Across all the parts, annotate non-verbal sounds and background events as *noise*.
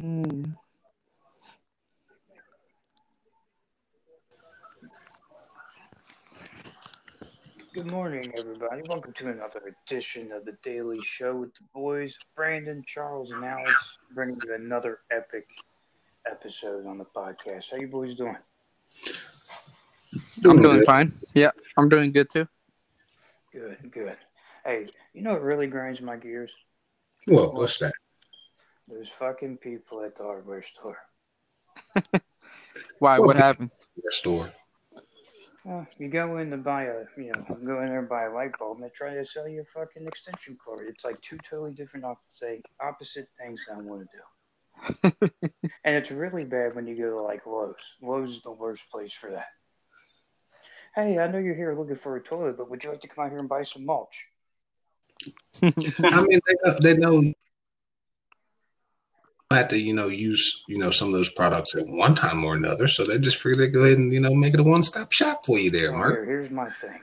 Mm. Good morning, everybody. Welcome to another edition of the Daily Show with the boys, Brandon, Charles, and Alex, bringing you another epic episode on the podcast. How you boys doing? I'm Doing doing good. fine. Yeah, I'm doing good too. Good, good. Hey, you know what really grinds my gears? Well, what's that? Those fucking people at the hardware store. Why? Well, What happened? Your store. Well, you go in to buy a, you know, go in there and buy a light bulb, and they try to sell you a fucking extension cord. It's like two totally different, opposite, opposite things I want to do. *laughs* and it's really bad when you go to like Lowe's. Lowe's is the worst place for that. Hey, I know you're here looking for a toilet, but would you like to come out here and buy some mulch? *laughs* I mean, they know, they know have to, you know, use, you know, some of those products at one time or another. So they just figure they go ahead and, you know, make it a one stop shop for you there, Mark. here, here's my thing.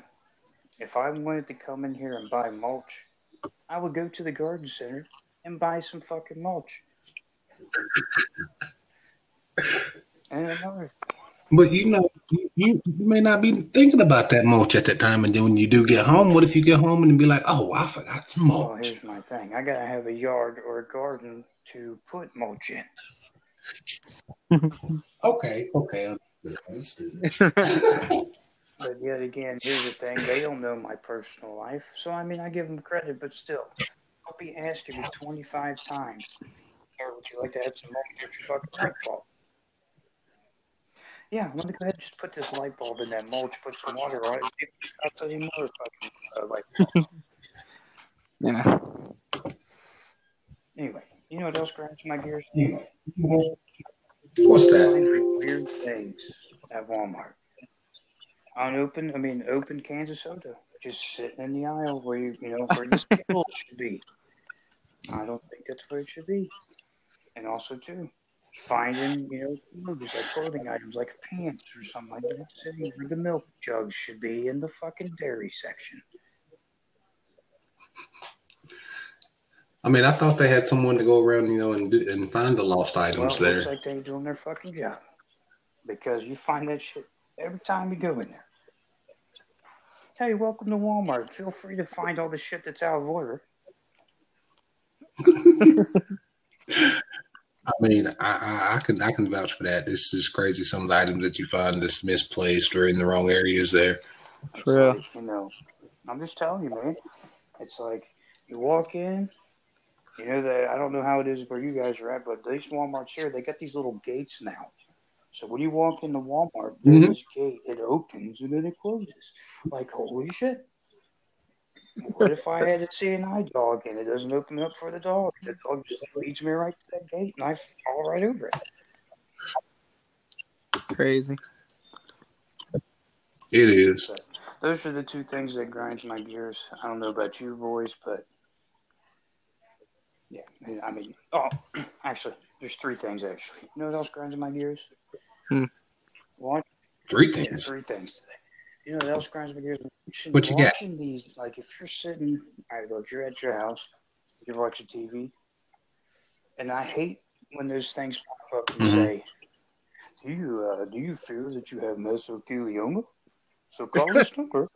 If I wanted to come in here and buy mulch, I would go to the garden center and buy some fucking mulch. *laughs* And another But you know, you, you you may not be thinking about that mulch at that time. And then when you do get home, what if you get home and be like, oh, I forgot some Well, mulch? here's my thing. I gotta have a yard or a garden to put mulch in. *laughs* Okay, okay. understood, understood. *laughs* But yet again, here's the thing. They don't know my personal life. So, I mean, I give them credit, but still. I'll be asked you 25 times. Or would you like to have some mulch at your fucking light bulb? Yeah, let me go ahead and just put this light bulb in that mulch, put some water on it. I'll tell you more fucking uh, light bulb. *laughs* Yeah. Anyway, you know what else grinds my gears? What's that? Weird things at Walmart. Unopened, I mean, open cans of soda, just sitting in the aisle where you, you know, where the skittles *laughs* should be. I don't think that's where it should be. And also, too, finding, you know, clothes, like clothing items, like pants or something like that, sitting where the milk jugs should be in the fucking dairy section. I mean, I thought they had someone to go around, you know, and do, and find the lost Well, items there. looks like they're doing their fucking job because you find that shit every time you go in there. Hey, welcome to Walmart. Feel free to find all the shit that's out of order. *laughs* I mean, I, I, I can I can vouch for that. This is crazy. Some of the items that you find just misplaced or in the wrong areas there. It's For real. like, you know, I'm just telling you, man. It's like you walk in, you know that I don't know how it is where you guys are at, but these WalMarts here, they got these little gates now. So when you walk into Walmart, there's Mhm. this gate, it opens and then it closes. Like holy shit. What if I had to see an eye dog and it doesn't open up for the dog? The dog just leads me right to that gate and I fall right over it. Crazy. It is. Those are the two things that grinds my gears. I don't know about you boys, but yeah, I mean, oh, *clears throat* actually, there's three things actually. You know what else grinds my gears? Hmm. One, Three yeah, things. three things today. You know what else grinds my gears? Watching, What you watching these, like if you're sitting, all right, look, you're at your house, you're watching TV, and I hate when those things pop up and Mhm. say, "Do you uh, do you fear that you have mesothelioma? So call number."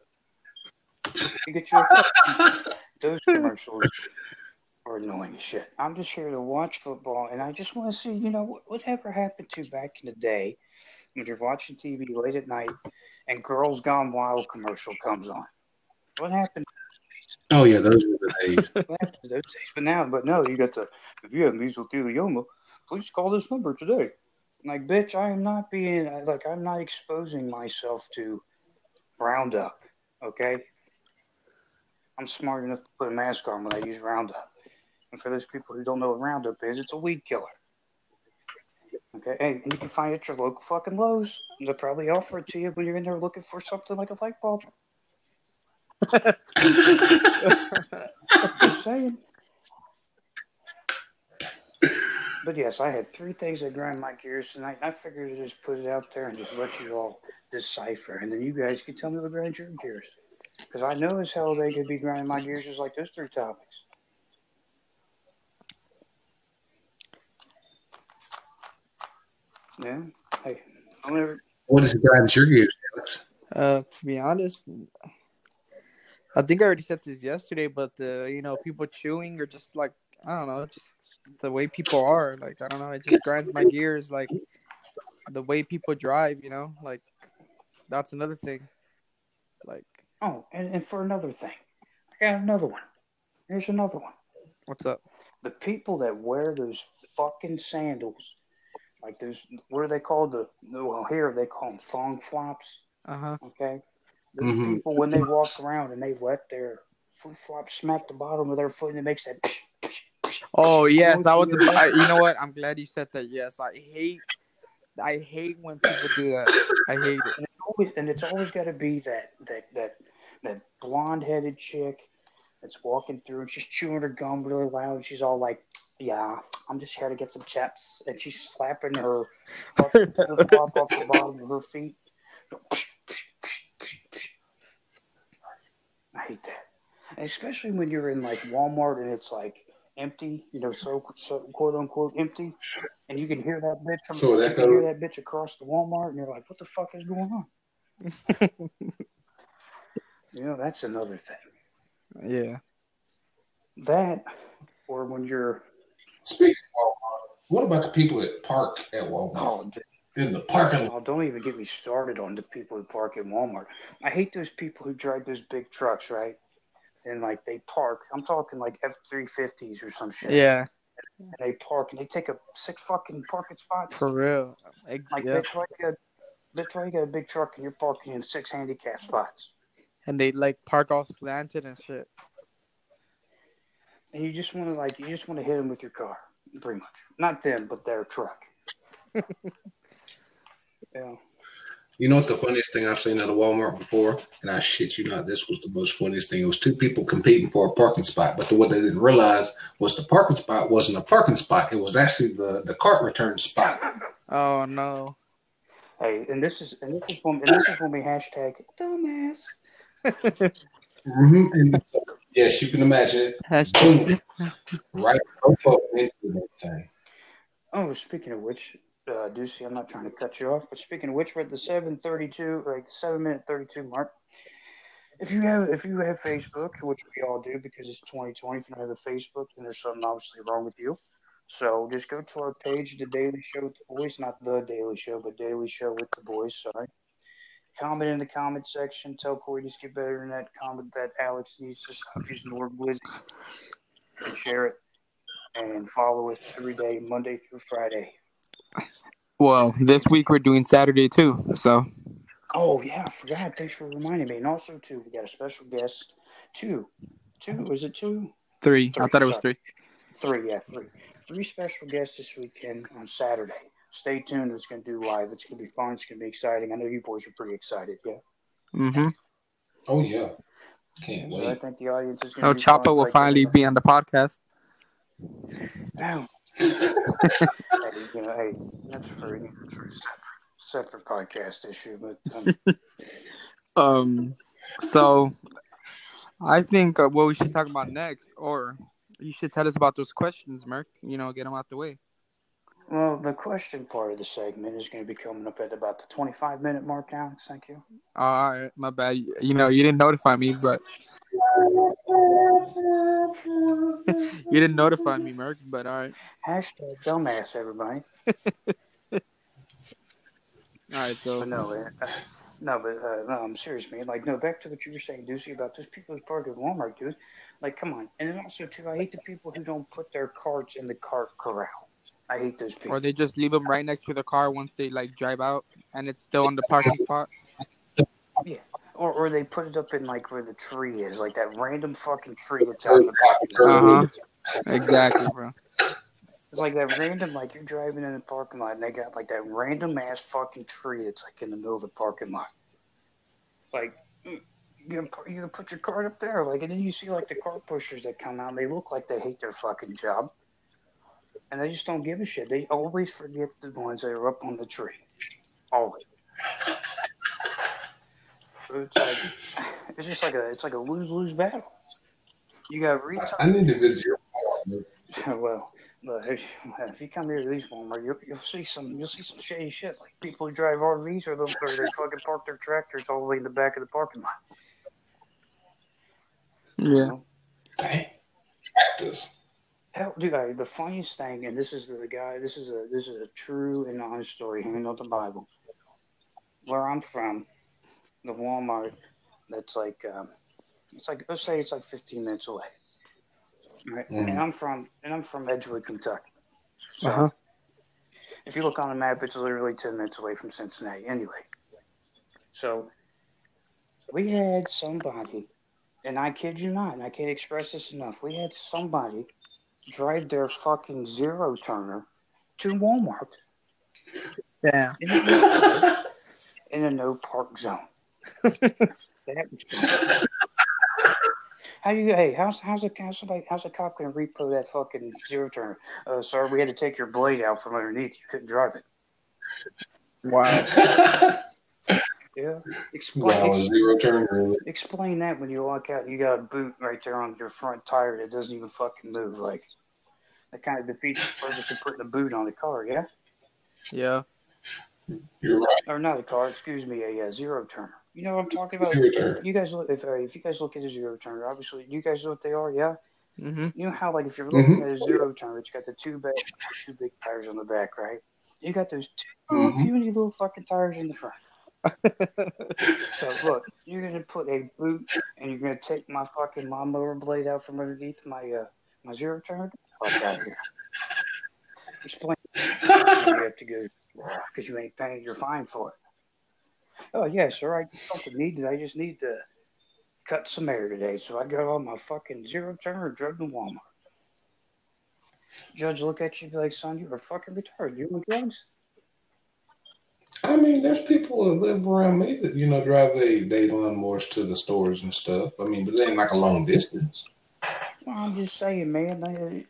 You get your *laughs* those commercials are annoying as shit. I'm just here to watch football, and I just want to see, you know, whatever happened to back in the day when you're watching TV late at night and Girls Gone Wild commercial comes on. What happened? Oh yeah, those were the *laughs* days. What happened to those days? But now, but no, you got the if you have mesothelioma, please call this number today. Like, bitch, I am not being like I'm not exposing myself to Roundup. Okay, I'm smart enough to put a mask on when I use Roundup. And for those people who don't know what Roundup is, it's a weed killer. Okay, hey, and you can find it at your local fucking Lowe's. They'll probably offer it to you when you're in there looking for something like a light bulb. *laughs* Just saying. But yes, I had three things that grind my gears tonight. I figured to just put it out there and just let you all decipher, and then you guys can tell me what grinds your gears. Because I know as hell they could be grinding my gears just like those three topics. Yeah. Hey, I'm never. What is grinds your gears, Alex? Uh, to be honest, I think I already said this yesterday, but the you know people chewing or just like I don't know, just the way people are. Like I don't know, it just grinds my gears. Like the way people drive, you know, like that's another thing. Like Oh, and, and for another thing, I got another one. Here's another one. what's up? The people that wear those fucking sandals, like those, what are they called? The well, here they call them thong flops. Uh huh. Okay, those Mhm. people when they walk around and they let their flip flop smack the bottom of their foot and it makes that. Oh yes, I was. Noise I, you know what? I'm glad you said that. Yes, I hate. I hate when people do that. I hate it. And it's always and it's always got to be that that that that blonde headed chick that's walking through and she's chewing her gum really loud. And she's all like, "Yeah, I'm just here to get some chips," and she's slapping her fucking off the bottom of her feet. I hate that, and especially when you're in like Walmart and it's like empty, you know, so, so quote unquote empty, and you can hear that bitch from So that you can hear that bitch across the Walmart, and you're like, "What the fuck is going on?" *laughs* You know, that's another thing. Yeah. That, or when you're, Speaking of Walmart, what about the people that park at Walmart oh, in the parking lot? oh, don't even get me started on the people who park at Walmart. I hate those people who drive those big trucks, right? And like they park. I'm talking like F three fifties or some shit. Yeah. And they park and they take up six fucking parking spots. For real. Ex- Like yeah. bitch, why you got, bitch, why you got a big truck and you're parking in six handicap spots? And they like park all slanted and shit. And you just want to like, you just want to hit them with your car, pretty much. Not them, but their truck. *laughs* yeah. You know what the funniest thing I've seen at a Walmart before? And I shit you not, this was the most funniest thing. It was two people competing for a parking spot, but the, what they didn't realize was the parking spot wasn't a parking spot. It was actually the, the cart return spot. Oh no. Hey, and this is and this is when and this is when we hashtag dumbass. *laughs* hmm And so, yes, you can imagine it. Hashtag- Boom. Right into that thing. Oh, speaking of which, uh, Ducey, I'm not trying to cut you off, but speaking of which, we're at the seven thirty-two, like seven minute thirty-two mark. If you have if you have Facebook, which we all do because it's 2020, if you don't have a Facebook, then there's something obviously wrong with you. So just go to our page, The Daily Show with the Boys, not The Daily Show, but Daily Show with the Boys. Sorry. Comment in the comment section. Tell Corey to get better than that. Comment that Alex needs to stop using the word Blizzy. And share it. And follow us every day, Monday through Friday. well, this week we're doing Saturday too. So Oh yeah, I forgot. Thanks for reminding me. And also too, we got a special guest. Two, two. Was it two? three. I thought it was three. Three. Yeah, three. Three special guests this weekend on Saturday. Stay tuned. It's going to do live. It's going to be fun. It's going to be exciting. I know you boys are pretty excited. Yeah. Mm-hmm. Oh, yeah. Can't So I wait. think the audience is going to. Oh, be Choppa will finally be on the podcast. Oh. *laughs* hey, you know, hey, that's for, that's for a separate, separate podcast issue, but um, *laughs* Um, so I think uh, what we should talk about next, or you should tell us about those questions, Merc. You know, get them out the way. Well, the question part of the segment is going to be coming up at about the 25 minute mark, Alex. Thank you. All right, my bad. You know, you didn't notify me, but *laughs* you didn't notify me, Merc. But all right, Hashtag dumbass, everybody. *laughs* all right. So But no, uh, no, but uh, no, I'm serious, man. Like, no, back to what you were saying, Ducey, about those people who park at Walmart, dude. Like, come on. And then also, too, I hate the people who don't put their carts in the cart corral. I hate those people. or they just leave them right next to the car once they like drive out, and it's still on the parking spot. Yeah. Or, or they put it up in, like, where the tree is, like that random fucking tree that's out in the parking lot. Uh huh. Exactly, bro. It's like that random, like, you're driving in the parking lot, and they got, like, that random ass fucking tree that's, like, in the middle of the parking lot. Like, you put- you gonna put your cart up there? Like, and then you see, like, the cart pushers that come out, and they look like they hate their fucking job. And they just don't give a shit. They always forget the ones that are up on the tree. Always. It's like, it's just like a, it's like a lose lose battle. You got I retard. need to visit your *laughs* well, But if, if you come here to these Walmart, you'll, you'll see some you'll see some shady shit like people who drive RVs or those or they fucking park their tractors all the way in the back of the parking lot. you Yeah. know? Dang. Practice. Hell, dude, I, the funniest thing, and this is the guy. This is a this is a true and honest story, hanging out the Bible. Where I'm from, the Walmart, that's like, um, it's like let's say it's like 15 minutes away. Right, Mhm. and I'm from and I'm from Edgewood, Kentucky. So Uh-huh. if you look on the map, it's literally 10 minutes away from Cincinnati. Anyway, so we had somebody, and I kid you not, and I can't express this enough. We had somebody drive their fucking zero turner to Walmart Yeah. in a, in a no park zone. That was- how you? Hey, how's how's a how's somebody how's a cop gonna repo that fucking zero turner? Uh, sir, we had to take your blade out from underneath. You couldn't drive it. Wow. *laughs* Yeah, explain wow, a ex- zero turn really. explain that when you walk out. You got a boot right there on your front tire that doesn't even fucking move. Like that kind of defeats the purpose of putting a boot on the car. Yeah. Yeah. You're right. or not a car, excuse me, a, uh zero turner. You know what I'm talking about? Zero turn. You guys look if uh, if you guys look at a zero turner, obviously you guys know what they are, yeah. Mm-hmm. You know how like if you're looking at a zero turner, it's got the two big two big tires on the back, right? You got those two little Mhm. puny little fucking tires in the front. So look, you're gonna put a boot and you're gonna take my fucking lawnmower blade out from underneath my uh my zero the fuck out here. Explain you have to go because you ain't paying your fine for it. Oh yeah, sir, I fucking needed. I just need to cut some air today, so I got on my fucking zero turner and drove to Walmart. Judge look at you be like, son, you are a fucking retarded. You on drugs? I mean, there's people that live around me that you know drive they they lawnmowers to the stores and stuff. I mean, but they ain't like a long distance. Well, I'm just saying, man. I,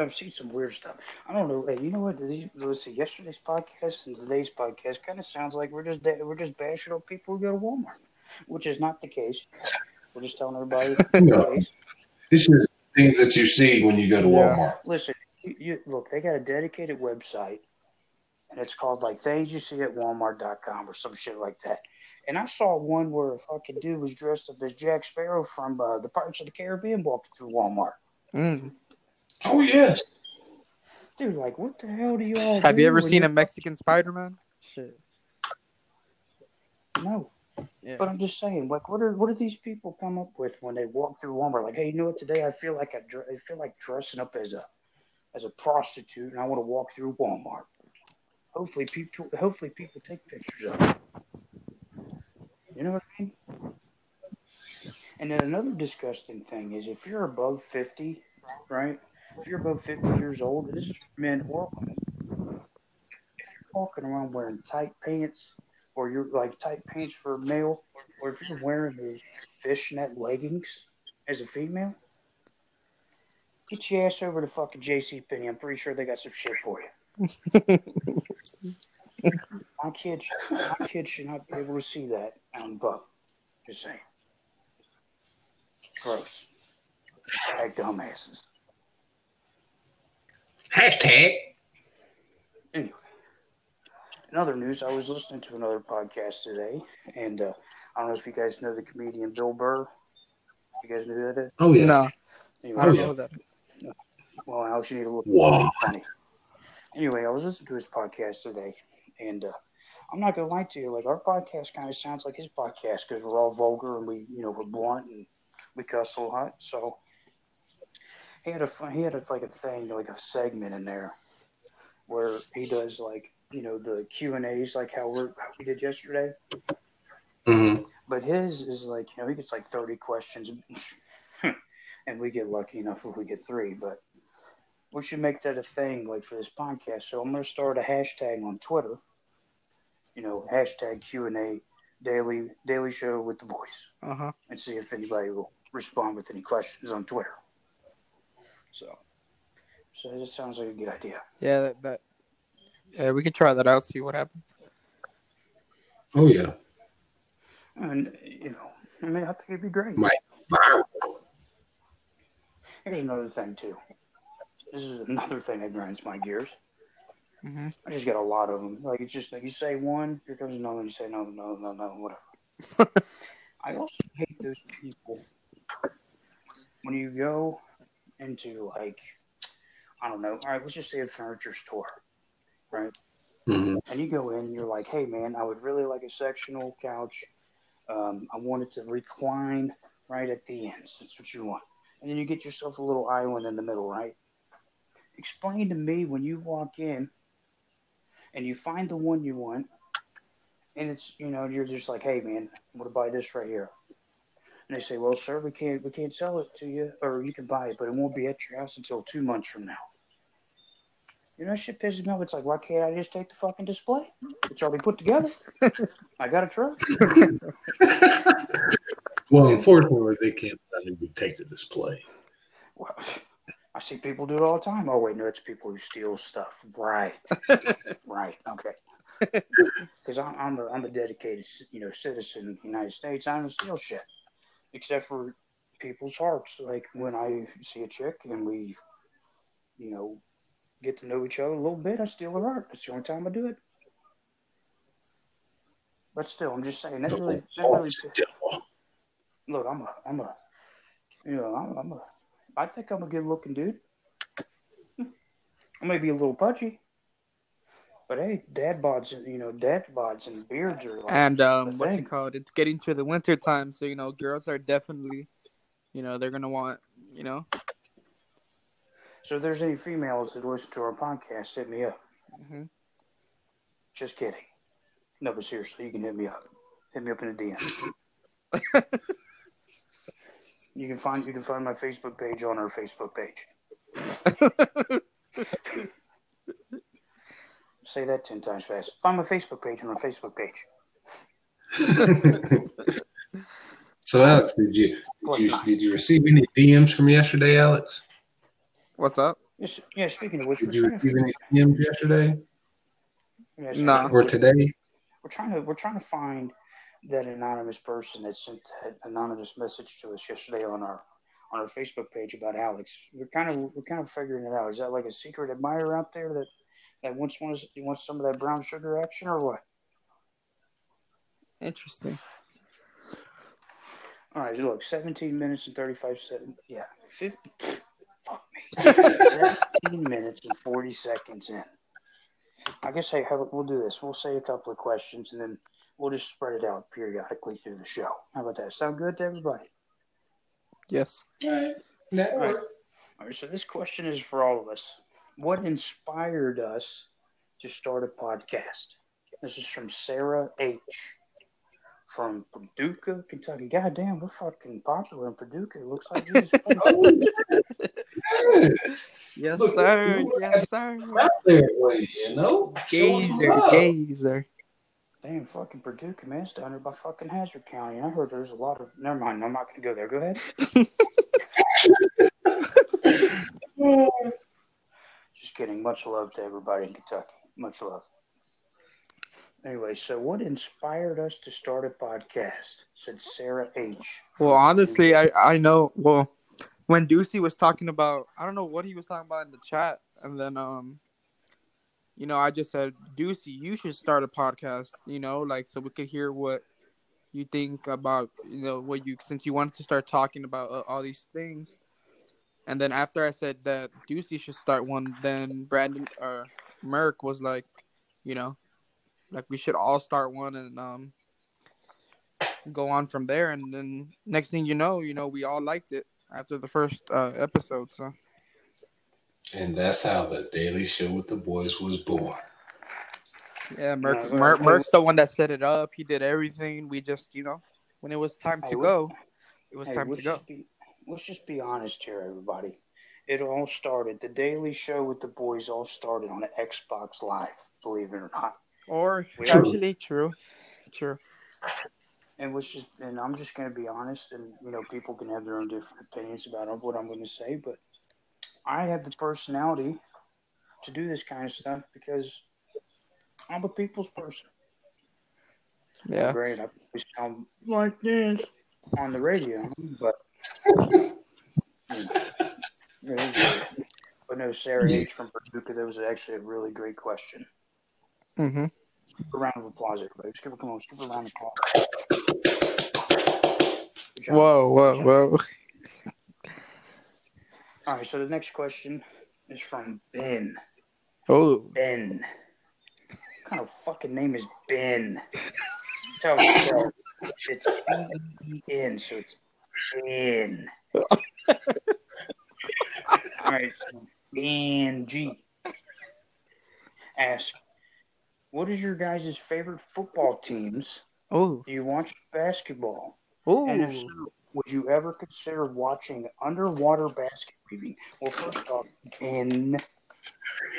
I've seen some weird stuff. I don't know. Hey, you know what? These, let's see. Yesterday's podcast and today's podcast kind of sounds like we're just we're just bashing on people who go to Walmart, which is not the case. We're just telling everybody. *laughs* No. "Hey, It's just things that you see when you go to Yeah. Walmart. Listen, you, you, look, they got a dedicated website, and it's called like things you see at Walmart.com or some shit like that. And I saw one where a fucking dude was dressed up as Jack Sparrow from uh, the Pirates of the Caribbean walking through Walmart. Mm. Oh yes. Dude, like, what the hell do you all Have do you ever seen a you're- Mexican Spider Man? Shit. No, Yeah. but I'm just saying, like, what are what do these people come up with when they walk through Walmart? Like, hey, you know what? Today I feel like I, dr- I feel like dressing up as a as a prostitute, and I want to walk through Walmart. Hopefully, people hopefully people take pictures of it. You know what I mean? And then another disgusting thing is if you're above fifty, right? If you're above fifty years old, this is for men or women. If you're walking around wearing tight pants, or you're like tight pants for a male, or if you're wearing those fishnet leggings as a female, get your ass over to fucking JC Penney. I'm pretty sure they got some shit for you. My kids, my kids should not be able to see that out in public. Just saying. Gross. Like dumbasses. Hashtag. Anyway, in other news, I was listening to another podcast today, and uh, I don't know if you guys know the comedian Bill Burr. You guys know who that is? Oh yeah. No, Anyway, I don't yeah. know that. well, Alex, you need to look Wow. funny. Anyway, I was listening to his podcast today, and uh, I'm not gonna lie to you. Like our podcast kind of sounds like his podcast because we're all vulgar and we, you know, we're blunt and we cuss a lot. So he had a fun, he had a, like a thing, like a segment in there where he does like you know the Q and A's, like how we how we did yesterday. hmm But his is like, you know, he gets like 30 questions, *laughs* and we get lucky enough if we get three. But we should make that a thing, like for this podcast. So I'm going to start a hashtag on Twitter. You know, hashtag Q and A daily daily show with the boys, Uh huh. and see if anybody will respond with any questions on Twitter. So, so that sounds like a good idea. Yeah, that, that. Yeah, we can try that out. See what happens. Oh yeah. And you know, I mean, I think it'd be great. My- Viral. Here's another thing too. This is another thing that grinds my gears. hmm I just get a lot of them. Like it's just like you say one, here comes another, you say no, no, no, no, whatever. *laughs* I also hate those people when you go into like I don't know. All right, let's just say a furniture store, right? hmm And you go in, you're like, hey man, I would really like a sectional couch. Um, I want it to recline right at the ends. That's what you want. And then you get yourself a little island in the middle, right? Explain to me when you walk in and you find the one you want, and it's you know, you're just like, hey man, I'm gonna buy this right here. And they say, well, sir, we can't we can't sell it to you, or you can buy it, but it won't be at your house until two months from now. You know, that shit pisses me off. It's like, why can't I just take the fucking display? It's already put together. *laughs* I got a truck. Well, unfortunately, they can't let you take the display. Well, I see people do it all the time. Oh wait, no, it's people who steal stuff. Right, *laughs* right, okay. Because I'm I'm a, I'm a dedicated you know citizen of the United States. I don't steal shit, except for people's hearts. Like when I see a chick and we, you know, get to know each other a little bit, I steal her heart. That's the only time I do it. But still, I'm just saying that really, that really look, I'm a, I'm a, you know, I'm, I'm a, I think I'm a good looking dude. I may be a little pudgy, but hey, dad bods, and you know, dad bods and beards are like And um, what's thing. it called? It's getting to the winter time, so you know, girls are definitely, you know, they're gonna want, you know. So if there's any females that listen to our podcast, hit me up. hmm Just kidding. No, but seriously, you can hit me up. Hit me up in the DM. *laughs* You can find you can find my Facebook page on our Facebook page. *laughs* Say that ten times fast. Find my Facebook page on our Facebook page. *laughs* so, Alex, did you did you, did you receive any DMs from yesterday, Alex? What's up? Yes, yeah. Speaking of which, Did you receive any DMs yesterday yes, Nah. or today? we're trying to we're trying to find that anonymous person that sent that anonymous message to us yesterday on our on our Facebook page about Alex. We're kind of we're kind of figuring it out. Is that like a secret admirer out there that that wants wants wants some of that brown sugar action or what? Interesting. All right, look, 17 minutes and 35 seconds. Yeah, 50. Fuck me. *laughs* 17 minutes and 40 seconds in. I guess hey, we'll do this. We'll say a couple of questions and then we'll just spread it out periodically through the show. How about that? Sound good to everybody? Yes. All right. That All right. worked. All right, so this question is for all of us. What inspired us to start a podcast? This is from Sarah H. From Paducah, Kentucky. God damn, we're fucking popular in Paducah. It looks like Jesus. *laughs* Oh, yes. Yes, Look, sir. Yes, sir. Out there, way, you know. Show us Gazer, gazer. Damn, fucking Purdue man. It's down there by fucking Hazard County. I heard there's a lot of. Never mind. I'm not going to go there. Go ahead. *laughs* Just kidding. Much love to everybody in Kentucky. Much love. Anyway, so what inspired us to start a podcast? Said Sarah H. Well, honestly, I I know. Well, when Ducey was talking about, I don't know what he was talking about in the chat, and then um, you know, I just said, Deucey, you should start a podcast. You know, like so we could hear what you think about, you know, what you since you wanted to start talking about uh, all these things. And then after I said that Deucey should start one, then Brandon or Merck was like, you know, like we should all start one and um go on from there and then next thing you know you know we all liked it after the first uh, episode so And that's how the Daily Show with the Boys was born. yeah Merc, Yeah, Merc, hey, the one that set it up he did everything we just you know when it was time to we- go it was Hey, time to go be let's just be honest here, everybody. It all started. The Daily Show with the boys all started on Xbox Live. Believe it or not. or We- actually true true And which is, and I'm just going to be honest, and you know, people can have their own different opinions about what I'm going to say, but I have the personality to do this kind of stuff because I'm a people's person. yeah Great, I sound like this on the radio, but but no, Sarah H from Paducah, that was actually a really great question. Mm-hmm. Give a round of applause, everybody. Let's give her, come on, let's give her a round of applause. Whoa, whoa, whoa. All right, so the next question is from Ben. Oh, Ben. What kind of fucking name is Ben? Tell me, tell me. It's B E N, so it's Ben. All right, Ben G. Ask, what is your guys' favorite football teams? oh, Do you watch basketball? oh. And if so, would you ever consider watching underwater basket weaving? Well, first off,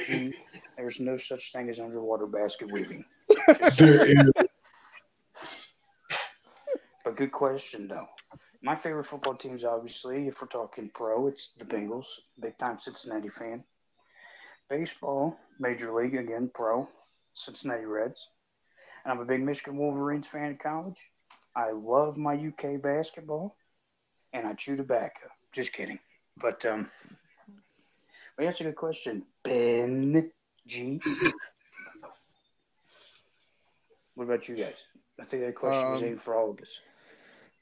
G, there's no such thing as underwater basket weaving. *laughs* There is. But good question, though. My favorite football teams, obviously, if we're talking pro, it's the Bengals, big time Cincinnati fan. Baseball, Major League, again, pro, Cincinnati Reds. And I'm a big Michigan Wolverines fan in college. I love my UK basketball, and I chew tobacco. Just kidding. But, um, but that's a good question. Ben G. What about you guys? I think that question was Um, aimed for all of us.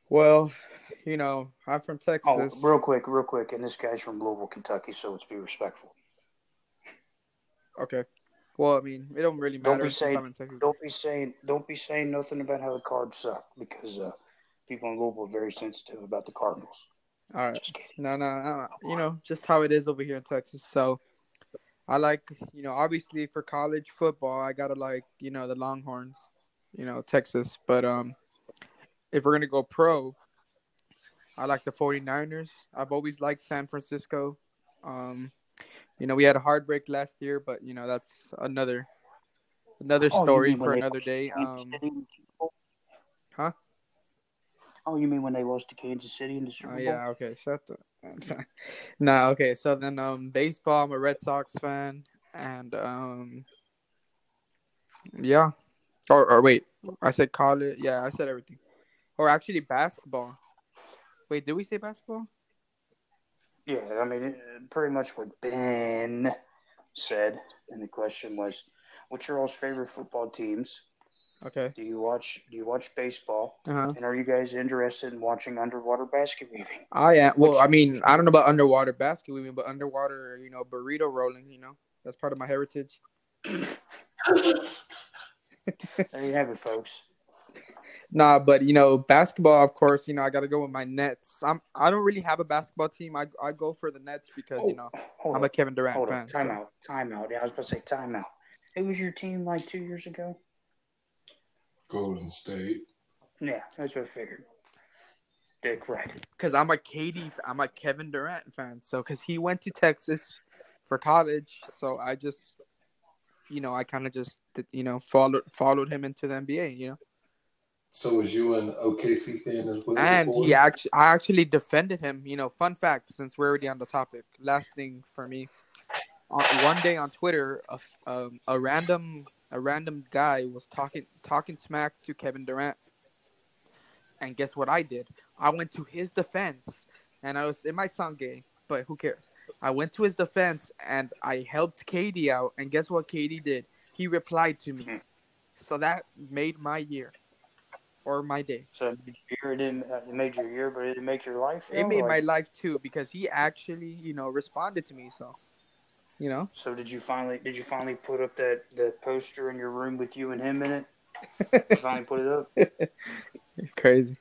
Well, you know, I'm from Texas. Oh, real quick, real quick, and this guy's from Louisville, Kentucky, so let's be respectful. Okay. Well, I mean, it don't really matter. Don't be saying- I'm in Texas. Don't be saying, don't be saying nothing about how the Cards suck, because uh, people in Louisville are very sensitive about the Cardinals. All right. No, no, no. You know, just how it is over here in Texas. So, I like, you know, obviously for college football, I gotta like, you know, the Longhorns, you know, Texas. But um, if we're gonna go pro, I like the 49ers. I've always liked San Francisco. Um, you know, we had a heartbreak last year, but you know, that's another another story for another day. Um, City in the Super Bowl? huh? Oh, you mean when they lost to Kansas City in the Super Oh Bowl? yeah, okay, shut the. *laughs* nah, okay. So then, um, baseball. I'm a Red Sox fan, and um, yeah. Or, or wait, I said college. Yeah, I said everything. Or actually, basketball. Wait, did we say basketball? Yeah, I mean, it, pretty much what Ben said, and the question was, "What's your all's favorite football teams? Okay. Do you watch? Do you watch baseball? Uh huh. And are you guys interested in watching underwater basket weaving?" I am. Well, I mean, I don't know about underwater basket weaving, but underwater, you know, burrito rolling. You know, that's part of my heritage. *coughs* There you have it, folks. Nah, but you know, basketball, of course, you know, I got to go with my Nets. I'm. I don't really have a basketball team. I I go for the Nets because you know I'm on, a Kevin Durant hold fan. on, so- time out, time out. Yeah, I was about to say time out. Who was your team like two years ago? Golden State. Yeah, that's what I figured. Dick, right? because I'm a KD, I'm a Kevin Durant fan. So because he went to Texas for college, so I just, you know, I kind of just, you know, followed followed him into the NBA, you know. So was you an OKC fan as well? And before? he actually, I actually defended him. You know, fun fact, since we're already on the topic, last thing for me, uh, one day on Twitter, a, f- um, a random a random guy was talking talking smack to Kevin Durant, and guess what I did? I went to his defense, and I was. It might sound gay, but who cares? I went to his defense and I helped KD out, and guess what KD did? He replied to me, so that made my year, or my day. So it made your year, it didn't. uh, It made your year, but it didn't make your life. It made my life too because he actually, you know, responded to me. So, you know, So did you finally? Did you finally put up that that poster in your room with you and him in it? You finally put it up. *laughs* crazy.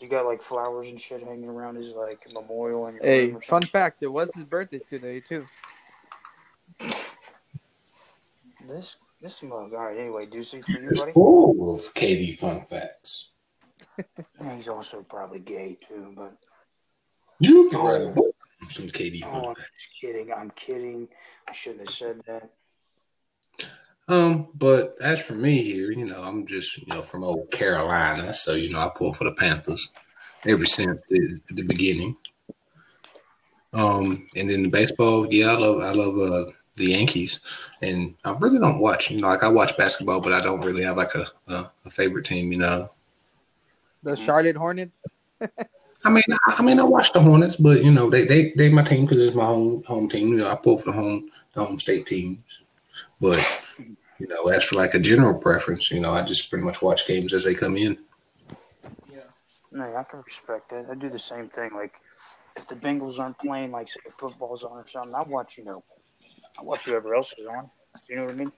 You got like flowers and shit hanging around his like memorial in your Hey, room. Or fun fact: it was his birthday today too. This this mug. All right. Anyway, Deucey for you, buddy. Full of KD fun facts. *laughs* Yeah, he's also probably gay too, but You can write a book on some KD fun oh, I'm kidding. I'm kidding. I shouldn't have said that. Um, but as for me here, you know, I'm just you know from old Carolina, so you know I pull for the Panthers ever since the, the beginning. Um, and then the baseball, yeah, I love I love uh, the Yankees, and I really don't watch. You know, like I watch basketball, but I don't really have like a a, a favorite team. You know, The Charlotte Hornets. *laughs* I mean, I, I mean, I watch the Hornets, but you know, they they they my team because it's my home home team. You know, I pull for the home the home state teams. But you know, as for like a general preference, you know, I just pretty much watch games as they come in. Yeah, no, I can respect that. I do the same thing. Like, if the Bengals aren't playing, like, say, football's on or something, I watch, you know, I watch whoever else is on. You know what I mean?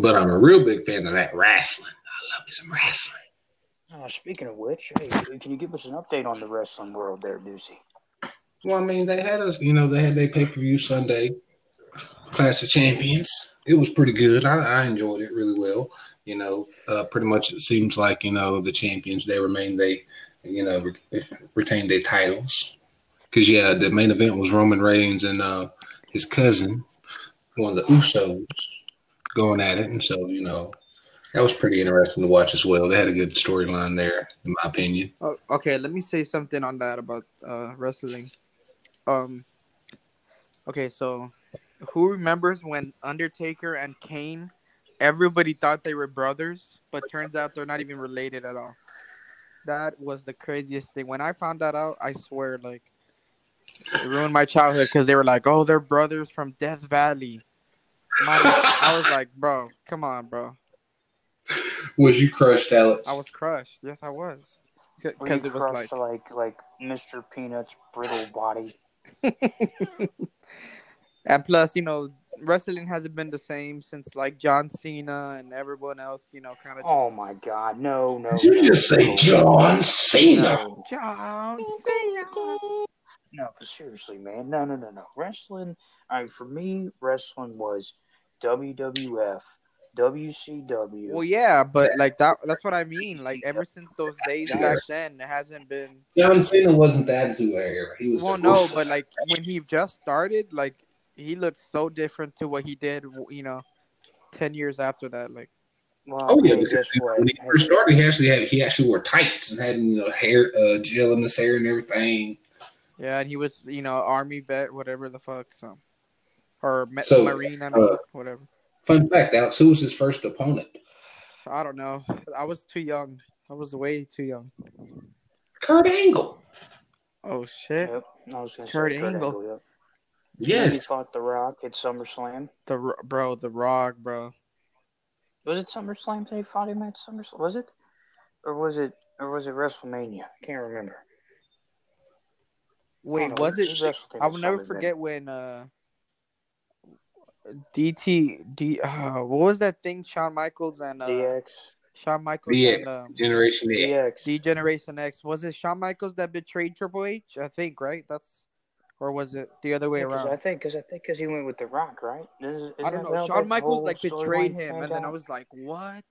But I'm a real big fan of that wrestling. I love me some wrestling. Uh, speaking of which, hey, can you give us an update on the wrestling world there, Deucey? Well, I mean, they had us, you know, they had their pay per view Sunday, Clash of Champions. It was pretty good. I, I enjoyed it really well. You know, uh, pretty much it seems like you know the champions they remain they, you know, re- retain their titles. Because yeah, the main event was Roman Reigns and uh, his cousin, one of the Usos, going at it, and so you know that was pretty interesting to watch as well. They had a good storyline there, in my opinion. Oh, okay, let me say something on that about uh, wrestling. Um, okay, so who remembers when Undertaker and Kane? Everybody thought they were brothers, but turns out they're not even related at all. That was the craziest thing. When I found that out, I swear, like, it ruined my childhood because they were like, "Oh, they're brothers from Death Valley." My, I was like, "Bro, come on, bro." *laughs* Was you crushed, Alex? I was crushed. Yes, I was. Because it was like, like, like Mr. Peanut's brittle body. *laughs* and plus, you know, wrestling hasn't been the same since like John Cena and everyone else. You know, kind of. Oh my God, no, no. Did you no, just say John Cena? No, John Cena. no, but seriously, man, no, no, no, no. Wrestling. All right, for me, wrestling was WWF, WCW. Well, yeah, but like that—that's what I mean. Like ever since those days back then, it hasn't been. John Cena wasn't the Attitude Era. He was. Well, the no, but like when he just started, like he looked so different to what he did. You know, ten years after that, like. Well, Oh yeah, because guess when he first started, he actually had he actually wore tights and had you know hair, uh, gel in his hair and everything. Yeah, and he was, you know, army vet, whatever the fuck, so or So, marine, I mean, uh, whatever. Fun fact, Alex, who was his first opponent? I don't know. I was too young. I was way too young. Kurt Angle. Oh shit! Yep, I was gonna Kurt say Angle. Yep. He Yes, fought The Rock at SummerSlam. The bro, the Rock, bro. Was it SummerSlam they fought him at SummerSlam? Was it, or was it, or was it WrestleMania? I can't remember. Wait, don't was it? Just I will never SummerSlam. forget when uh DT D uh, what was that thing? Shawn Michaels and uh, DX, Shawn Michaels DX. and um, Generation X. DX. D Generation X. Was it Shawn Michaels that betrayed Triple H? I think right. That's or was it the other way Yeah, 'cause around? I think, because I think, because he went with The Rock, right? Is- I don't know. Shawn Michaels like betrayed him, panned and then I was like, "What?"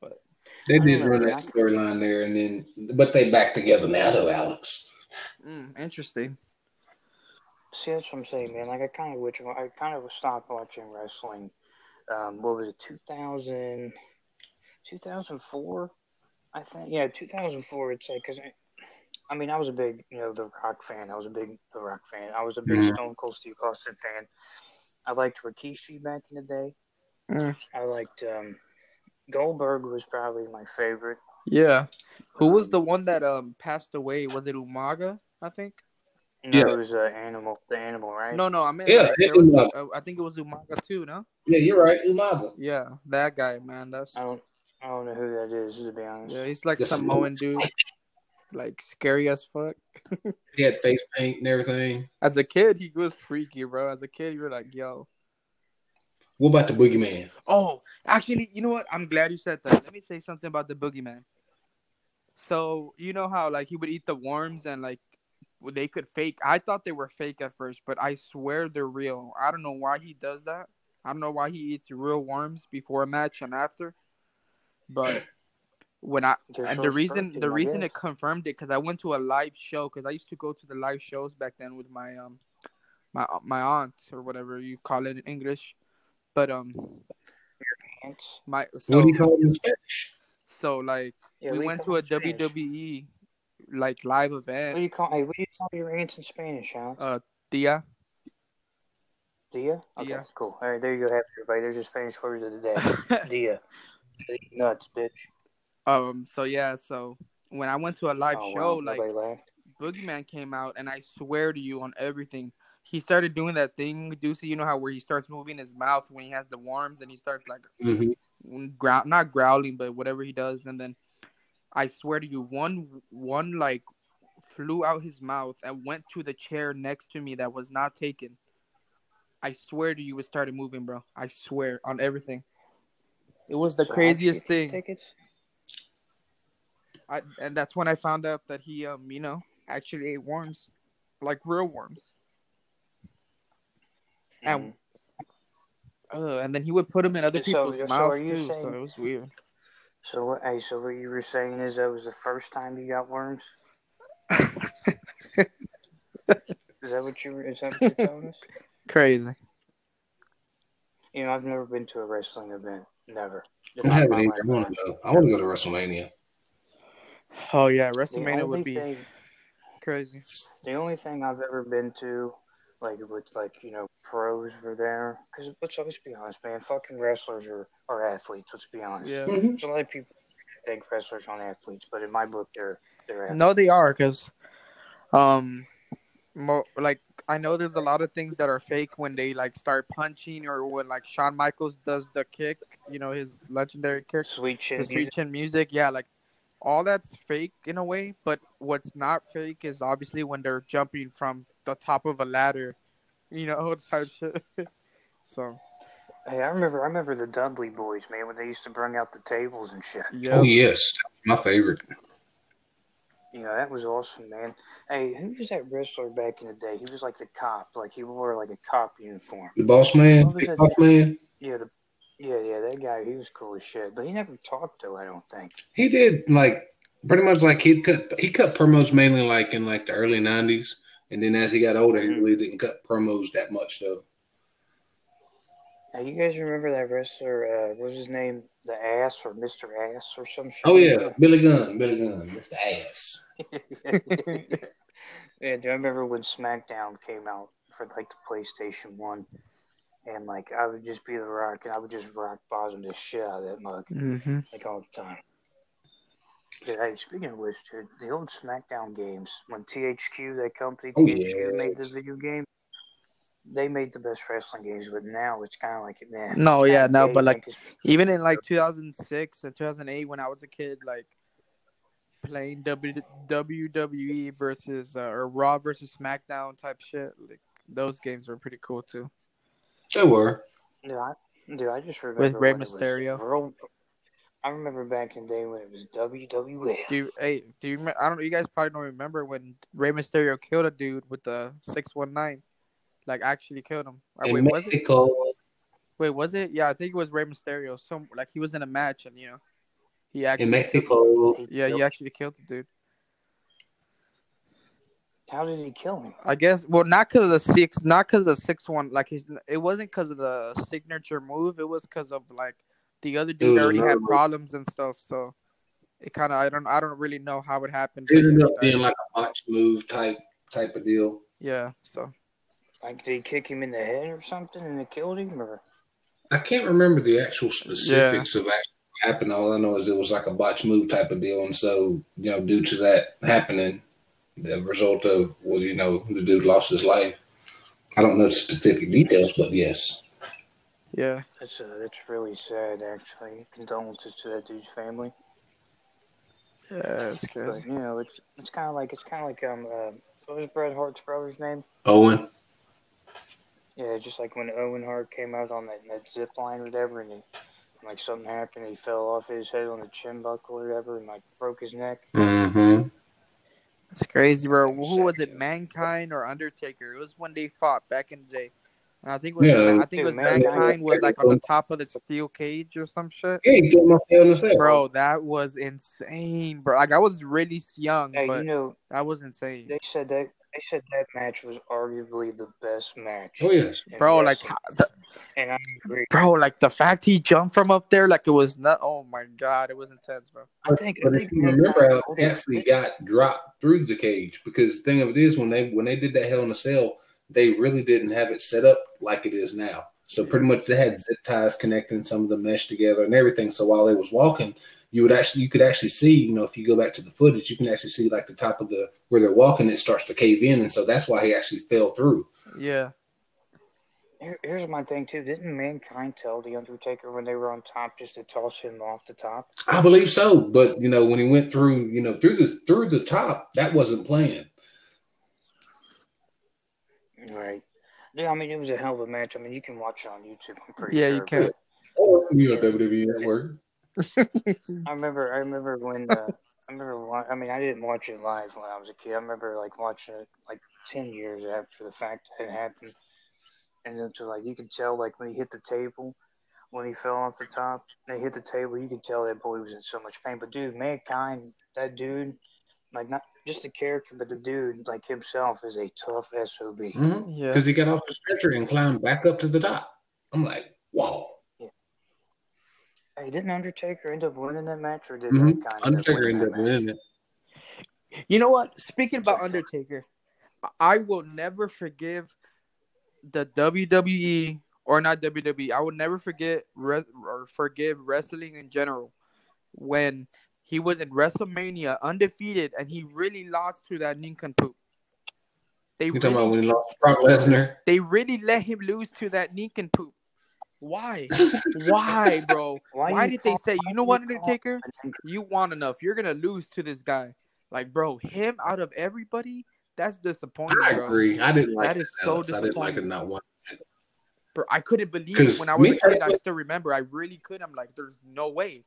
But they did don't run that storyline there, and then but they back together now, though, Alex. Mm, interesting. See, that's what I'm saying, man. Like, I kind of wish I kind of stopped watching wrestling. Um, what was it, 2000, 2004? I think, yeah, 2004. It's like, because I, I mean, I was a big, you know, The Rock fan. I was a big The Rock fan. I was a big Mhm. Stone Cold Steve Austin fan. I liked Rikishi back in the day. Mm. I liked um, Goldberg was probably my favorite. Yeah. Who was Um, the one that um passed away? Was it Umaga? I think. No, Yeah. it was uh, Animal, the Animal, right? No, no, I mean, Yeah, like, it was, uh, I think it was Umaga too. No. Yeah, you're right, Umaga. Yeah, that guy, man. That's I don't, I don't know who that is to be honest. yeah. He's like some Samoan dude, like scary as fuck. *laughs* He had face paint and everything. As a kid, he was freaky, bro. As a kid, you were like, yo. What about the Boogeyman? Oh, actually, you know what? I'm glad you said that. Let me say something about the boogeyman. So you know how like he would eat the worms and like they could fake. I thought they were fake at first, but I swear they're real. I don't know why he does that. I don't know why he eats real worms before a match and after. But *clears throat* when I They're and so the reason the reason it confirmed it because I went to a live show because I used to go to the live shows back then with my um my my aunt or whatever you call it in English. But um Ants. my what so do you call it in Spanish? so like Yeah, we what do you went to a it Spanish? WWE like live event. What do you call? Hey, what do you call your ants in Spanish, Alex? Uh, Tia. Dia. Okay, Dia. cool. All right, there you go. Happy everybody. There's your Spanish word of the day. *laughs* Dia. Nuts, bitch. um. So yeah. So when I went to a live Oh, show, wow. like Nobody laughed. Boogeyman came out, and I swear to you on everything, he started doing that thing, Deucey. You know how where he starts moving his mouth when he has the worms, and he starts like hmm growl, not growling, but whatever he does, and then I swear to you, one one like flew out his mouth and went to the chair next to me that was not taken. I swear to you, it started moving, bro. I swear on everything. It was the So craziest thing. Tickets? I, and that's when I found out that he, um, you know, actually ate worms, like real worms. And uh, and then he would put them in other people's so mouths you too. So it was weird. So what? Hey, so what you were saying is that was the first time you got worms? *laughs* Is that what you were? Is that what you're telling us? Crazy. You know, I've never been to a wrestling event. Never. I haven't either. I want to go. I want to go to WrestleMania. Oh yeah, WrestleMania would be thing, crazy. the only thing I've ever been to, like with like you know pros were there. Because let's let's be honest, man. Fucking wrestlers are, are athletes. Let's be honest. Yeah. Mhm. There's a lot of people think wrestlers aren't athletes, but in my book, they're they're athletes. No, they are because, um, mo- like I know there's a lot of things that are fake when they like start punching or when like Shawn Michaels does the kick. You know his legendary kick, Sweet chin the sweet music. chin music. Yeah, like all that's fake in a way. But what's not fake is obviously when they're jumping from the top of a ladder. You know, *laughs* type shit. *laughs* so Hey, I remember I remember the Dudley boys, man, when they used to bring out the tables and shit. yeah, Oh yes, my favorite. You know, that was awesome, man. Hey, who was that wrestler back in the day? He was like the cop, like he wore like a cop uniform. The Boss Man, What was Big? Boss Man. Yeah, the yeah, yeah, that guy, he was cool as shit. But he never talked though, I don't think. He did like pretty much like he cut he cut promos mainly like in like the early '90s, and then as he got older, he Mhm. really didn't cut promos that much though. Now you guys remember that wrestler, uh what was his name? The ass or Mr. Ass or some shit? Oh yeah, Billy Gunn, Billy Gunn, Mr. Ass. *laughs* yeah, do I remember when SmackDown came out for like the PlayStation One? And like I would just be the rock and I would just rock bottom the shit out of that mug. hmm like all the time. Yeah, hey, speaking of which, dude, the old SmackDown games, when THQ, that company, Oh, THQ made the video game, they made the best wrestling games, but now it's kind of like, man. No, yeah, kinda no, but, like, even in like 2006 and 2008 when I was a kid, like playing w- WWE versus uh, or Raw versus SmackDown type shit, like those games were pretty cool too. They were. dude, I, dude, I just remember With Rey when it was Mysterio. World- I remember back in the day when it was WWF. Do you, hey, do you? I don't. know. You guys probably don't remember when Rey Mysterio killed a dude with the six one nine, like actually killed him. Or In wait, was it? Mexico, Wait, was it? Yeah, I think it was Rey Mysterio. Some like he was in a match and you know, he actually. in Mexico, Yeah, he actually killed the dude. How did he kill him? I guess. Well, not because of the six, not because of the six one. Like he's, it wasn't because of the signature move. It was because of like the other dude already had move. problems and stuff. So it kind of, I don't, I don't really know how it happened. it ended yeah, up being like a botch move type type of deal. yeah. So Like, did he kick him in the head or something and it killed him? Or I can't remember the actual specifics of actually what happened. All I know is it was like a botch move type of deal, and so you know, due to that happening, the result of was you know the dude lost his life. I don't know the specific details, but yes, yeah, that's, uh, that's really sad, actually. Condolences to that dude's family. yeah, it's But crazy. you know, it's it's kind of like it's kind of like um, uh, what was Bret Hart's brother's name? Owen. Yeah, just like when Owen Hart came out on that, that zip line or whatever, and he, like something happened, he fell off his head on the chin buckle or whatever, and like broke his neck. Mm-hmm. It's crazy, bro. Who was it? Mankind or Undertaker? It was when they fought back in the day. And I think it was, Yeah. I think it was Dude, Mankind- Mankind was like on the top of the steel cage or some shit. Yeah, he killed my feelings there, Bro, that was insane, bro. Like I was really young, Hey, but you know, that was insane, they said that they said that match was arguably the best match. Oh yes, bro. Like, wrestling, how- the, and I agree. bro, like the fact he jumped from up there, like it was not. Oh my god, it was intense, bro. I think. I think if you remember how pulled actually got dropped through the cage, because the thing of it is when they when they did that Hell in a Cell, they really didn't have it set up like it is now. So pretty much they had zip ties connecting some of the mesh together and everything. So while they was walking, you would actually you could actually see, you know, if you go back to the footage, you can actually see like the top of the where they're walking, it starts to cave in, and so that's why he actually fell through. Yeah. Here, here's my thing too. Didn't Mankind tell the Undertaker when they were on top just to toss him off the top? I believe so, but you know, when he went through, you know, through the through the top, that wasn't planned. Right. Yeah, I mean it was a hell of a match. I mean you can watch it on YouTube. I'm pretty Yeah, sure. you can. but You know, WWE Network. *laughs* I remember. I remember when. Uh, I remember. I mean, I didn't watch it live when I was a kid. I remember like watching it like ten years after the fact it happened, and then to like you could tell like when he hit the table, when he fell off the top, they hit the table. You could tell that boy was in so much pain. But dude, mankind, that dude, like not just the character, but the dude like himself is a tough sob. Mm-hmm. Yeah. Because he got off the stretcher and climbed back up to the top. I'm like, whoa. Yeah. Hey, didn't Undertaker end up winning that match, or did Mhm. mankind? end up Undertaker winning up winning it. You know what? Speaking about Undertaker, I will never forgive the WWE or not WWE. I will never forget res- or forgive wrestling in general when he was in WrestleMania undefeated and he really lost to that nincompoop. They You talking about when he lost Brock Lesnar? they really let him lose to that nincompoop. Why? Why, *laughs* bro? Why Why, you did they say, you know what, call Undertaker? him you want enough. You're gonna lose to this guy. Like, bro, him out of everybody, that's disappointing, I bro. agree. I didn't like That it. is so Alex. I didn't like it disappointing. not one. Bro, I couldn't believe it 'Cause when I was me a kid. I still remember. I really could. I'm like, there's no way.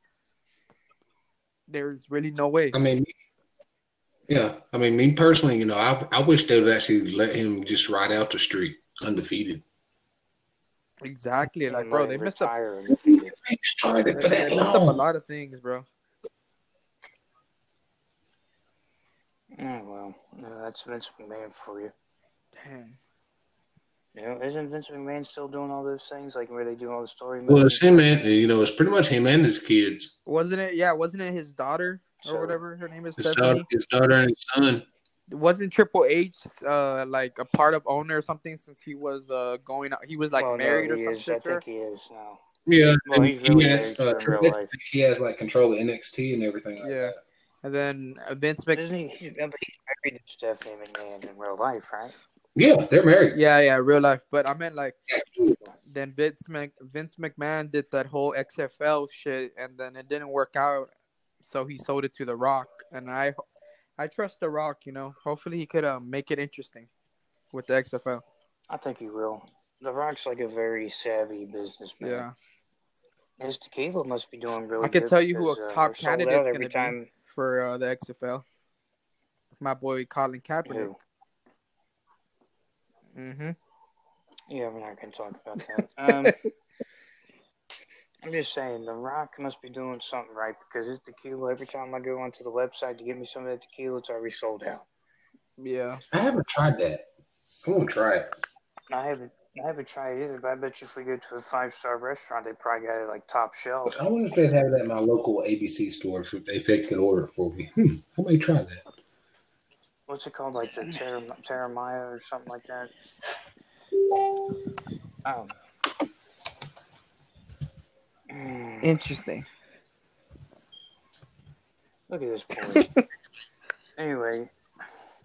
There's really no way. I mean, yeah. I mean, me personally, you know, I I wish they would actually let him just ride out the street undefeated. Exactly. Like, bro, they him messed up. retire undefeated. Started They for that messed up a lot of things, bro. Oh well, no, that's Vince McMahon for you. Damn. You know, isn't Vince McMahon still doing all those things like where they do all the story? Well, movies? it's him and you know, it's pretty much him and his kids, Wasn't it? Yeah, wasn't it his daughter or So- whatever her name is? his daughter, his daughter and his son. Wasn't Triple H uh like a part of owner or something since he was uh going out? He was like Well, married he or is. I something. to her? think he is now. Yeah, Well, and he's really he has married uh, in Triple real H, life. he has like control of NXT and everything like Yeah. that. And then uh, Vince Mc. Isn't he? He's, but he's married to Stephanie McMahon in real life, right? Yeah, they're married. Yeah, yeah, real life. But I meant like then Vince Mc, Vince McMahon did that whole XFL shit, and then it didn't work out, so he sold it to The Rock. And I, I trust The Rock. You know, hopefully he could uh, make it interesting with the XFL. I think he will. The Rock's like a very savvy businessman. Yeah, His tequila must be doing really I can good tell you who a uh, top they're sold candidate's out gonna be. for uh, the XFL. My boy Colin Kaepernick. Who? Mm-hmm. Yeah, we're not going to talk about that. *laughs* Um, I'm just saying, The Rock must be doing something right because his tequila, every time I go onto the website to get me some of that tequila, it's already sold out. Yeah, I haven't tried that. I want to try it. I haven't. I haven't tried it either, but I bet you if we go to a five star restaurant, they probably got it like top shelf. I wonder if they'd have that in my local ABC store if they, if they could order it for me. Hmm, I may try that. What's it called? Like the *laughs* Terra, Terramaya or something like that? Oh. Mm, interesting. look at this *laughs* boy. anyway,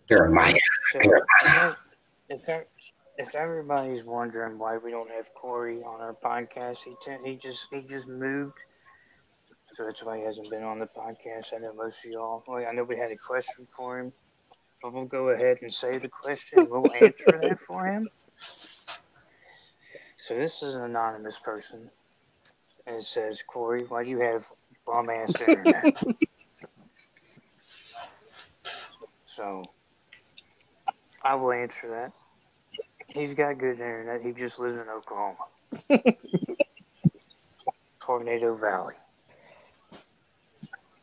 Jeremiah. So if, if if everybody's wondering why we don't have Corey on our podcast, he ten, he just he just moved, so that's why he hasn't been on the podcast. I know most of y'all. Well, I know we had a question for him, but we'll go ahead and say the question. We'll answer that for him. So this is an anonymous person, and it says, "Corey, why do you have bum ass internet?" so. I will answer that. He's got good internet. He just lives in Oklahoma. *laughs* Tornado Valley.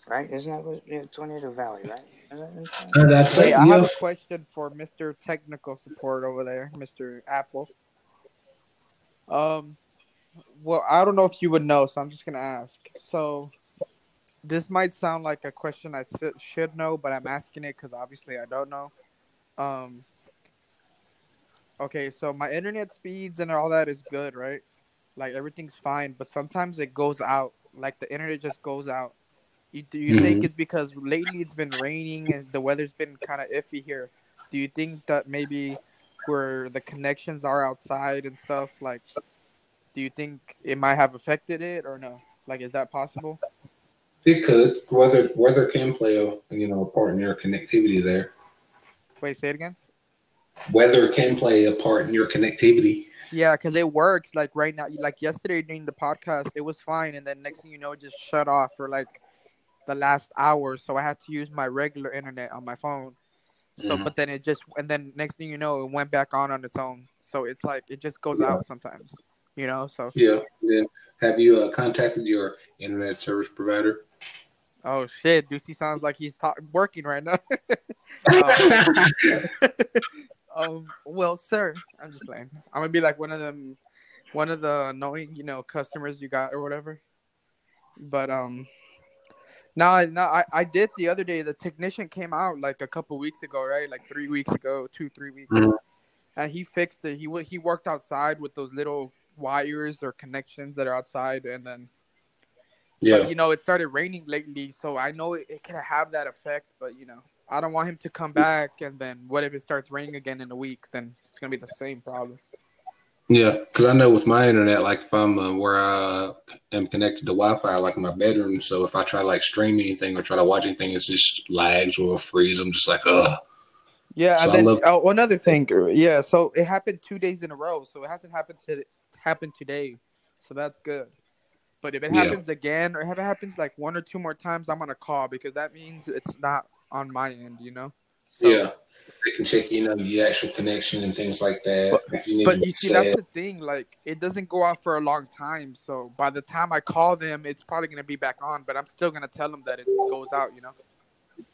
Right? Isn't that what yeah, Tornado Valley, right? Is that what it's called? Uh, that's Hey, it. I have a question for Mr. Technical Support over there, Mr. Apple. Um, well, I don't know if you would know, so I'm just gonna ask. So, this might sound like a question I should- should know, but I'm asking it because obviously I don't know. Um, okay, so my internet speeds and all that is good, right? Like everything's fine, but sometimes it goes out. Like the internet just goes out. You, do you think mm-hmm. it's because lately it's been raining and the weather's been kind of iffy here? Do you think that maybe where the connections are outside and stuff, like, do you think it might have affected it or no? Like, is that possible? It could. Weather weather can play a you know a part in your connectivity there. Wait, say it again. Weather can play a part in your connectivity. Yeah, because it works. Like right now, like yesterday during the podcast, it was fine, and then next thing you know, it just shut off for like the last hour. So I had to use my regular internet on my phone. So, Mhm. but then it just, and then next thing you know, it went back on on its own. So it's like it just goes Yeah. out sometimes, you know. So Yeah. Then have you uh, contacted your internet service provider? oh shit, Ducey sounds like he's ta- working right now. *laughs* *laughs* *laughs* um, well, sir, I'm just playing. I'm gonna be like one of them, one of the annoying, you know, customers you got or whatever. But um, no, I- no, I I did the other day. The technician came out like a couple weeks ago, right? Like three weeks ago, two three weeks, Mhm. and he fixed it. He he worked outside with those little wires or connections that are outside, and then yeah. but, you know, it started raining lately, so I know it, it can have that effect. But you know, I don't want him to come back, and then what if it starts raining again in a week? Then it's gonna be the same problem. Yeah, because I know with my internet, like if I'm uh, where I am connected to Wi-Fi, like in my bedroom, so if I try to like stream anything or try to watch anything, it's just lags or freeze. I'm just like, ugh. Yeah, So and then love- oh, another thing, yeah. So it happened two days in a row, so it hasn't happened to happened today, so that's good. But if it Yeah. happens again, or if it happens like one or two more times, I'm gonna call because that means it's not on my end, you know. So, yeah, they can check, you know, the actual connection and things like that. if you But you see, that's the thing. Like, it doesn't go out for a long time. So by the time I call them, it's probably gonna be back on. But I'm still gonna tell them that it goes out. You know.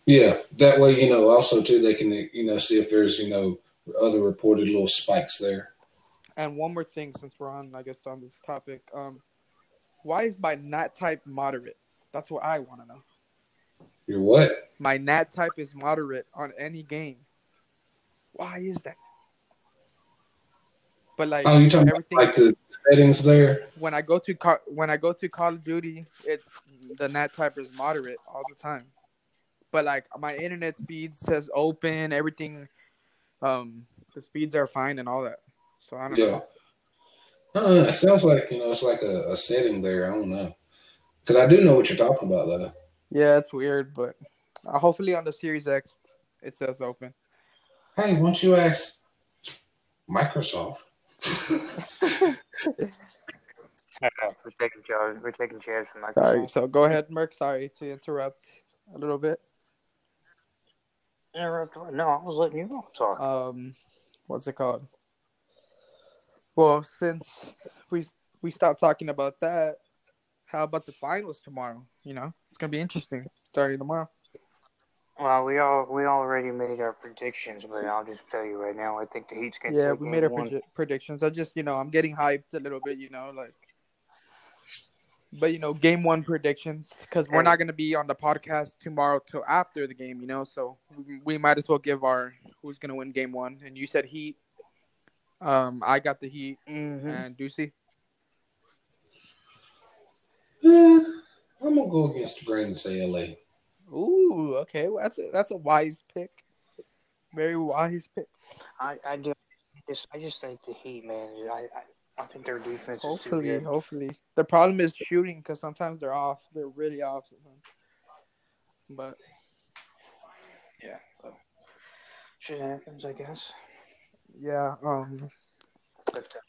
Yeah, that way, you know, also too, they can, you know, see if there's, you know, other reported little spikes there. And one more thing, since we're on, I guess, on this topic, um, why is my NAT type moderate? That's what I want to know. You're what? My NAT type is moderate on any game. Why is that? But like Oh, you're talking about everything, like the settings there? when I go to Ca- when I go to Call of Duty, it's the NAT type is moderate all the time. But like my internet speed says open, everything, um, the speeds are fine and all that. So I don't Yeah. know. Uh, it sounds like, you know, it's like a, a setting there. I don't know. Because I do know what you're talking about, though. Yeah, it's weird, but uh, hopefully on the Series X it says open. Hey, why don't you ask Microsoft? *laughs* we're taking charge. We're taking charge from Microsoft. Sorry. So go ahead, Merc. Sorry to interrupt a little bit. Interrupt? No, I was letting you all talk. Um, what's it called? Well, since we we stopped talking about that, how about the finals tomorrow? You know, it's gonna be interesting starting tomorrow. Well, we all we already made our predictions, but I'll just tell you right now, I think the Heat's gonna Yeah, take we game made our predi- predictions. I just, you know, I'm getting hyped a little bit. You know, like, but you know, game one predictions because we're not gonna be on the podcast tomorrow till after the game. You know, so we, we might as well give our who's gonna win game one. And you said Heat. Um, I got the Heat Mhm. and Ducey. Eh, I'm going to go against the grain and say LA. Ooh, okay. Well, that's a, that's a wise pick. Very wise pick. I I do. Just I just think the Heat, man. I I, I think their defense is too Hopefully, good. hopefully. The problem is shooting because sometimes they're off. They're really off. Sometimes. But Yeah. So. Shit happens, I guess. yeah, um, But uh,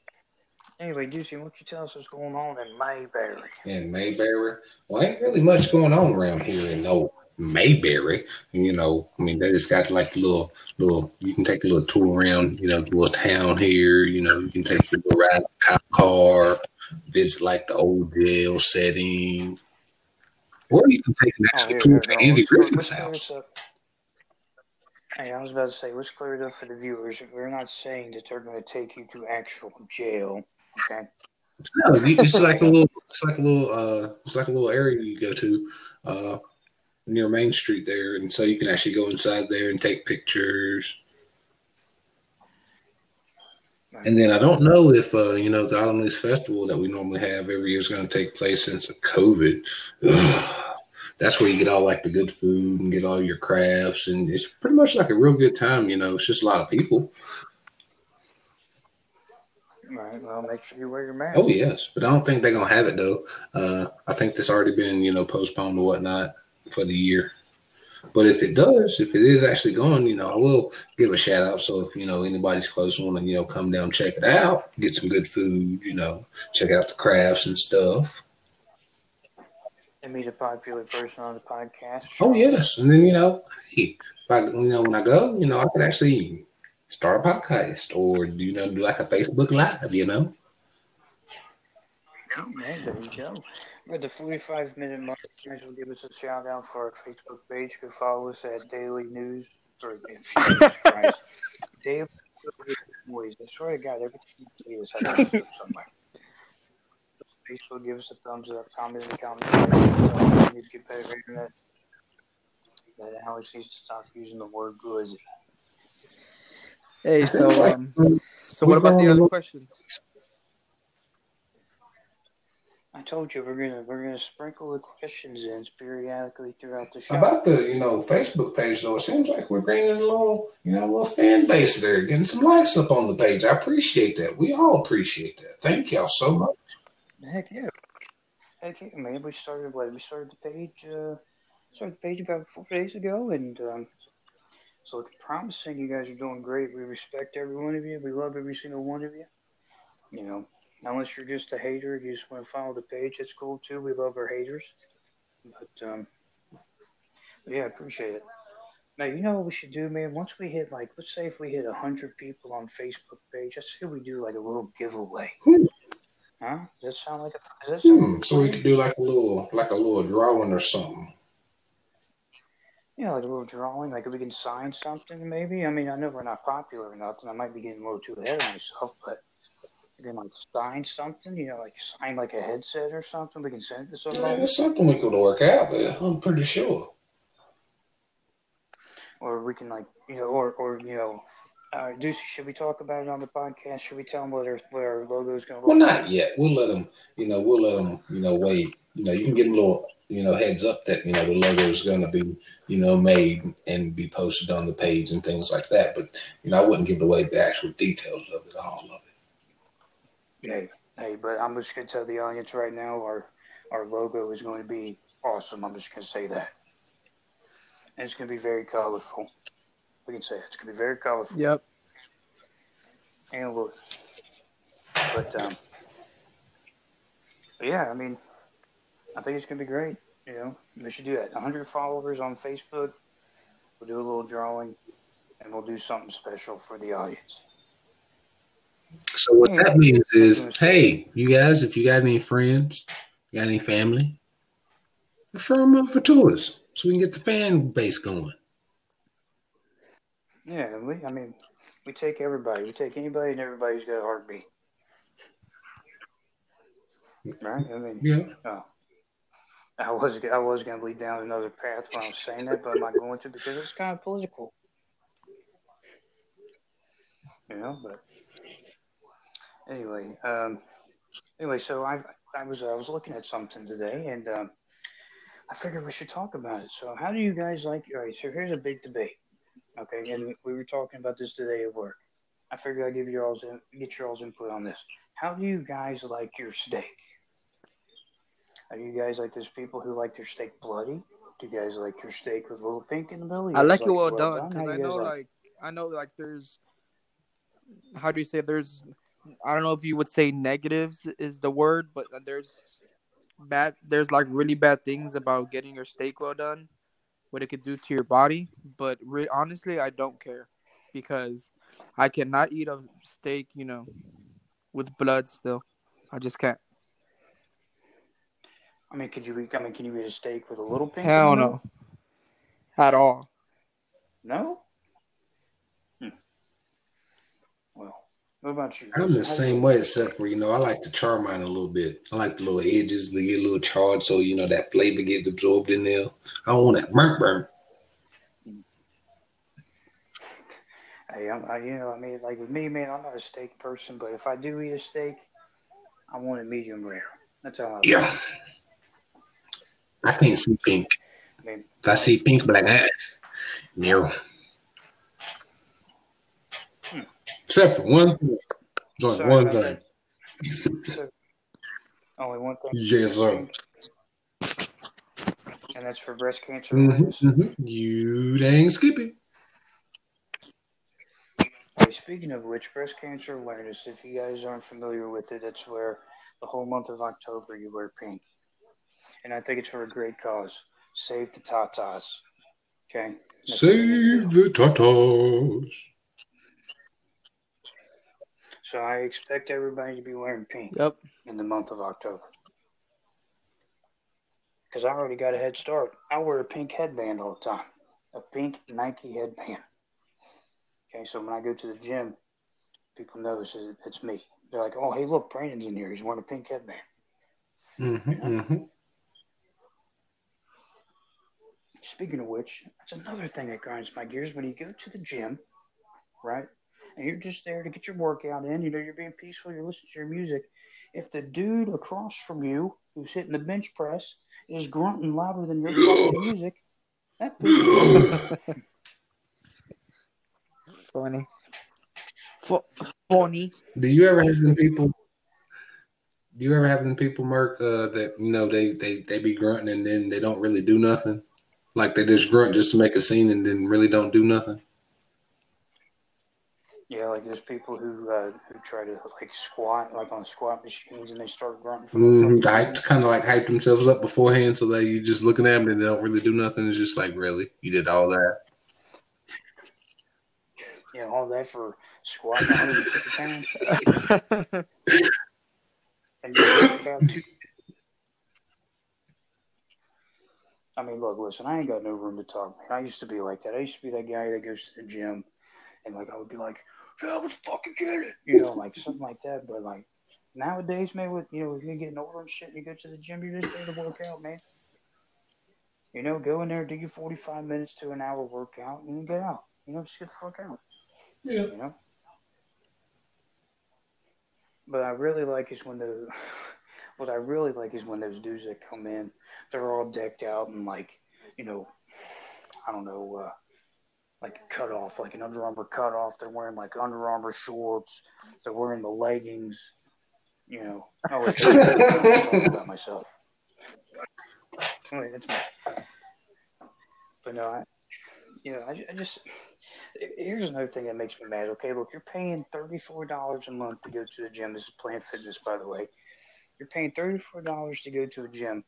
anyway, Juicy, why don't you tell us what's going on in Mayberry? in Mayberry. Well, ain't really much going on around here in no Mayberry. You know, I mean, they just got like a little, little. You can take a little tour around, you know, the little town here. You know, you can take a little ride in a car, visit like the old jail setting, or you can take an Oh, actual here, tour to Andy Griffin's house. up. Hey, I was about to say, let's clear it up for the viewers. We're not saying that they're going to take you to actual jail. Okay. No, it's like a little, it's like a little, uh, it's like a little area you go to, uh, near Main Street there, and so you can actually go inside there and take pictures. And then I don't know if uh, you know the Autumn Leaves Festival that we normally have every year is going to take place since of COVID. Ugh. *sighs* that's where you get all like the good food and get all your crafts, and it's pretty much like a real good time. You know, it's just a lot of people. Right. Well, make sure you wear your mask. Oh yes, but I don't think they're gonna have it though. Uh, I think that's already been you know postponed or whatnot for the year. But if it does, if it is actually gone, you know, I will give a shout out. So if you know anybody's close, want to you know come down check it out, get some good food, you know, check out the crafts and stuff. And meet a popular person on the podcast. Oh yes, and then you know, hey, if I you know when I go, you know, I could actually start a podcast or do you know do like a Facebook live, you know. Yeah, there you go. At the 45 minute mark, you guys will give us a shout out for our Facebook page. You can follow us at Daily News or *laughs* Jesus Christ. Daily Boys. I swear to God, every time you see this, I have to do somewhere. Facebook, give us a thumbs up, comment in the comments. We need to get better internet. That Alex needs to stop using the word glizzy. Hey, so um, so what about the other questions? I told you we're gonna we're gonna sprinkle the questions in periodically throughout the show. About the you know Facebook page though, it seems like we're bringing a little you know a little fan base there, getting some likes up on the page. I appreciate that. We all appreciate that. Thank y'all so much. Heck yeah, heck yeah, man. We started what? We started the page. Uh, started the page about four days ago, and um, so it's promising. You guys are doing great. We respect every one of you. We love every single one of you. You know, unless you're just a hater, you just want to follow the page. It's cool too. We love our haters. But um, yeah, I appreciate it. Now you know what we should do, man. Once we hit like, let's say if we hit hundred people on Facebook page, let's say we do like a little giveaway. Hmm. Huh? Does that sound like a? Does Hmm, so we could do like a little like a little drawing or something. Yeah, like a little drawing, like if we can sign something, maybe. I mean, I know we're not popular or nothing. I might be getting a little too ahead of myself, but we can like sign something, you know, like sign like a headset or something. We can send it to somebody, it's something we could work out there. I'm pretty sure. or we can like, you know, or or you know, uh, do should we talk about it on the podcast? Should we tell them what our what our logo is going to Well, not yet. We'll let them. You know, we'll let them. You know, wait. You know, you can give them a little. You know, heads up that you know the logo is going to be you know made and be posted on the page and things like that. But you know, I wouldn't give away the actual details of it, all of it. Hey, hey, but I'm just going to tell the audience right now, our our logo is going to be awesome. I'm just going to say that, and it's going to be very colorful. We can say it. it's going to be very colorful. Yep. and look. But um, but yeah, I mean, I think it's gonna be great. You know, we should do that. 100 followers on Facebook. We'll do a little drawing, and we'll do something special for the audience. So what that means is, hey, you guys, if you got any friends, got any family, refer them over to us so we can get the fan base going. Yeah, we. I mean, we take everybody. We take anybody and everybody who's got a heartbeat. Right? I mean, Yeah. oh. I was I was gonna lead down another path when I was saying that, but I'm not going to because it's kind of political. You know, but anyway, um, anyway, so I I was I was looking at something today, and um, I figured we should talk about it. So, how do you guys like? All right, so here's a big debate. Okay, and we were talking about this today at work. I figured I'd give you all's in, get your all's input on this. How do you guys like your steak? Are you guys like those people who like their steak bloody? Do you guys like your steak with a little pink in the middle? You I like it well done because I know like I know like there's how do you say there's I don't know if you would say negatives is the word, but there's bad there's like really bad things about getting your steak well done, what it could do to your body. But re- honestly, I don't care because I cannot eat a steak, you know, with blood still. I just can't. I mean, could you eat? I mean, can you eat a steak with a little pink? Hell in the middle? no, at all. No. Hmm. Well, what about you? I'm the same way, except for you know, I like to char mine a little bit. I like the little edges to get a little charred, so you know that flavor gets absorbed in there. I don't want that burnt burnt. *laughs* Hey, I'm, I, you know, I mean, like with me, man, I'm not a steak person, but if I do eat a steak, I want it medium rare. That's all I. Yeah. I can't see pink. I mean, If I see pink, I'm like, ah, no. Except for one thing. Only Sorry one thing. *laughs* only one thing. Yes, sir. And that's for breast cancer Mhm, awareness. mhm. You dang skippy. Hey, speaking of which, breast cancer awareness, if you guys aren't familiar with it, it's where the whole month of October you wear pink. And I think it's for a great cause. Save the tatas. Okay? That's what we're gonna do. Save the tatas. So I expect everybody to be wearing pink Yep. in the month of October. Because I already got a head start. I wear a pink headband all the time, a pink Nike headband. Okay, so when I go to the gym, people notice it- it's me. They're like, "Oh, hey, look, Brandon's in here. He's wearing a pink headband." Mm-hmm, mm-hmm. Speaking of which, that's another thing that grinds my gears. When you go to the gym, right, and you're just there to get your workout in, you know, you're being peaceful, you're listening to your music. If the dude across from you who's hitting the bench press is grunting louder than your fucking *laughs* music, that Funny. Fu- funny. Do you ever have them people? Do you ever have them people, Merc, uh, that you know they, they they be grunting and then they don't really do nothing? Like they just grunt just to make a scene and then really don't do nothing. Yeah, like there's people who uh, who try to like squat like on squat machines and they start grunting from Mm-hmm. the kind of like hype themselves up beforehand, so that you just looking at them and they don't really do nothing. It's just like, really, you did all that? you know, all that for squatting And about *laughs* two. I mean, look, listen, I ain't got no room to talk, man. I used to be like that. I used to be that guy that goes to the gym and, like, I would be like, yeah, let's fucking get it. You know, like something like that. But, like, nowadays, man, with, you know, if you're getting older and shit and you go to the gym, you're just there to work out, man. You know, go in there, do your 45 minutes to an hour workout, and get out. You know, just get the fuck out. Yeah. You know? But I really like is when the *laughs* what I really like is when those dudes that come in, they're all decked out and like, you know, I don't know, uh, like cut off, like an Under Armour cut off. They're wearing like Under Armour shorts. They're wearing the leggings. You know, I'm talking about myself. Wait, that's me. But no, I, you know, I, I just here's another thing that makes me mad. Okay, look, you're paying thirty four dollars a month to go to the gym. This is Planet Fitness, by the way. You're paying thirty four dollars to go to a gym,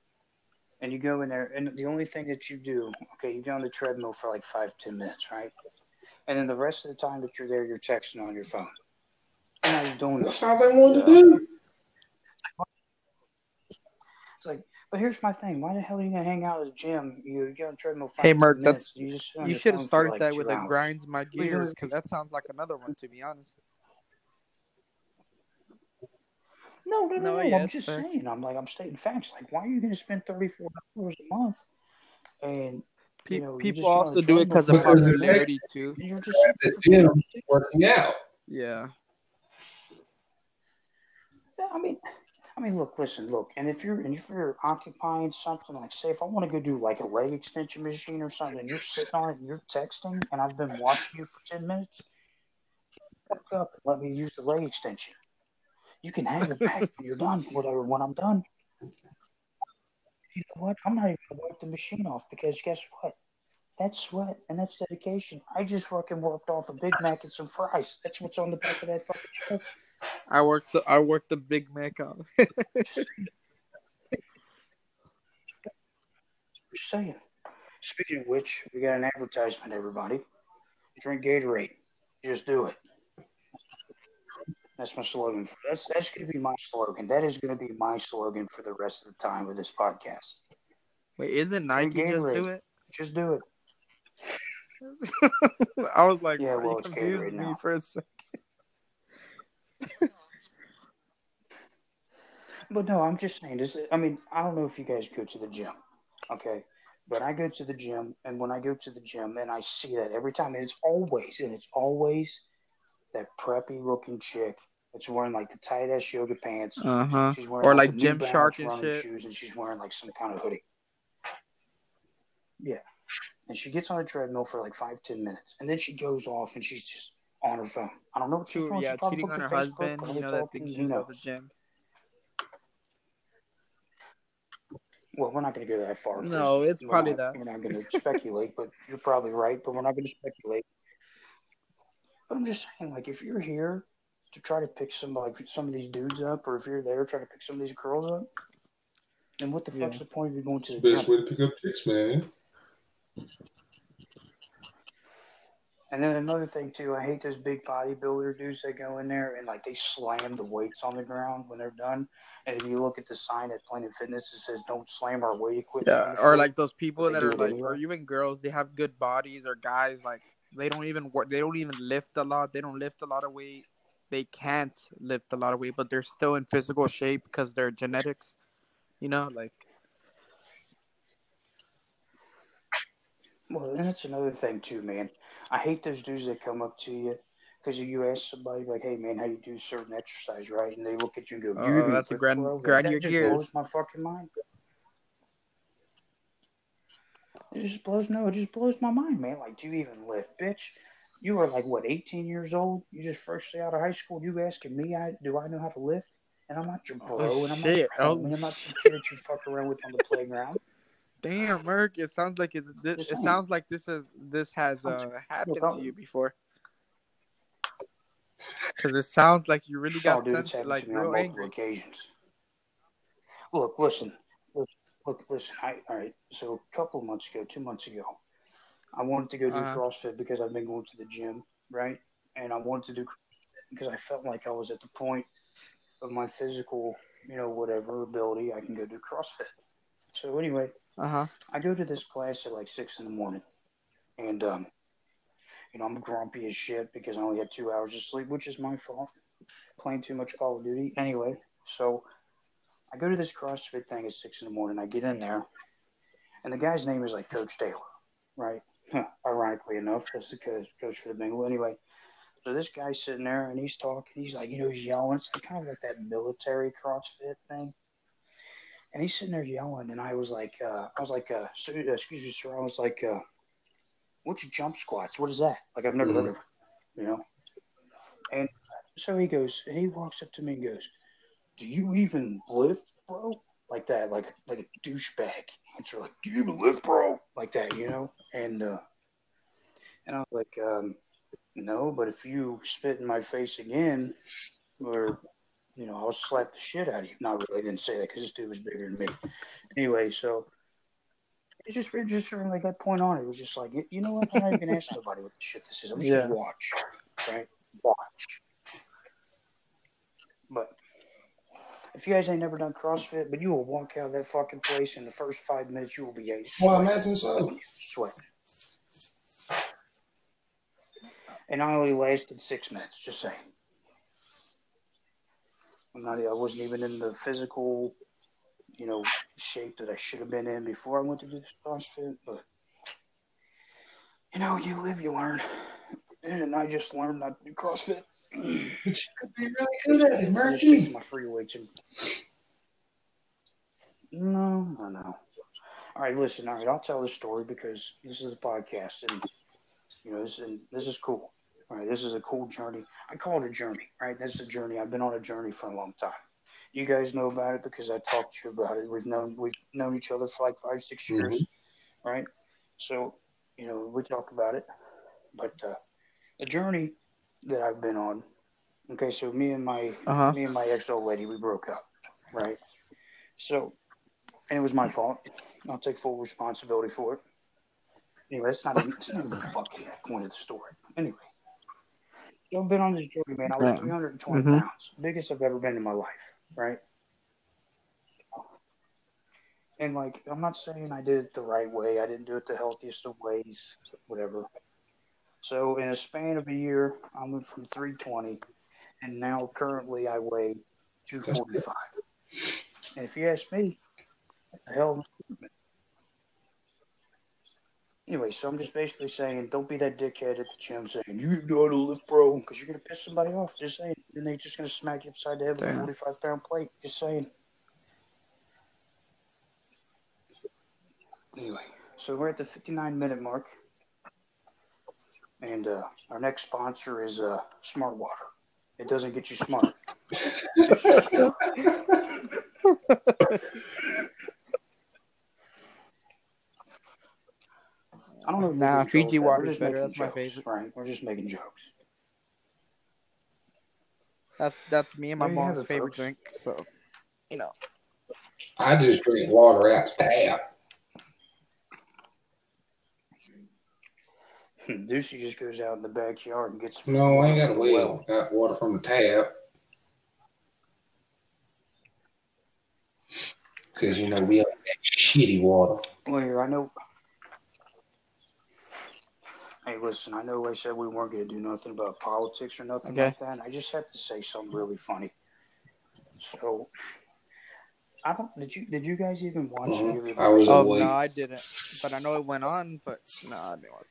and you go in there, and the only thing that you do, okay, you get on the treadmill for like five ten minutes, right? And then the rest of the time that you're there, you're texting on your phone. You're not even doing That's how they want to do. It's like, but here's my thing: Why the hell are you gonna hang out at the gym? You get on the treadmill. Five, Hey, 10 Merc, minutes, that's- you just sit on You should have started like, that with the hours. grinds my Well, gears because that sounds like another one, to be honest. No, no, no, No, no. yeah, I'm just fair. saying. I'm like, I'm stating facts. Like, why are you going to spend thirty four dollars a month? And Pe- You know, people just go on also do it because of popularity too. You're just At the gym working out. Yeah. Yeah, I mean, I mean, look, listen, look, and if you're and if you're occupying something like, say, if I want to go do like a leg extension machine or something, and you're sitting on it and you're texting, and I've been watching you for ten minutes, fuck up and let me use the leg extension. You can hang it back when you're done, *laughs* whatever. When I'm done, you know what? I'm not even gonna wipe the machine off because guess what? That's sweat and that's dedication. I just fucking worked off a Big Mac and some fries. That's what's on the back of that fucking truck. I worked. So I worked the Big Mac on. *laughs* Just saying. Speaking of which, we got an advertisement, everybody. Drink Gatorade. Just do it. That's my slogan. For, that's that's going to be my slogan. That is going to be my slogan for the rest of the time with this podcast. Wait, isn't Nike just do it? Just do it. *laughs* I was like, Yeah, well, you confused me now. for a second. But no, I'm just saying this. I mean, I don't know if you guys go to the gym, okay? But I go to the gym, and when I go to the gym, and I see that every time, and it's always, and it's always that preppy looking chick that's wearing like the tight ass yoga pants. Uh huh. She's wearing Or like, like New Gymshark and shit. shoes, and she's wearing like some kind of hoodie. Yeah. And she gets on a treadmill for like five, ten minutes. And then she goes off and she's just on her phone. I don't know what she's doing. yeah, She's cheating on her Facebook, husband. You know that thinks she's at the gym. Well, we're not going to go that far. No, it's probably not- that. We're not going to speculate, but you're probably right. But we're not going to speculate. But I'm just saying, like, if you're here to try to pick some like some of these dudes up, or if you're there trying to pick some of these girls up, then what the Yeah. fuck's the point of you going to the the best gym? way to pick up chicks, man. And then another thing too, I hate those big bodybuilder dudes that go in there and like they slam the weights on the ground when they're done. And if you look at the sign at Planet Fitness, it says "Don't slam our weight equipment." on Yeah, or like those people that are like, anyway. or even girls, they have good bodies, or guys like they don't even work, they don't even lift a lot, they don't lift a lot of weight, they can't lift a lot of weight, but they're still in physical shape because their genetics, you know, like Well, that's another thing too, man. I hate those dudes that come up to you because you ask somebody like, "Hey, man, how you do certain exercise, right?" And they look at you and go, Oh, "You even that's a lift, grind- grind your gears. blows my fucking mind. It just blows no, it just blows my mind, man. Like, do you even lift, bitch? You are like what, 18 years old? You just freshly out of high school. You asking me, I do I know how to lift? And I'm not your bro, Oh, and I'm shit. not your Oh. I'm not some kid that you fuck around with on the playground. damn, Merc, it sounds like it's this, it sounds like this is this has uh, happened to you before. Because it sounds like you really Oh, got dude, sense, like on real angry. occasions. Look, listen, look, listen. I all right. So a couple of months ago, two months ago, I wanted to go do Uh-huh. CrossFit because I've been going to the gym, right? And I wanted to do because I felt like I was at the point of my physical, you know, whatever ability, I can go do CrossFit. So anyway, Uh huh. I go to this class at like six in the morning, and um, you know I'm grumpy as shit because I only had two hours of sleep, which is my fault. Playing too much Call of Duty. Anyway, so I go to this CrossFit thing at six in the morning. I get in there, and the guy's name is like Coach Taylor, right? Ironically enough, that's the coach, coach for the Bengal. Anyway, so this guy's sitting there and he's talking. He's like, you know, he's yelling. It's kind of like that military CrossFit thing. And he's sitting there yelling, and I was like, uh, I was like, uh, uh, excuse me, sir. I was like, uh, what's your jump squats? What is that? Like I've never heard of, it, you know. And so he goes, and he walks up to me and goes, "Do you even lift, bro?" Like that, like like a douchebag answer, like, "Do you even lift, bro?" Like that, you know. And uh, and I was like, um, "No, but if you spit in my face again, or you know, I'll slap the shit out of you." Not really, I didn't say that because this dude was bigger than me. Anyway, so it just, it just from like that point on, it was just like, you- you know what? I'm not even ask nobody what the shit this is. I'm just Yeah. gonna watch, right? Watch. But if you guys ain't never done CrossFit, but you will walk out of that fucking place in the first five minutes, you will be a Well, I sweat, imagine so. sweat. And I only lasted six minutes. Just saying. I'm not. I wasn't even in the physical, you know, shape that I should have been in before I went to do this CrossFit. But you know, you live, you learn. And I just learned not to do CrossFit. But you could be really good at it, I just stick to Murphy. my free weights no, no, no. All right, listen. All right, I'll tell this story because this is a podcast, and you know, this and this is cool. All right, this is a cool journey. I call it a journey. Right, this is a journey. I've been on a journey for a long time. You guys know about it because I talked to you about it. We've known we've known each other for like five, six years, right? So, you know, we talk about it. But uh, the journey that I've been on. Okay, so me and my Uh huh. me and my ex old lady, we broke up, right? So, and it was my fault. I'll take full responsibility for it. Anyway, that's not, that's not even the fucking point of the story. Anyway, so I've been on this journey, man. I was Yeah. 320 Mhm. pounds, biggest I've ever been in my life, right? And like, I'm not saying I did it the right way. I didn't do it the healthiest of ways, whatever. So in a span of a year, I went from 320, and now currently I weigh 245. And if you ask me, the hell? of an improvement. Anyway, so I'm just basically saying, don't be that dickhead at the gym saying you know how to lift, bro, because you're gonna piss somebody off. Just saying, and they're just gonna smack you upside the head with a 45 pound plate. Just saying. Anyway, so we're at the 59 minute mark. And uh, our next sponsor is uh, Smart Water. It doesn't get you smart. *laughs* I don't know. if Nah, we're Fiji water is better. making That's my favorite. Frank. We're just making jokes. That's that's me and my There you have mom's favorite folks. drink. So, you know, I just drink water out the tap. Hmm, Deucey just goes out in the backyard and gets. No, I ain't got a Well, well. Got water from the tap. Because, you know, we have that shitty water. Well, here, I know. Hey, listen, I know I said we weren't going to do nothing about politics or nothing Okay. like that. I just have to say something really funny. So, I don't. Did you Did you guys even watch? Mm-hmm. Any of I was the- oh away. no, I didn't. But I know it went on. But no, I didn't. watch.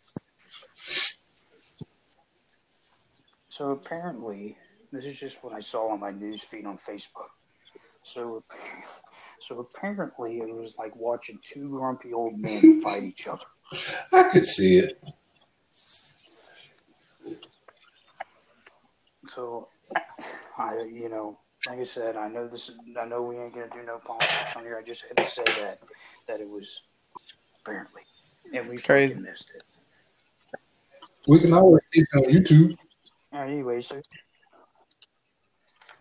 So apparently, this is just what I saw on my news feed on Facebook. So, so apparently, it was like watching two grumpy old men *laughs* fight each other. I could see it. So, I, you know, like I said, I know this. I know we ain't gonna do no politics on here. I just had to say that that it was apparently, and we Crazy. missed it. We can always see it on YouTube. All right, anyway, so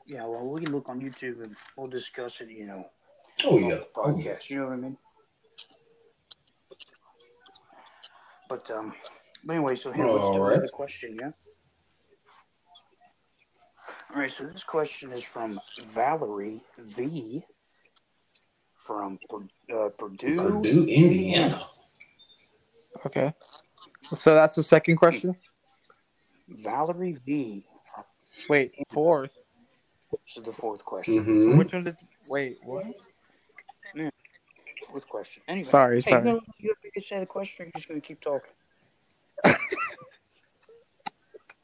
yeah, well, we can look on YouTube and we'll discuss it. You know, Oh, yeah. the yeah. podcast. You know what I mean? But um, but anyway, so here, let's do Alright. another question, yeah. All right, so this question is from Valerie V. From uh, Purdue. Purdue, Indiana. Okay. So that's the second question. Valerie V. Wait, fourth. This is the fourth question. Mm-hmm. Which one did? Wait, what? Fourth question. Anyway, Sorry, hey, sorry. No, you have to say the question. Or you're just gonna keep talking,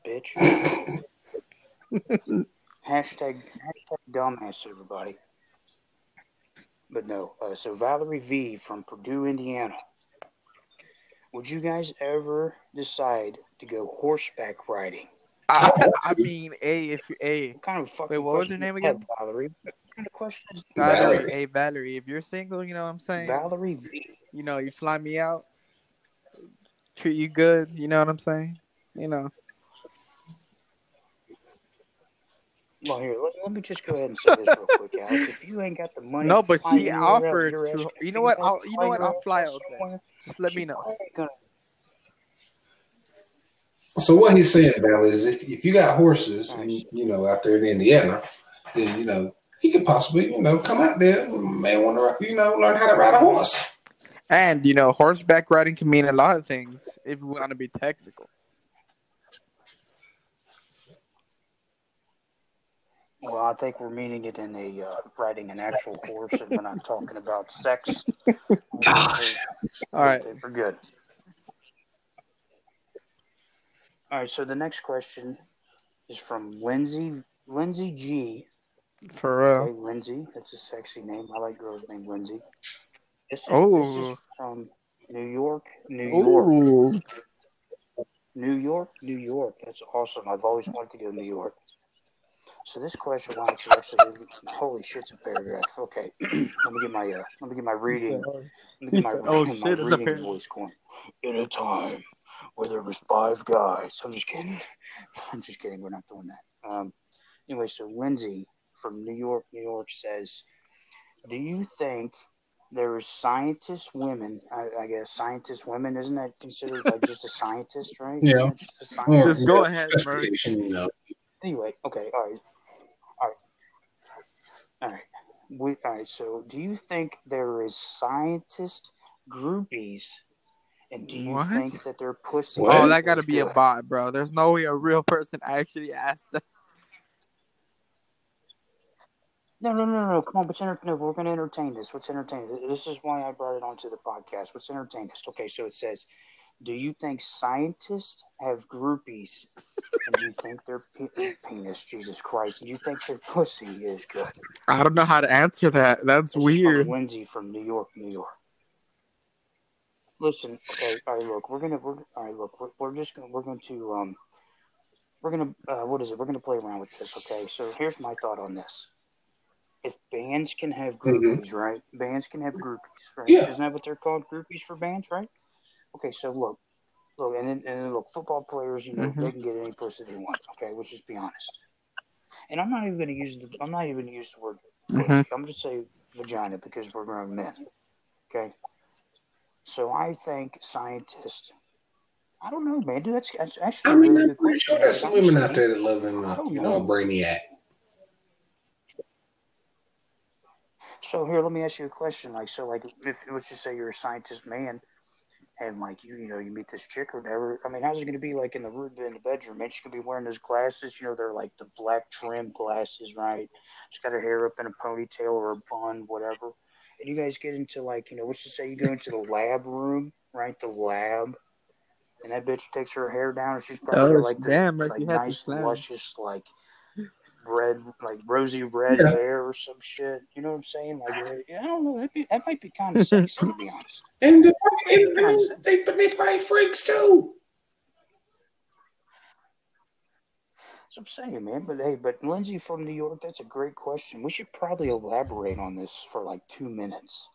bitch. *laughs* hashtag hashtag dumbass, everybody. But no. Uh, so Valerie V from Purdue, Indiana. Would you guys ever decide to go horseback riding? I, I mean, a if you a What kind of fucking Wait, what was question her name again? Valerie? What kind of question is Valerie, Valerie. a Valerie. If you're single, you know what I'm saying. Valerie V? You know, you fly me out, treat you good. You know what I'm saying. You know. Well, here, let, let me just go ahead and say this real quick, Alex. If you ain't got the money, No, but fly she offered to- you know what, I'll- you know what, I'll fly out out there. Just let she me know. Probably ain't gonna- So what he's saying, Bell, is if, if you got horses, and, you know, out there in Indiana, then you know he could possibly, you know, come out there, and may want to, you know, learn how to ride a horse. And you know, horseback riding can mean a lot of things if we want to be technical. Well, I think we're meaning it in a uh, riding an actual horse, and we're not talking about sex. *laughs* Gosh. All right. We're good. All right, so the next question is from Lindsay Lindsay G. For Hey, real. Lindsay, that's a sexy name. I like girls named Lindsay. This is, this Oh. is from New York, New York, Ooh. New York, New York. That's awesome. I've always wanted to go to New York. So this question, Alex, is actually holy shit, it's a paragraph. Okay, *clears throat* let me get my uh, let me get my reading. Let me get my, said, "Oh, my shit, it's a reading paragraph." voice going. In a time where there was five guys. I'm just kidding. *laughs* I'm just kidding. We're not doing that. Um. Anyway, so Lindsay from New York, New York says, "Do you think there is scientist women? I, I guess scientist women isn't that considered like just a scientist, right? Yeah. Just a scientist? Just go ahead, Merc. specification. Anyway, okay, all right, all right, all right. We, all right. So, do you think there is scientist groupies, and do you What? think that their pussy? What? Oh, that got to is be a bot, bro. There's no way a real person actually asked that. No, no, no, no. Come on, let's enter- no, we're going to entertain this. Let's entertain this. This is why I brought it onto the podcast. Let's entertain this. Okay, so it says, "Do you think scientists have groupies, and do you think their pe- penis, Jesus Christ, do you think their pussy is good?" I don't know how to answer that. That's This is from weird. Lindsay from New York, New York. Listen, okay, all right. Look, we're gonna, we're all right. Look, we're, we're just gonna, we're going to, um, we're gonna, uh, what is it? We're gonna play around with this. Okay, so here's my thought on this. If bands can have groupies, right? Bands can have groupies, right? Yeah. Isn't that what they're called? Groupies for bands, right? Okay, so look, look, and then, and then look, football players, you know, Mhm. they can get any pussy they want. Okay, let's just be honest. And I'm not even gonna use the, I'm not even gonna use the word pussy. Mhm. I'm just say vagina because we're grown men. Okay. So I think scientists. I don't know, man. Dude, that's, that's actually. I mean, really I'm pretty sure there's some women out there that love him, uh, you know, a know. brainiac. So here, let me ask you a question. Like, so, like, if let's just say you're a scientist man, and like you, you know, you meet this chick or whatever. I mean, how's it going to be like in the room in the bedroom? And she's going to be wearing those glasses. You know, they're like the black trim glasses, right? She's got her hair up in a ponytail or a bun, whatever. And you guys get into like, you know, let's just say you go into the lab room, right? The lab. And that bitch takes her hair down, and she's probably Oh, got, like the damn, Rick, like you nice, slam. luscious, like red, like rosy red Yeah. hair or some shit. You know what I'm saying? Like, uh, I don't know. That'd be, that might be kind of sexy, to be honest. And, they, and, and they, but they probably freaks too. That's what I'm saying, man. But hey, but Lindsay from New York, that's a great question. We should probably elaborate on this for like two minutes.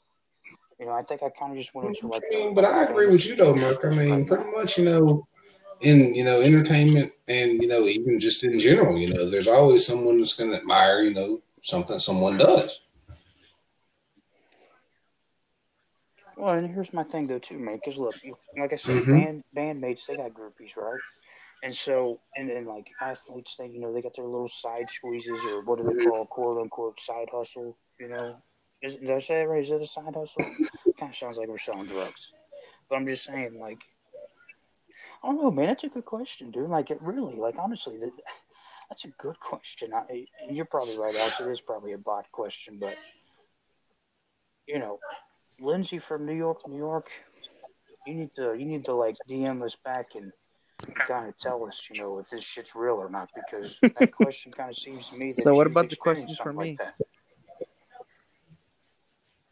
You know, I think I kind of just went into like. Mean, but I agree with you though, Mark. I mean, pretty much, you know, in you know, entertainment and you know, even just in general, you know, there's always someone that's gonna admire, you know, something someone does. Well, and here's my thing though too, man. Because look, like I said, Mhm. band bandmates they got groupies, right? And so, and then like athletes, they you know they got their little side squeezes or what do they call quote unquote side hustle? You know, is, did I say it right? Is it a side hustle? *laughs* kind of sounds like we're selling drugs, but I'm just saying, like, I don't know, man. That's a good question, dude. Like, it really, like, honestly, that, that's a good question. I, you're probably right, Alex. It is probably a bot question, but you know, Lindsay from New York, New York, you need to you need to like DM us back and kind of tell us, you know, if this shit's real or not, because *laughs* that question kind of seems to me that So what about the questions for me? Like that.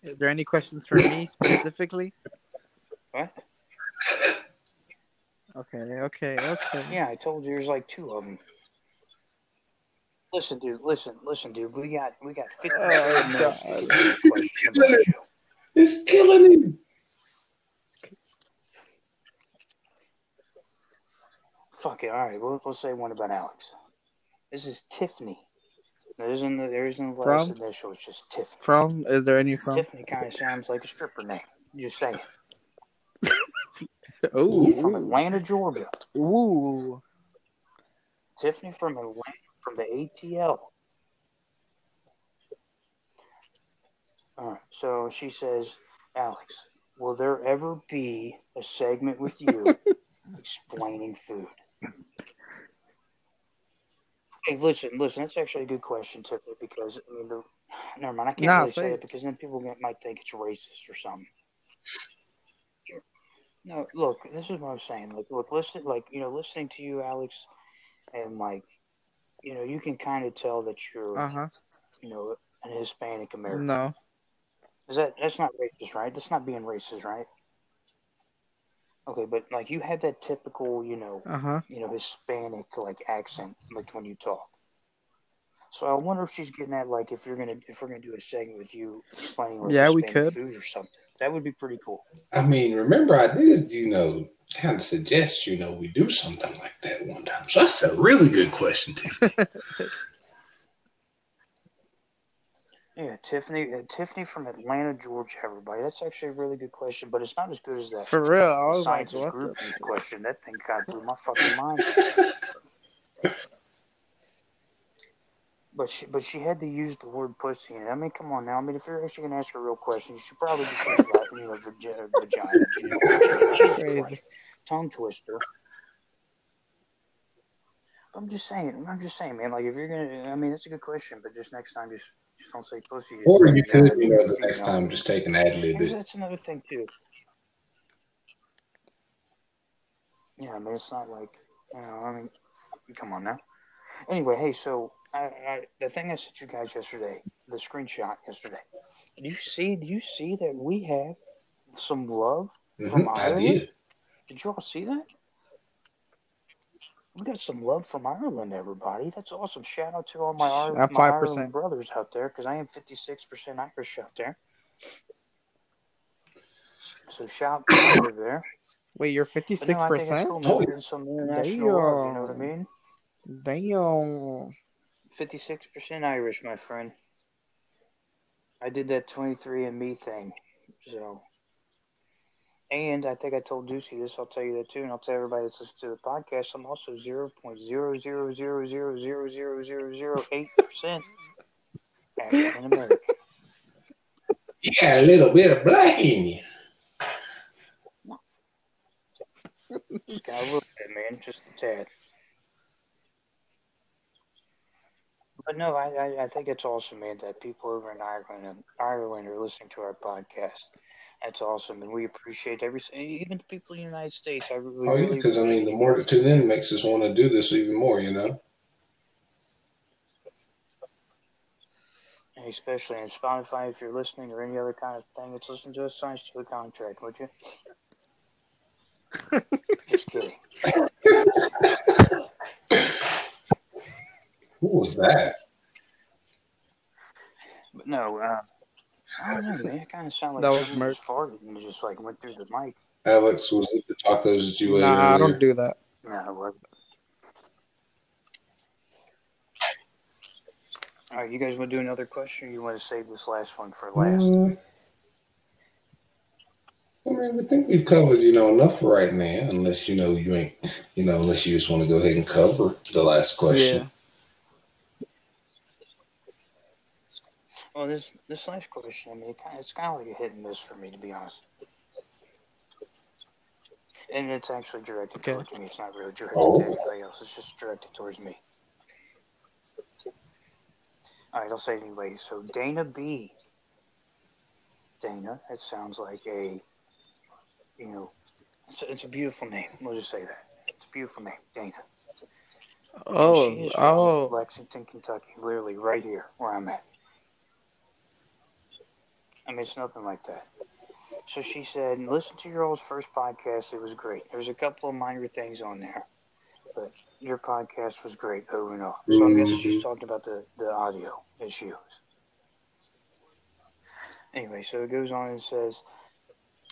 Is there any questions for me specifically? What? Okay, okay, okay. Yeah, I told you there's like two of them. Listen, dude. Listen, listen, dude. We got we got 50 Oh, minutes to God. answer the question about you. It's killing him. Fuck it. All right. Well, let's say one about Alex. This is Tiffany. There isn't there isn't the last From? initial. It's just Tiffany. From? Is there any from? Tiffany kind of sounds like a stripper name. Just saying. *laughs* Ooh. From Atlanta, Georgia. ooh. Tiffany from Atlanta, from the ATL. All right. So she says, Alex, will there ever be a segment with you *laughs* explaining food? Hey, listen, listen. That's actually a good question, Tiffany, because I mean, the, never mind. I can't Nah, really say it. because then people might think it's racist or something. No, look, this is what I'm saying. Like, look, listen, like you know, listening to you, Alex, and like, you know, you can kind of tell that you're, Uh huh. you know, an Hispanic American. No. Is that that's not racist, right? That's not being racist, right? Okay, but like you had that typical, you know, Uh huh. you know, Hispanic like accent, like when you talk. So I wonder if she's getting at like if you're gonna if we're gonna do a segment with you explaining like Yeah, we could. food or something. That would be pretty cool. I mean, remember I did, you know, kind of suggest, you know, we do something like that one time. So that's a really good question, Tiffany. *laughs* Yeah, Tiffany, uh, Tiffany from Atlanta, Georgia. Everybody, that's actually a really good question, but it's not as good as that. For real, I was scientist what group question. That thing kind of blew my fucking mind. *laughs* But she, but she had to use the word pussy. I mean, come on now. I mean, if you're actually gonna ask her a real question, you should probably just use that, you know, vagi- vagina. You know, Crazy. Tongue twister. I'm just saying. I'm just saying, man. Like, if you're gonna, I mean, that's a good question, but just next time, just just don't say pussy. Or you could, you know, the next time just take an ad lib that's another thing too. Yeah, I mean it's not like you know. I mean, come on now. Anyway, hey, so I, I the thing I sent you guys yesterday, the screenshot yesterday. Do you see? Do you see that we have some love From Mhm, I Ireland? did. Did you all see that? We got some love from Ireland, everybody. That's awesome. Shout out to all my, I'm my Ireland brothers out there because I am 56% Irish out there. So shout out over there. Wait, you're But fifty no, six I think it's percent? cool, some international love, you know what I mean? Damn. 56% Irish, my friend. I did that 23andMe thing. So, and I think I told Juicy this. I'll tell you that too, and I'll tell everybody that's listening to the podcast. I'm also 0.000000008% African American. You got a little bit of black in you. Just got a little bit, man, just a tad. But no, I, I, I think it's awesome, man, that people over in Ireland and Ireland are listening to our podcast. That's awesome, and we appreciate every even the people in the United States. I really, Oh yeah, really because I mean, the more you. to tune in makes us want to do this even more. You know. And especially on Spotify, if you're listening, or any other kind of thing that's listening to us, sign to a contract, would you? *laughs* Just kidding. Who was that? But no, uh, I don't know, man. It kind of sounded like That was somebody just farted and it just like went through the mic. Alex was it the tacos that you ate Nah, I earlier? don't do that. No, it wasn't. All right, you guys want to do another question, or you want to save this last one for last? Uh, I mean, I think we've covered, you know, enough right now. Unless you know you ain't, you know, unless you just want to go ahead and cover the last question. Yeah. Well, this this last question, I mean, it kind of, it's kind of like a hit and miss for me, to be honest. And it's actually directed Okay. towards me. It's not really directed Oh. to anybody else. It's just directed towards me. All right, I'll say it anyway. So Dana B. Dana. It sounds like a, you know, it's a, it's a beautiful name. We'll just say that. It's a beautiful name, Dana. Oh, she is from oh. Lexington, Kentucky, literally right here where I'm at. I mean, it's nothing like that. So she said, listen to your all's first podcast. It was great. There's a couple of minor things on there, but your podcast was great over and all. So I guess she's Mhm. talking about the, the audio issues. Anyway, so it goes on and says,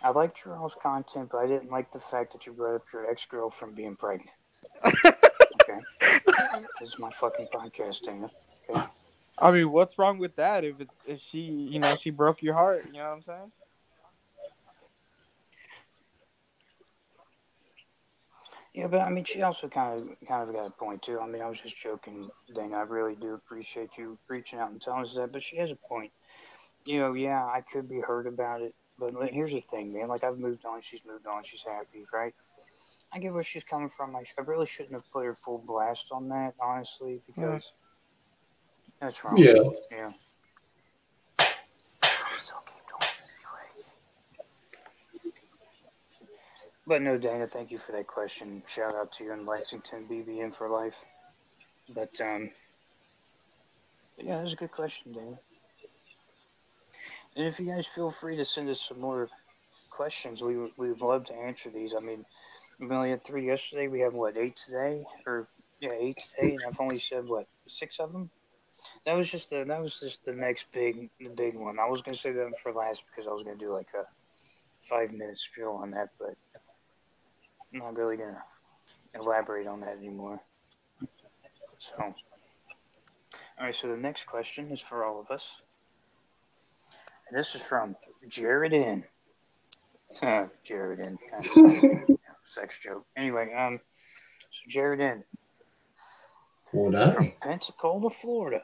I liked your all's content, but I didn't like the fact that you brought up your ex girlfriend being pregnant. *laughs* okay. This is my fucking podcast, Dana. Okay. I mean, what's wrong with that? If it, if she, you know, she broke your heart, you know what I'm saying? Yeah, but I mean, she also kind of kind of got a point too. I mean, I was just joking, Dana. I really do appreciate you reaching out and telling us that, but she has a point. You know, yeah, I could be hurt about it, but here's the thing, man. Like, I've moved on. She's moved on. She's happy, right? I get where she's coming from. I, I really shouldn't have put her full blast on that, honestly, because mm-hmm. That's wrong. Yeah. Yeah. Still keep doing it anyway. But no, Dana, thank you for that question. Shout out to you in Lexington, BBN for life. But um, yeah, that was a good question, Dana. And if you guys feel free to send us some more questions, we we would love to answer these. I mean, we only had three yesterday. We have what eight today, or yeah, eight today, and I've only said what six of them. That was just the that was just the next big the big one. I was gonna say that for last because I was gonna do like a five minute spiel on that, but I'm not really gonna elaborate on that anymore. So, all right. So the next question is for all of us, and this is from Jared N. *laughs* Jared N. Kind of *laughs* sounds like a sex joke. Anyway, um, so Jared N. Well from. Pensacola, Florida.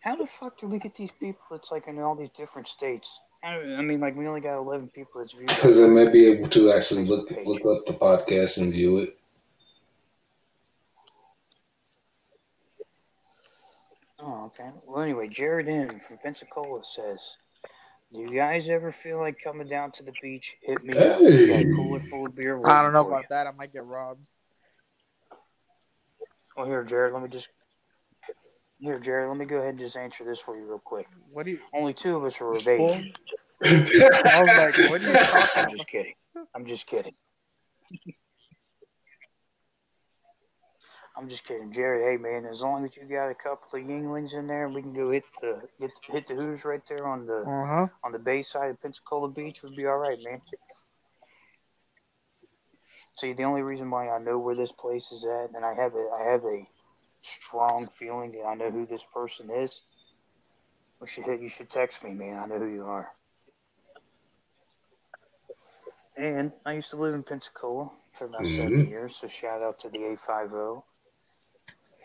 How the fuck do we get these people? It's like in all these different states. I, mean, like we only got eleven people that's viewed. Because they may be able to actually look look up the podcast and view it. Oh, okay. Well, anyway, Jared N from Pensacola says, "Do you guys ever feel like coming down to the beach? Hit me up. Got a cooler full of beer. I don't know waiting for about that. I might get robbed. You." Well, here, Jared. Let me just. Here, Jared. Let me go ahead and just answer this for you real quick. What do you? Only two of us are of age. I was like, what are you talking I'm just kidding. I'm just kidding. I'm just kidding, Jerry. Hey man, as long as you got a couple of Yuenglings in there, we can go hit the hit, hit the Hooters right there on the Uh huh. on the bay side of Pensacola Beach. Would be all right, man. See, the only reason why I know where this place is at, and I have a I have a strong feeling that I know who this person is. We should hit. You should text me, man. I know who you are. And I used to live in Pensacola for about seven Mhm. years, so shout out to the 850.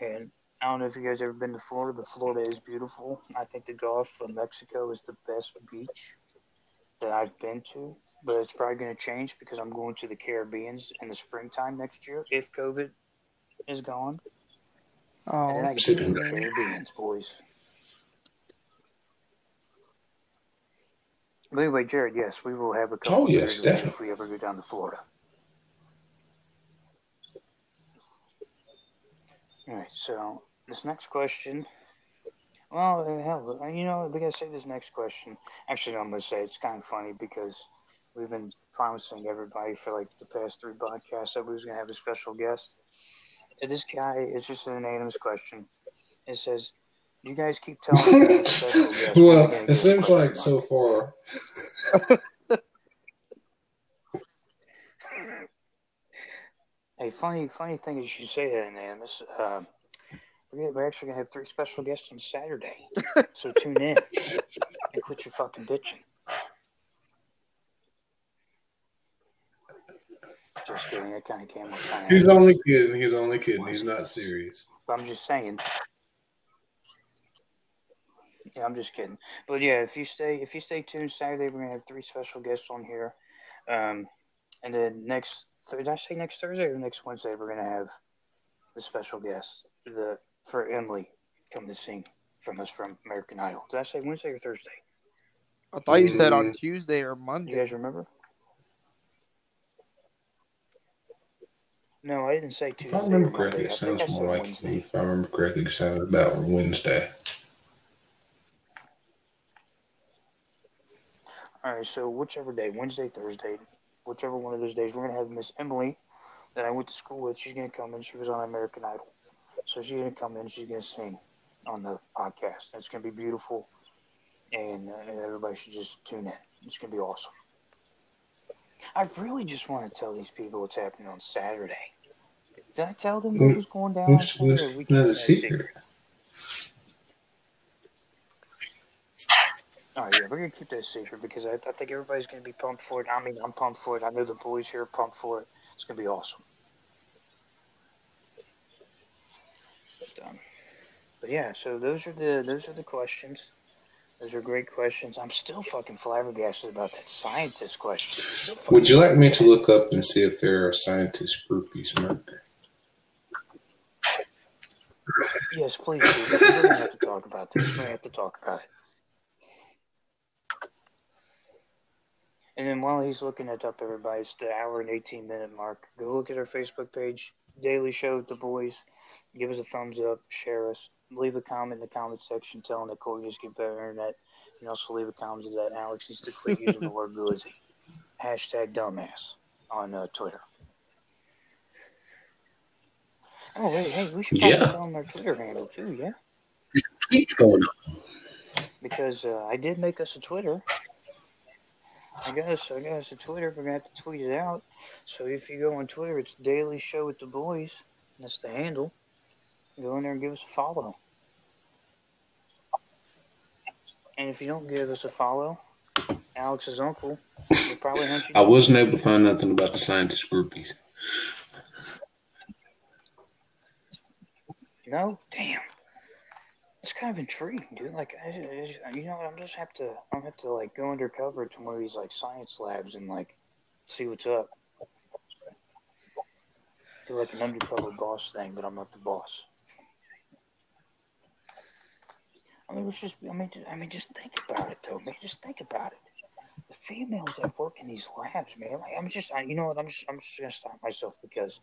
And I don't know if you guys ever been to Florida, but Florida is beautiful. I think the Gulf of Mexico is the best beach that I've been to, but it's probably going to change because I'm going to the Caribbeans in the springtime next year if COVID is gone. And then I Oh, get to go the Caribbeans, boys. But anyway, Jared, yes, we will have a couple Oh, yes, you if we ever go down to Florida. All right, so this next question. Well, hell, you know, we gotta say this next question. Actually, I'm gonna say it's kind of funny because we've been promising everybody for like the past three podcasts that we was gonna have a special guest. And this guy, it's just an anonymous question. It says, "You guys keep telling me about a special *laughs* guest. well, it seems like mark?" so far. Hey, funny, funny thing is you say that, Anonymous. Uh, we're, we're actually gonna have three special guests on Saturday, so tune in and quit your fucking bitching. Just kidding. That kind of came off kind He's of. only kidding. He's only kidding. He's not serious. I'm just saying. Yeah, I'm just kidding. But yeah, if you stay, if you stay tuned Saturday, we're gonna have three special guests on here. Um, and then next, did I say next Thursday or next Wednesday? We're gonna have the special guest, the for Emily, come to sing from us from American Idol. Did I say Wednesday or Thursday? I thought you said on Mm. Tuesday or Monday. You guys remember? No, I didn't say Tuesday. If I remember correctly, it sounds more like Wednesday. if I remember correctly, it sounded about Wednesday. All right, so whichever day, Wednesday, Thursday, whichever one of those days, we're gonna have Miss Emily that I went to school with. She's gonna come in. She was on American Idol, so she's gonna come in. She's gonna sing on the podcast. It's gonna be beautiful, and, uh, and everybody should just tune in. It's gonna be awesome. I really just want to tell these people what's happening on Saturday. Did I tell them what was going down on It's, Saturday? it's or we not a secret. All right, yeah, we're gonna keep that secret because I, I think everybody's gonna be pumped for it. I mean, I'm pumped for it. I know the boys here are pumped for it. It's gonna be awesome. But, um, but yeah, so those are the those are the questions. Those are great questions. I'm still fucking flabbergasted about that scientist question. Would you like me to look up and see if there are scientist groupies, Mark? Yes, please. We're gonna have to talk about this. We're gonna have to talk about it. And then while he's looking it up, everybody, it's the hour and 18 minute mark. Go look at our Facebook page, Daily Show with the Boys. Give us a thumbs up, share us, leave a comment in the comment section telling Nicole just get better internet. And also leave a comment that Alex needs to quit using the word glizzy. *laughs* Hashtag dumbass on uh, Twitter. Oh, wait, hey, we should probably Yeah. them our Twitter handle too, yeah? What's going on? because uh, I did make us a Twitter. I guess I guess a Twitter. We're gonna have to tweet it out. So if you go on Twitter, it's Daily Show with the Boys. That's the handle. Go in there and give us a follow. And if you don't give us a follow, Alex's uncle will probably hunt you. I wasn't able to find nothing about the scientist groupies. No, damn. It's kind of intriguing, dude. Like, I, I, you know, what, I'm just have to, I'm have to like go undercover to one of these like science labs and like see what's up. Do like an undercover boss thing, but I'm not the boss. I mean, it's just, I mean, I mean, just think about it, though, man. Just think about it. The females that work in these labs, man. Like, I'm just, I, you know what? I'm just, I'm just gonna stop myself because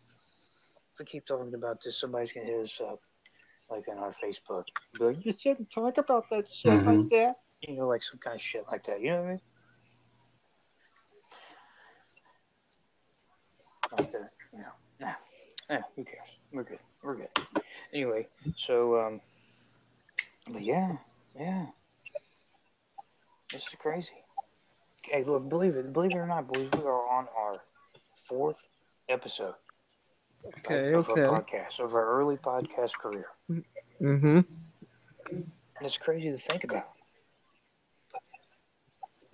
if we keep talking about this, somebody's gonna hit us up like in our Facebook. Be like, you shouldn't talk about that shit mm-hmm. like that. You know, like some kind of shit like that. You know what I mean? Like that. You know. Yeah. yeah. Who cares? We're good. We're good. Anyway, so um, but yeah, yeah. This is crazy. Hey, look, believe it, believe it or not, boys, we are on our fourth episode. Okay, of okay. Our podcast of our early podcast career. Mm-hmm. That's crazy to think about.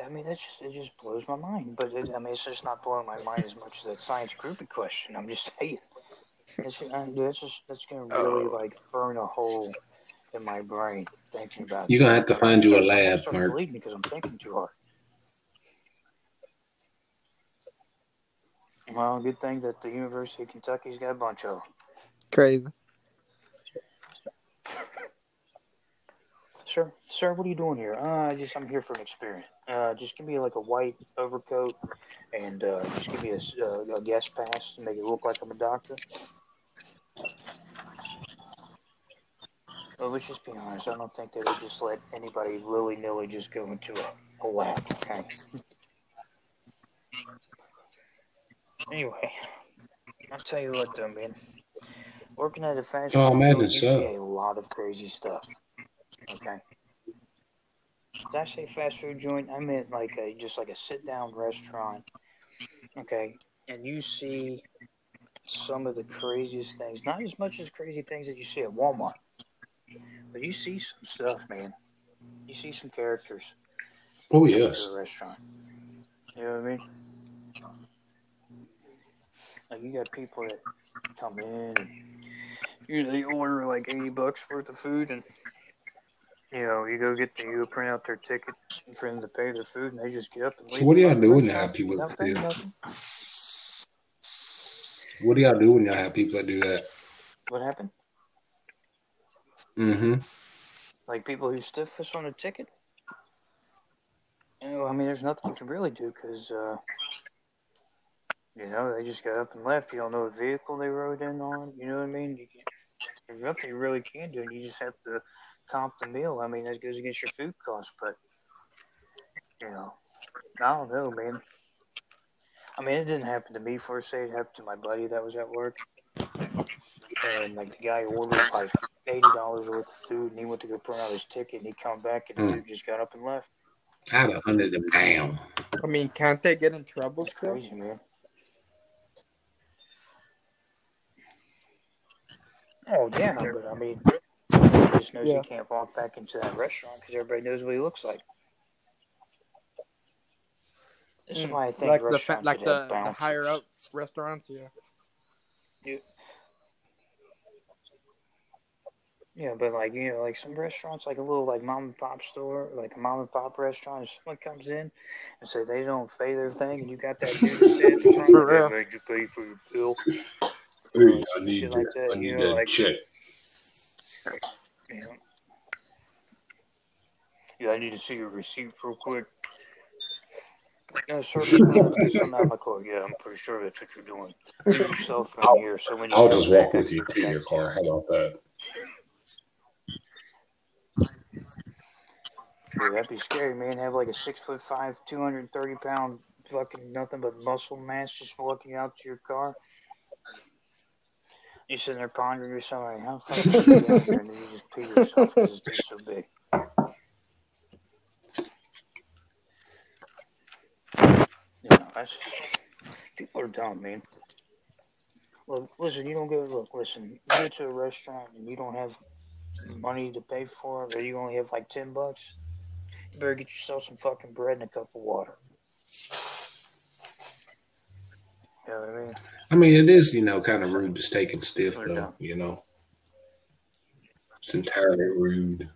I mean, that's just, it just blows my mind. But it, I mean, it's just not blowing my mind as much as that science groupie question. I'm just saying. It's, uh, dude, it's just that's gonna really like burn a hole in my brain thinking about. You're gonna have to find you a I'm gonna lab, start Mark. bleeding because I'm thinking too hard. Well, good thing that the University of Kentucky's got a bunch of them. Crazy. Sir, sir, what are you doing here? Uh, just I'm here for an experience. Uh, just give me like a white overcoat and uh, just give me a, uh, a guest pass to make it look like I'm a doctor. Well, let's just be honest. I don't think they would just let anybody willy nilly just go into a, a lab. Okay. Anyway, I'll tell you what, though, man. Working at a fast Oh, I food joint, you so. see a lot of crazy stuff. Okay. Did I say fast food joint? I meant like a just like a sit down restaurant. Okay. And you see some of the craziest things. Not as much as crazy things that you see at Walmart. But you see some stuff, man. You see some characters Oh yes. restaurant. You know what I mean? Like you got people that come in and you they order like eighty bucks worth of food and you know, you go get the you print out their ticket for them to pay their food and they just get up and leave. So what do y'all the do when y'all have people that do- nothing? What do y'all do when y'all have people that do that? What happened? Mm-hmm. Like people who stiff us on a ticket? You know, I mean, there's nothing you can really do because, uh, you know, they just got up and left. You don't know what vehicle they rode in on. You know what I mean? You can, there's nothing you really can do. You just have to comp the meal. I mean, that goes against your food costs, but, you know, I don't know, man. I mean, it didn't happen to me for say it happened to my buddy that was at work. And, like, the guy ordered, like, eighty dollars worth of food, and he went to go print out his ticket, and he come back, and the Mm. dude just got up and left. I'd have hunted them down. I mean, can't they get in trouble That's still? crazy, man. Oh yeah, but I mean, he just knows Yeah. he can't walk back into that restaurant because everybody knows what he looks like. This is Mm, why I think Like the fa- like the, the higher up restaurants, yeah. Yeah, but like you know, like some restaurants, like a little like mom and pop store, like a mom and pop restaurant. If someone comes in and say they don't pay their thing, and you got that dude standing in front For of you, real. made you pay for your bill. Hey, I need that. like that, I you know, that like- check. You. Yeah, I need to see your receipt real quick. No, sir, just wanted to get something out my car. Yeah, I'm pretty sure that's what you're doing. Leave your cell phone here, so when you I'll just walk with you to your car. How about that? Dude, that'd be scary, man. Have like a six foot five, two hundred and thirty pound fucking nothing but muscle mass just walking out to your car. You sitting there pondering yourself, like, how the fuck did you *laughs* get here? And then you just pee yourself because it's so big. You know, that's people are dumb, man. Look, listen, you don't go. Look, listen, you go to a restaurant and you don't have money to pay for it, or you only have like ten bucks. You better get yourself some fucking bread and a cup of water. You know what I mean? I mean, it is, you know, kind of rude to steak and stiff, though. You know, it's entirely rude.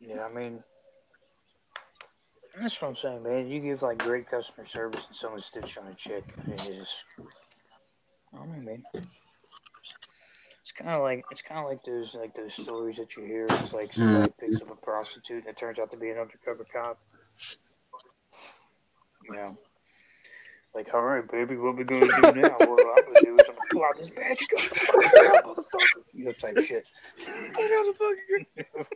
Yeah, I mean, that's what I'm saying, man. You give like great customer service and someone stitch on a chick, and it is. I don't know, man. It's kind of like it's kind of like those like those stories that you hear. It's like somebody mm. picks up a prostitute and it turns out to be an undercover cop. You know, like, all right, baby, what we gonna do now? What I'm gonna do is I'm gonna pull out this badge, you got the fucking gun, motherfucker. You know, type shit. I got a fucking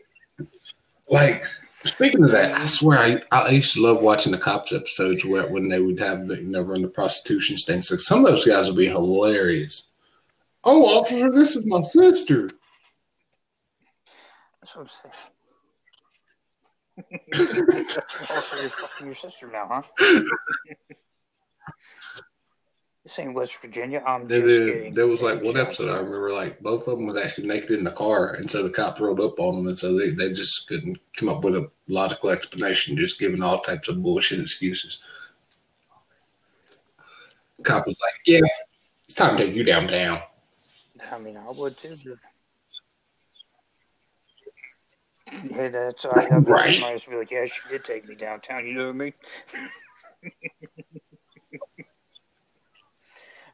Like Speaking of that, I swear I, I used to love watching the cops episodes where when they would have the you know run the prostitution things. Like some of those guys would be hilarious. Oh, officer, this is my sister. That's what I'm saying. *laughs* also, you're fucking your sister now, huh? This ain't West Virginia. I'm just kidding. there was like one episode I remember like both of them was actually naked in the car, and so the cop rolled up on them, and so they, they just couldn't come up with a logical explanation, just giving all types of bullshit excuses. Cop was like, "Yeah, it's time to take you downtown." I mean, I would too. But... Yeah, that's I have Right. else be like, yeah, she did take me downtown. You know what I mean? *laughs*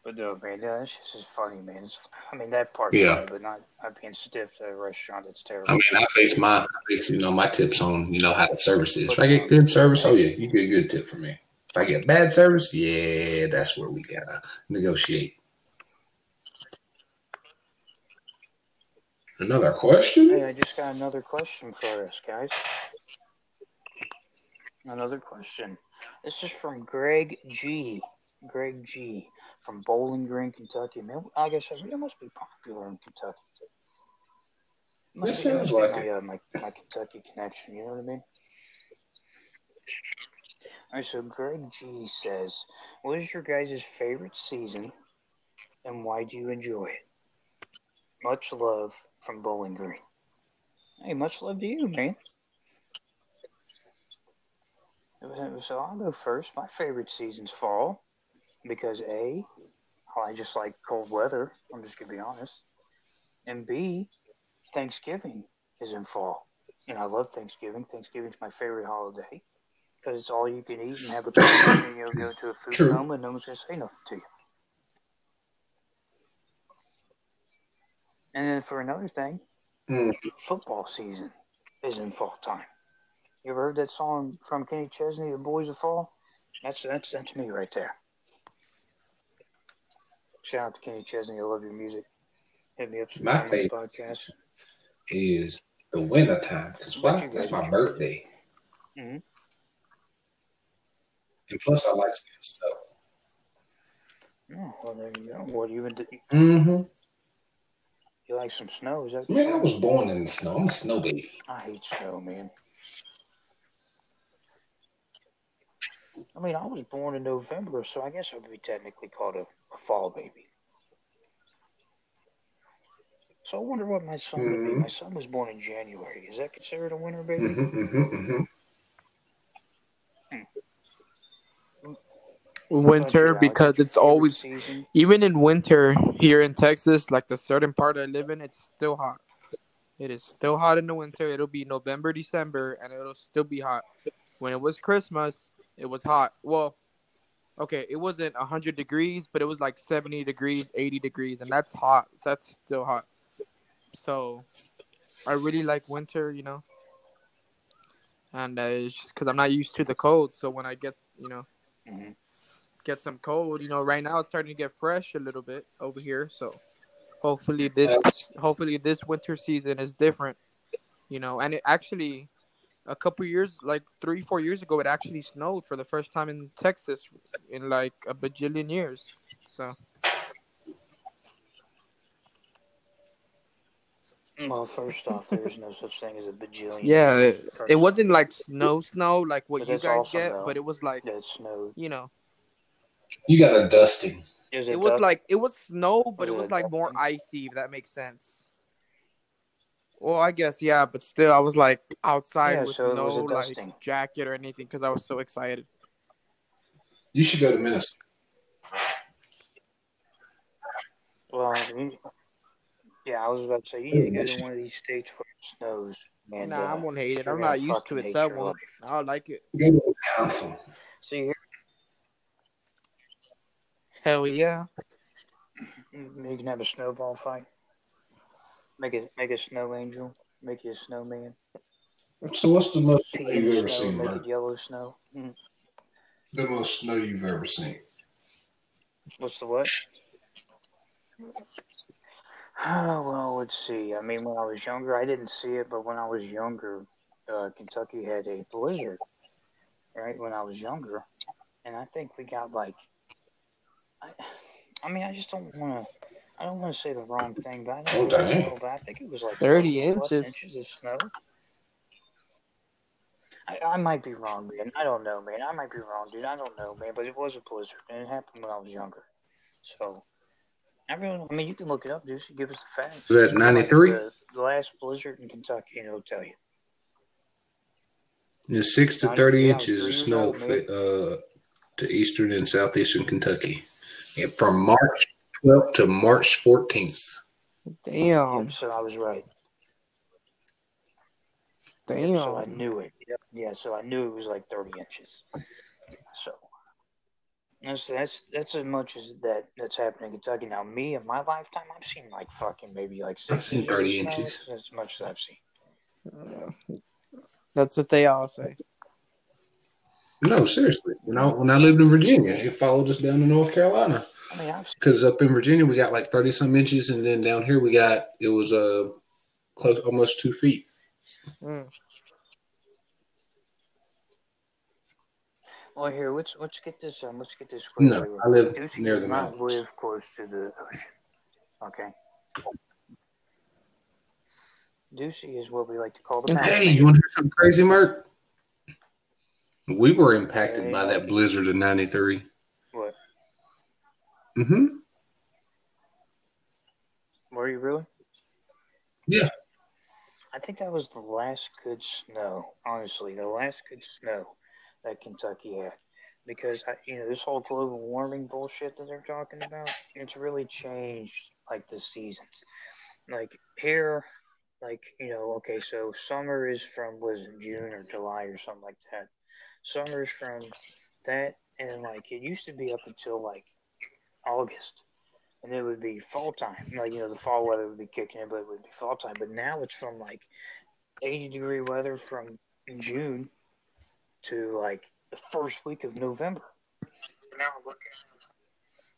but no, man, yeah, that's just is funny, man. It's, I mean, that part, Yeah. but not not being stiff at a restaurant. It's terrible. I mean, I base my I base you know my tips on you know how the service is. If I get good service, oh yeah, you get a good tip from me. If I get bad service, yeah, that's where we gotta negotiate. Another question? Hey, I just got another question for us, guys. Another question. This is from Greg G. Greg G. From Bowling Green, Kentucky. Man, I guess it must be popular in Kentucky. Must That be- sounds like my, uh, my, my Kentucky connection. You know what I mean? All right, so Greg G says, "What is your guys' favorite season, and why do you enjoy it?" Much love from Bowling Green. Hey, much love to you, man. So I'll go first. My favorite season's fall because A, I just like cold weather. I'm just gonna be honest. And B, Thanksgiving is in fall, and I love Thanksgiving. Thanksgiving's my favorite holiday because it's all you can eat and have a picnic and you'll go to a food True. coma and no one's gonna say nothing to you. And then for another thing, Mm. football season is in fall time. You ever heard that song from Kenny Chesney, "The Boys of Fall"? That's that's that's me right there. Shout out to Kenny Chesney. I love your music. Hit me up My sometime on the favorite. podcast. Is the winter time because why? That's my birthday, Mhm. and plus I like seeing snow. Oh, well, there you go. What you into? Mm-hmm. You like some snow? Is that? Man, I was born in the snow. I'm a snow baby. I hate snow, man. I mean, I was born in November, so I guess I would be technically called a, a fall baby. So I wonder what my son would be. Mhm. My son was born in January. Is that considered a winter baby? Mm-hmm, mm-hmm, mm-hmm. Winter because it's always season. even in winter here in Texas, like the certain part I live in, it's still hot. It is still hot in the winter. It'll be November, December, and it'll still be hot. When it was Christmas, it was hot. Well, okay, it wasn't hundred degrees, but it was like seventy degrees, eighty degrees, and that's hot. That's still hot. So, I really like winter, you know, and uh, it's just because I'm not used to the cold. So when I get, you know, Mhm. get some cold. You know, right now it's starting to get fresh a little bit over here. So hopefully this hopefully this winter season is different. You know, and it actually a couple years, like three four years ago, it actually snowed for the first time in Texas in like a bajillion years. So Well, first off, there is no such thing as a bajillion. yeah, it, it wasn't like snow snow like what But you guys also, get, though, but it was like that it snowed. you know You got a dusting. Is it was duck? like it was snow, but Was it it was a like more icy. If that makes sense. Well, I guess yeah, but still, I was like outside Yeah, with so no like jacket or anything because I was so excited. You should go to Minnesota. Well, yeah, I was about to say you need to go to one of these states where it snows. And, nah, uh, I'm gonna hate it. I'm not used to it, hate so I your won't. like it. Go to Wisconsin. So you hear? Hell yeah. you can have a snowball fight. Make it make a snow angel. Make you a snowman. So, what's the most snow you've ever snow. seen, Make Mark? it yellow snow. Mm. The most snow you've ever seen. What's the what? Oh, well, let's see. I mean, when I was younger, I didn't see it, but when I was younger, uh, Kentucky had a blizzard, right, when I was younger, and I think we got like, I, I mean, I just don't want to. I don't want to say the wrong thing, but I, Oh, don't damn. know, but I think it was like 30 inches. inches of snow. I, I might be wrong, man. I don't know, man. I might be wrong, dude. I don't know, man. But it was a blizzard, and it happened when I was younger. So, I really, I mean, you can look it up, dude. Give us the facts. Was that 93? The, the last blizzard in Kentucky, and it'll tell you. It's six to Ninety- thirty yeah, I was inches of snow old, uh, to eastern and southeastern Kentucky, and from March 12th to March 14th. Damn. Yep, so I was right. Damn. So I knew it. Yep. Yeah, so I knew it was like 30 inches. So that's that's that's as much as that that's happening in Kentucky now. Me in my lifetime, I've seen like fucking maybe like six I've seen 30 of inches. That's as much as I've seen. Yeah. That's what they all say. No, seriously. When I when I lived in Virginia, it followed us down to North Carolina. I mean, Because up in Virginia we got like thirty some inches, and then down here we got it was uh close almost two feet. Mm. well, here let's let's get this um let's get this No, clear. I live Ducey near the not mountains. live close to the ocean. Okay. Ducey is what we like to call the. Hey, you want to hear something crazy, Mark? We were impacted by that blizzard in '93. What? Mm-hmm. Were you really? Yeah. I think that was the last good snow. Honestly, the last good snow that Kentucky had, because I, you know this whole global warming bullshit that they're talking about, it's really changed like the seasons. Like here, like you know, okay, so summer is from was it June or July or something like that. Summer's from that, and like it used to be up until like August and it would be fall time. Like, you know, the fall weather would be kicking in, but it would be fall time. But now it's from like 80 degree weather from June to like the first week of November. Now looking,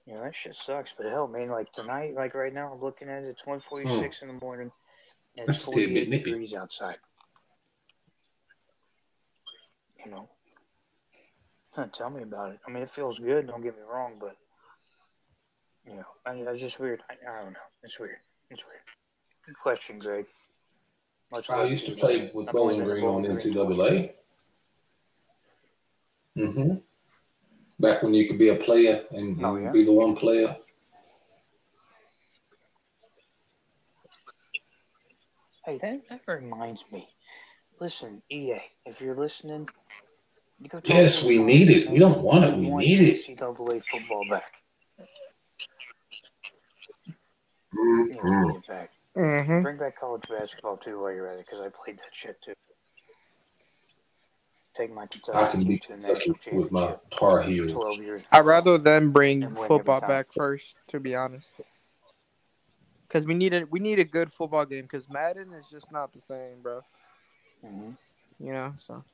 You know, that shit sucks. But hell, man, like tonight, like right now, I'm looking at it, it's 146 in the morning and it's That's 48 degrees outside. You know, Huh, tell me about it. I mean, it feels good, don't get me wrong, but you know, I, it's just weird. I, I don't know. It's weird. It's weird. Good question, Greg. Much I used to play with Bowling Green on. NCAA. Mm-hmm. Back when you could be a player and Oh, yeah? be the one player. Hey, that, that reminds me. Listen, EA, if you're listening, you go talk Yes, we need it. We don't want it. We need it. NCAA football back. You know, Mhm. bring back. Mm-hmm. Bring back college basketball too while you're at it, because I played that shit too. Take my I can team beat to the Kentucky national with my championship. Tar Heels. I'd rather them bring football back first, to be honest. Because we need a we need a good football game. Because Madden is just not the same, bro. hmm You know, so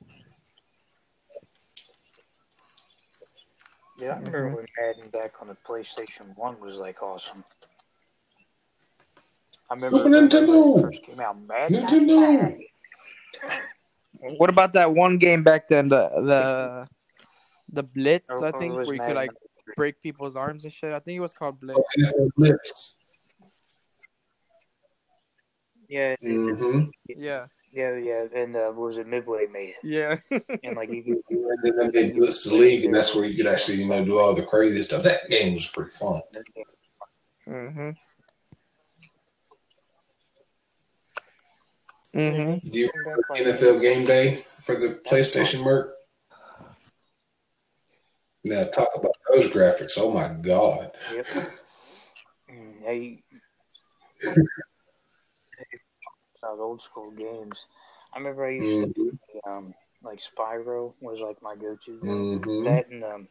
Yeah, I remember Mhm. when Madden back on the PlayStation One was like awesome. I remember Super when it Nintendo. first came out. Madden. Nintendo. what about that one game back then? The the the Blitz, Or- I think, Oh, where you Madden could like break people's arms and shit. I think it was called Blitz. NFL Blitz. Yeah, Mm-hmm. Yeah, yeah, yeah. And uh, what was it Midway made yeah. *laughs* and like you could. And then they blitz the league, and that's where you could actually, you know, do all the crazy stuff. That game was pretty fun. mm-hmm. Mm-hmm. Do you remember NFL Game Day for the PlayStation, Merc? Now talk about those graphics. Oh my god! Yep. Mm, Hey, about old school games. I remember I used to Mm-hmm. um like Spyro was like my go-to. game. Mm-hmm. That and um.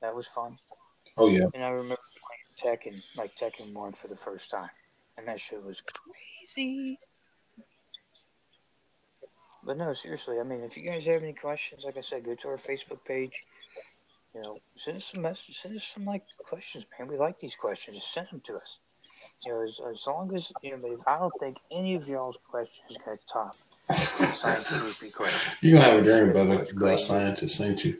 That was fun. Oh yeah. And I remember playing Tekken, like Tekken 1 for the first time. And that shit was crazy. But no, seriously, I mean, if you guys have any questions, like I said, go to our Facebook page. You know, send us some messages, send us some like questions, man. We like these questions. Just send them to us. You know, as, as long as you know, I don't think any of y'all's questions got top scientific. *laughs* You're gonna have a dream about a, about a scientist, ain't you?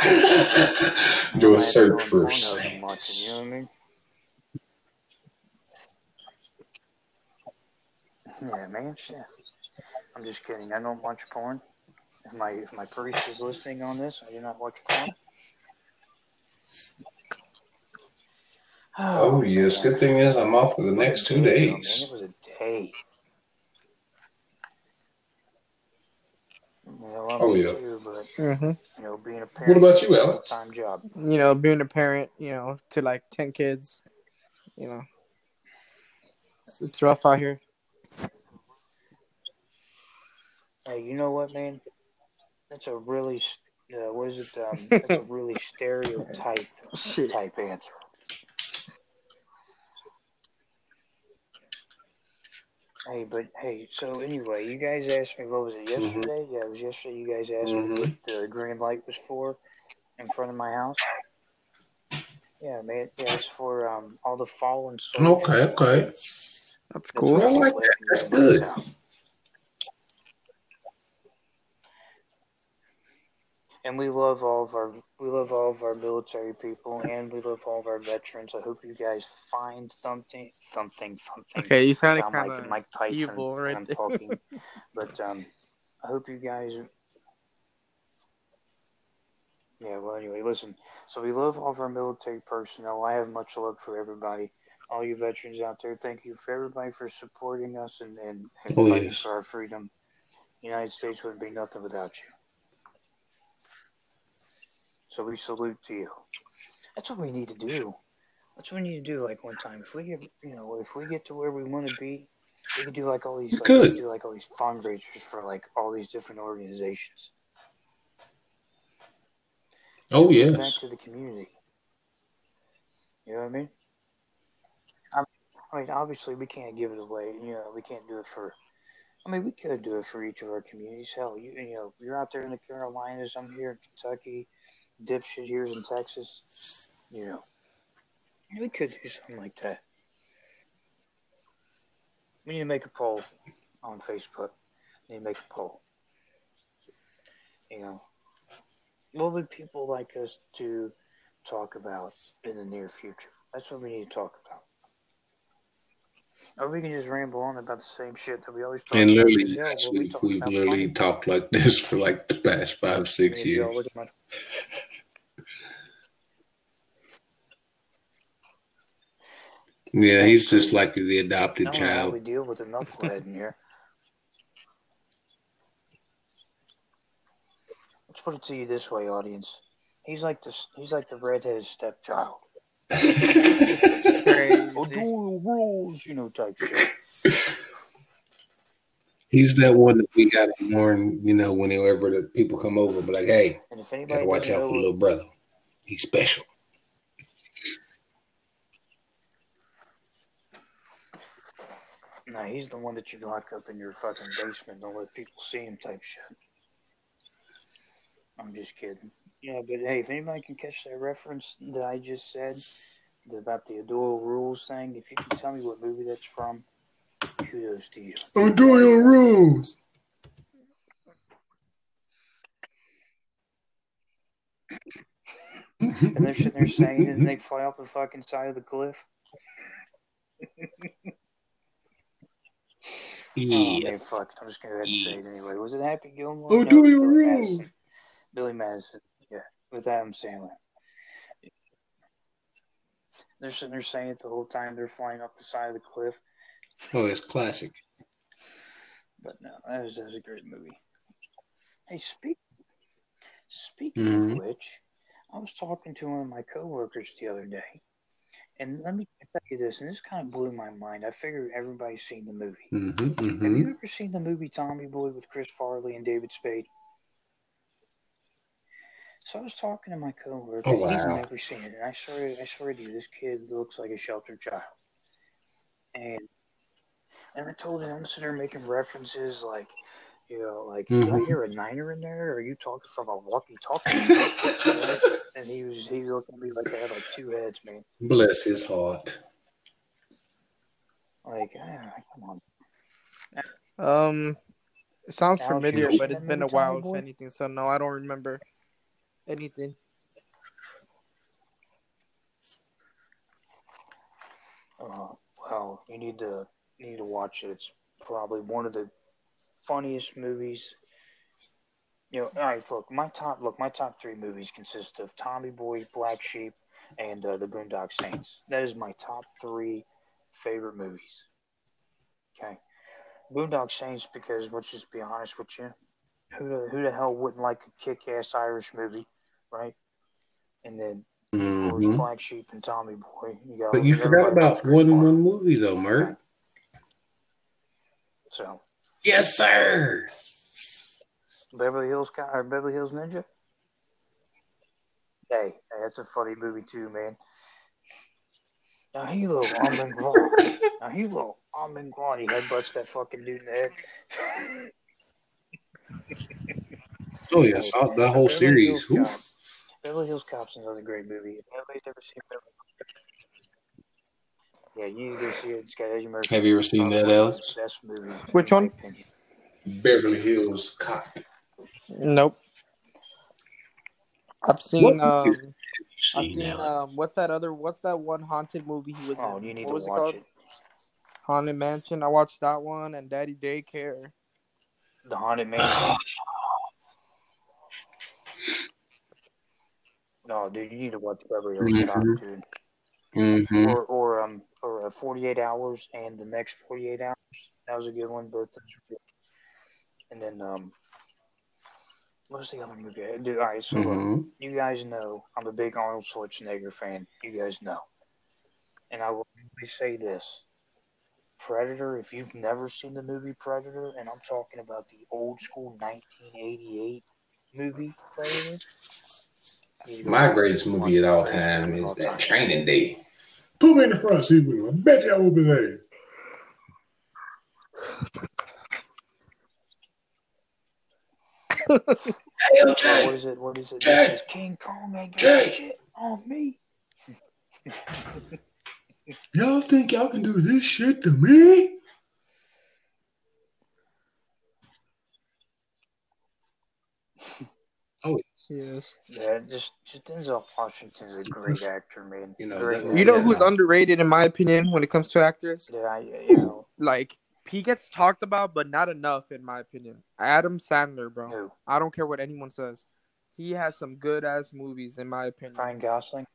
*laughs* Do a search for scientists. you know what I mean? Yeah, man. Shit. I'm just kidding. I don't watch porn. If my if my priest is listening on this, I do not watch porn. Oh yes. man. Good thing is I'm off for the next two Man, days. it was a day. You know, Oh, yeah. you, but hmm you know, being a parent What about you, Alex? full-time job. You know, being a parent, you know, to like ten kids, you know, it's, it's rough out here. Hey, you know what, man? That's a really, uh, what is it? Um, *laughs* that's a really stereotype type answer. Hey, but hey, so anyway, you guys asked me what was it Mhm. yesterday? Yeah, it was yesterday. You guys asked me Mhm. what the green light was for in front of my house. Yeah, man. Yeah, it's for um all the fallen soldiers. Okay, okay. That's That's cool. what I like that. That's good. out. And we love all of our we love all of our military people, and we love all of our veterans. I hope you guys find something, something, something. Okay, you sounded sound kind like of Mike Tyson evil when right I'm there. talking. but um, I hope you guys. Yeah. Well, anyway, listen. So we love all of our military personnel. I have much love for everybody. All you veterans out there, thank you for everybody for supporting us and, and, and Oh, fighting yes. for our freedom. The United States wouldn't be nothing without you. So we salute to you. That's what we need to do. That's what we need to do. Like one time, if we get, you know, if we get to where we want to be, we can do like all these, like, we could. do like all these fundraisers for like all these different organizations. Oh Give back to the community. You know what I mean? I, I mean, obviously, we can't give it away. You know, we can't do it for. I mean, we could do it for each of our communities. Hell, you you know, you're out there in the Carolinas. I'm here in Kentucky. Dipshit here's in Texas. You know, we could do something like that. We need to make a poll on Facebook. We need to make a poll. You know, what would people like us to talk about in the near future? That's what we need to talk about. Or we can just ramble on about the same shit that we always talk And about. literally, Because, hell, last we we've about literally money. talked like this for like the past five, six years. look at my Yeah, he's just like the adopted don't how child. we deal with a knucklehead in here. Let's put it to you this way, audience. He's like the he's like the redheaded stepchild. Crazy. *laughs* Rules, you know, type shit. He's that one that we gotta warn, you know, whenever the people come over, but like, hey, And if gotta anybody watch out know for what, little brother. He's special. No, he's the one that you lock up in your fucking basement. Don't let people see him, type shit. I'm just kidding. Yeah, but hey, if anybody can catch that reference that I just said about the O'Doyle Rules thing, if you can tell me what movie that's from, kudos to you. Your rules. And they're sitting there saying it, and they fly off the fucking side of the cliff. *laughs* Oh man, fuck! I'm just gonna go ahead and say it anyway. Was it Happy Gilmore? Oh, No, do it was your Billy rules. Madison. Billy Madison. Yeah, with Adam Sandler. They're sitting there saying it the whole time they're flying off the side of the cliff. Oh, it's classic. But no, that was, that was a great movie. Hey, speak. Speaking Mhm. of which, I was talking to one of my coworkers the other day, and let me tell you this, and this kind of blew my mind. I figured everybody's seen the movie. Mm-hmm, Have mm-hmm. you ever seen the movie Tommy Boy with Chris Farley and David Spade? So I was talking to my coworker. Oh, wow. He's never seen it, and I swear, I swear to you, this kid looks like a sheltered child. And and I told him I'm sitting there making references like, You know, like, Mhm. did I hear a niner in there? Or are you talking from a walkie-talkie? *laughs* and he was he looked at me like I had like two heads, man. Bless his heart. Like, ah, come on. Um, it sounds Alex, familiar, but it's been a while, Tommy if anything. So no, I don't remember anything. Uh, well, you need to you need to watch it. It's probably one of the funniest movies. You know, all right. Look, my top look, my top three movies consist of Tommy Boy, Black Sheep, and uh, The Boondock Saints. That is my top three favorite movies. Okay, Boondock Saints because let's just be honest with you, who the, who the hell wouldn't like a kick-ass Irish movie, right? And then of course. Black Sheep and Tommy Boy. You got, But you forgot about one Farm. one movie though, Mert. So Yes, sir. Beverly Hills Cop or Beverly Hills Ninja. Hey, hey, that's a funny movie too, man. Now Hilo, Almond Gwan. Now Hilo, Almond Gwan. He headbutts that fucking dude in the head. Oh yes, the whole Beverly series. Hills. Beverly Hills Cop's is another great movie. If anybody's ever seen Beverly yeah, you need to see it. It's got Eddie Murphy. Have you ever seen that, Probably Alex? Best movie. Which one? Beverly Hills Cop. Nope. I've seen What um, movies I've seen seen um, what's that other? What's that one haunted movie he was Oh, in? you need what to was it watch called? it. Haunted Mansion. I watched that one and Daddy Daycare. The Haunted Mansion. *sighs* no, dude, you need to watch Beverly Hills Cop, Mhm. dude. Mm-hmm. Or or um or uh, 48 hours and the next 48 hours. That was a good one. Both those were good. And then um, what was the other movie? Dude, all right, so Mm-hmm. you guys know I'm a big Arnold Schwarzenegger fan. You guys know, and I will only say this: Predator. If you've never seen the movie Predator, and I'm talking about the old school 1988 movie Predator. you need to My greatest movie at all time is that. Training Day. Put me in the front seat with him. I bet you I will be there. Hey, yo, Jay. what is it? What is it? Jay. This is King Kong ain't got Jay. shit on me. Y'all think y'all can do this shit to me? Yes. Yeah, just just Denzel Washington's a great actor, man. You know, great that- You know Yeah. who's underrated in my opinion when it comes to actors? Yeah, I, you know Like he gets talked about, but not enough in my opinion. Adam Sandler, bro. who? I don't care what anyone says. He has some good ass movies in my opinion. Ryan Gosling.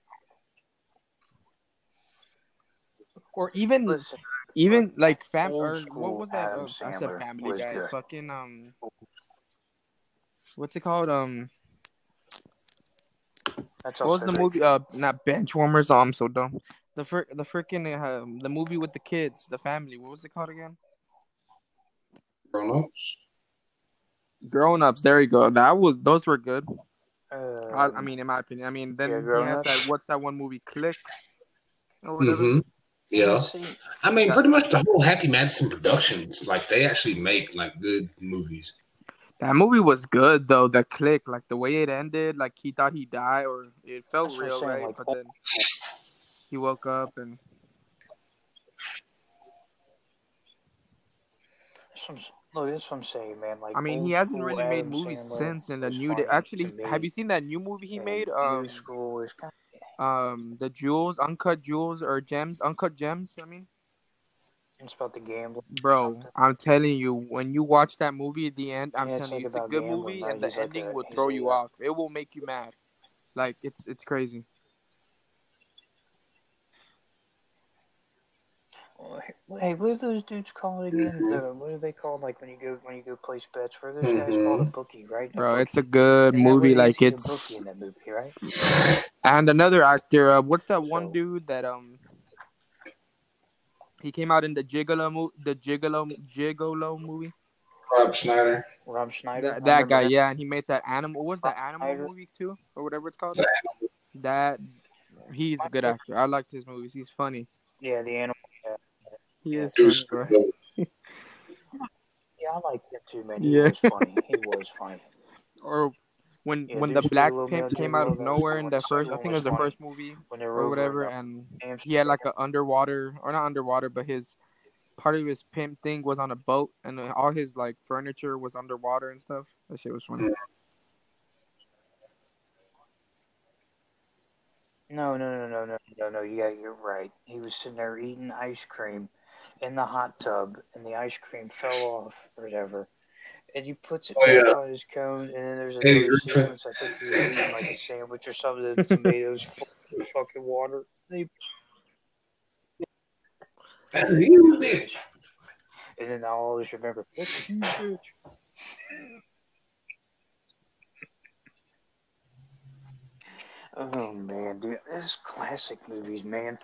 Or even Listen, even like fam or what was that? Adam Oh, I said Family was Guy. good. Fucking um, what's it called? Um, that's what was the movie? Uh, not Benchwarmers. Oh, I'm so dumb. The fr- the freaking uh, the movie with the kids, the family. What was it called again? Grown ups. Grown Ups. There you go. That was those were good. Um, I, I mean, in my opinion. I mean, then yeah, he Grown had Ups. that. What's that one movie? Click. Or. Mm-hmm. Yeah. I mean, pretty much the whole Happy Madison Productions, like they actually make like good movies. That movie was good though. The click, like the way it ended, like he thought he died, or it felt That's real, right? like, but then he woke up and I'm- that's what I'm saying, man. Like, I mean, he hasn't really made movies since. And the new, day, actually, have you seen that new movie he made? Um, school is kind um, the jewels, uncut jewels or gems, uncut gems. I mean, it's about the gambling. bro. I'm telling you, when you watch that movie at the end, I'm Yeah, it's telling you, it's a good gambling, movie, and the He's like ending a- will throw you off. It will make you mad. Like it's it's crazy. Hey, what are those dudes called again? Mhm. The, what are they called? Like when you go when you go place bets, what are those guys called? A Mhm. bookie, right? A Bro, bookie. it's a good Isn't that movie. it is? Like a it's bookie in that movie, right? *laughs* and another actor. Uh, what's that one So- dude that um he came out in the Gigolo mo- the Gigolo Gigolo movie? Rob Schneider. Rob Schneider. That, that guy, him. yeah, and he made that animal. What was that animal Schneider. movie too, or whatever it's called? That he's a good actor. I liked his movies. He's funny. Yeah, the animal. Yeah, He is Deuce. funny, bro. *laughs* yeah I like him too, man. He Yeah. was funny. He was funny. *laughs* Or when Yeah, when the Black Pimp came out of nowhere in the first, I think it was the first movie or whatever, and he had like an underwater or not underwater, but his part of his pimp thing was on a boat, and all his like furniture was underwater and stuff. That shit was funny. No, no, no, no, no, no, no. Yeah, you're right. He was sitting there eating ice cream in the hot tub, and the ice cream fell off or whatever. And he puts it Oh, yeah. on his cone, and then there's Eddie another Griffin. sequence. I think he was eating like a sandwich or something. The tomatoes *laughs* fucking water. They, You and then I always remember, "That's you, bitch." Oh man, dude, this is classic movies, man.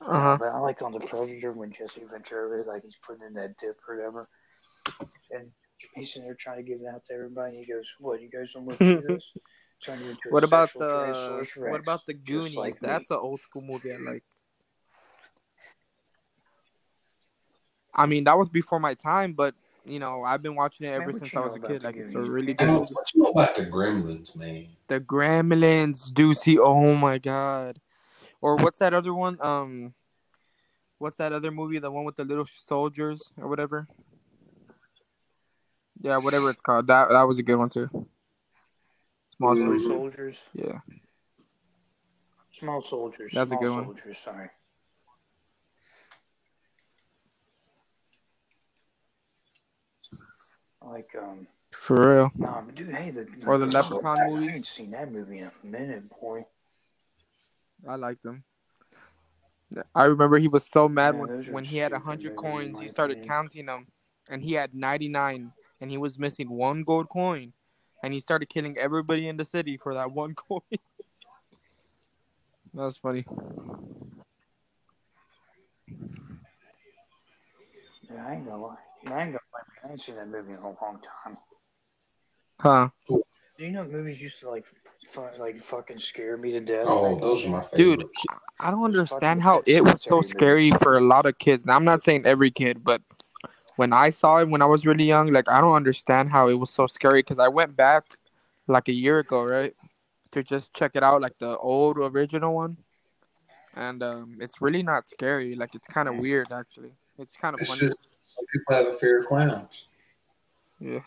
Uh huh. But I like on the Predator when Jesse Ventura, is like he's putting in that dip or whatever, and he's in there trying to give it out to everybody. And he goes, "What? You guys don't want *laughs* to this?" Turn you into a What about the Tyrannosaurus what about the Goonies? like. That's an old school movie I like. I mean, that was before my time, but you know, I've been watching it ever what since I was a kid. Like, it's a really good movie. what you know about the Gremlins, man. The Gremlins, Deucey. Oh my god. Or what's that other one? Um, what's that other movie? The one with the little soldiers or whatever. Yeah, whatever it's called. That that was a good one too. Small Mhm. Soldiers. soldiers, Yeah. small soldiers, That's a small good one. soldiers. Sorry. Like um, For real. nah, but dude, hey, the Or the oh, Leprechaun I movies. ain't seen that movie in a minute, boy. I like them. I remember he was so mad Yeah, when when he had a hundred coins. He started counting them, and he had ninety nine, and he was missing one gold coin, and he started killing everybody in the city for that one *laughs* coin. that was funny. Yeah, I ain't gonna lie. I ain't gonna lie. man. I ain't seen that movie in a long time. Huh? Do you know movies used to like, fu- like fucking scare me to death? Oh, back those are then? my Dude. I don't understand how it was so scary movies. for a lot of kids. Now, I'm not saying every kid, but when I saw it when I was really young, like I don't understand how it was so scary because I went back like a year ago, right, to just check it out, like the old original one, and um, it's really not scary. Like it's kind of weird, actually. It's kind of funny. just some people have a fear of clowns. Yeah.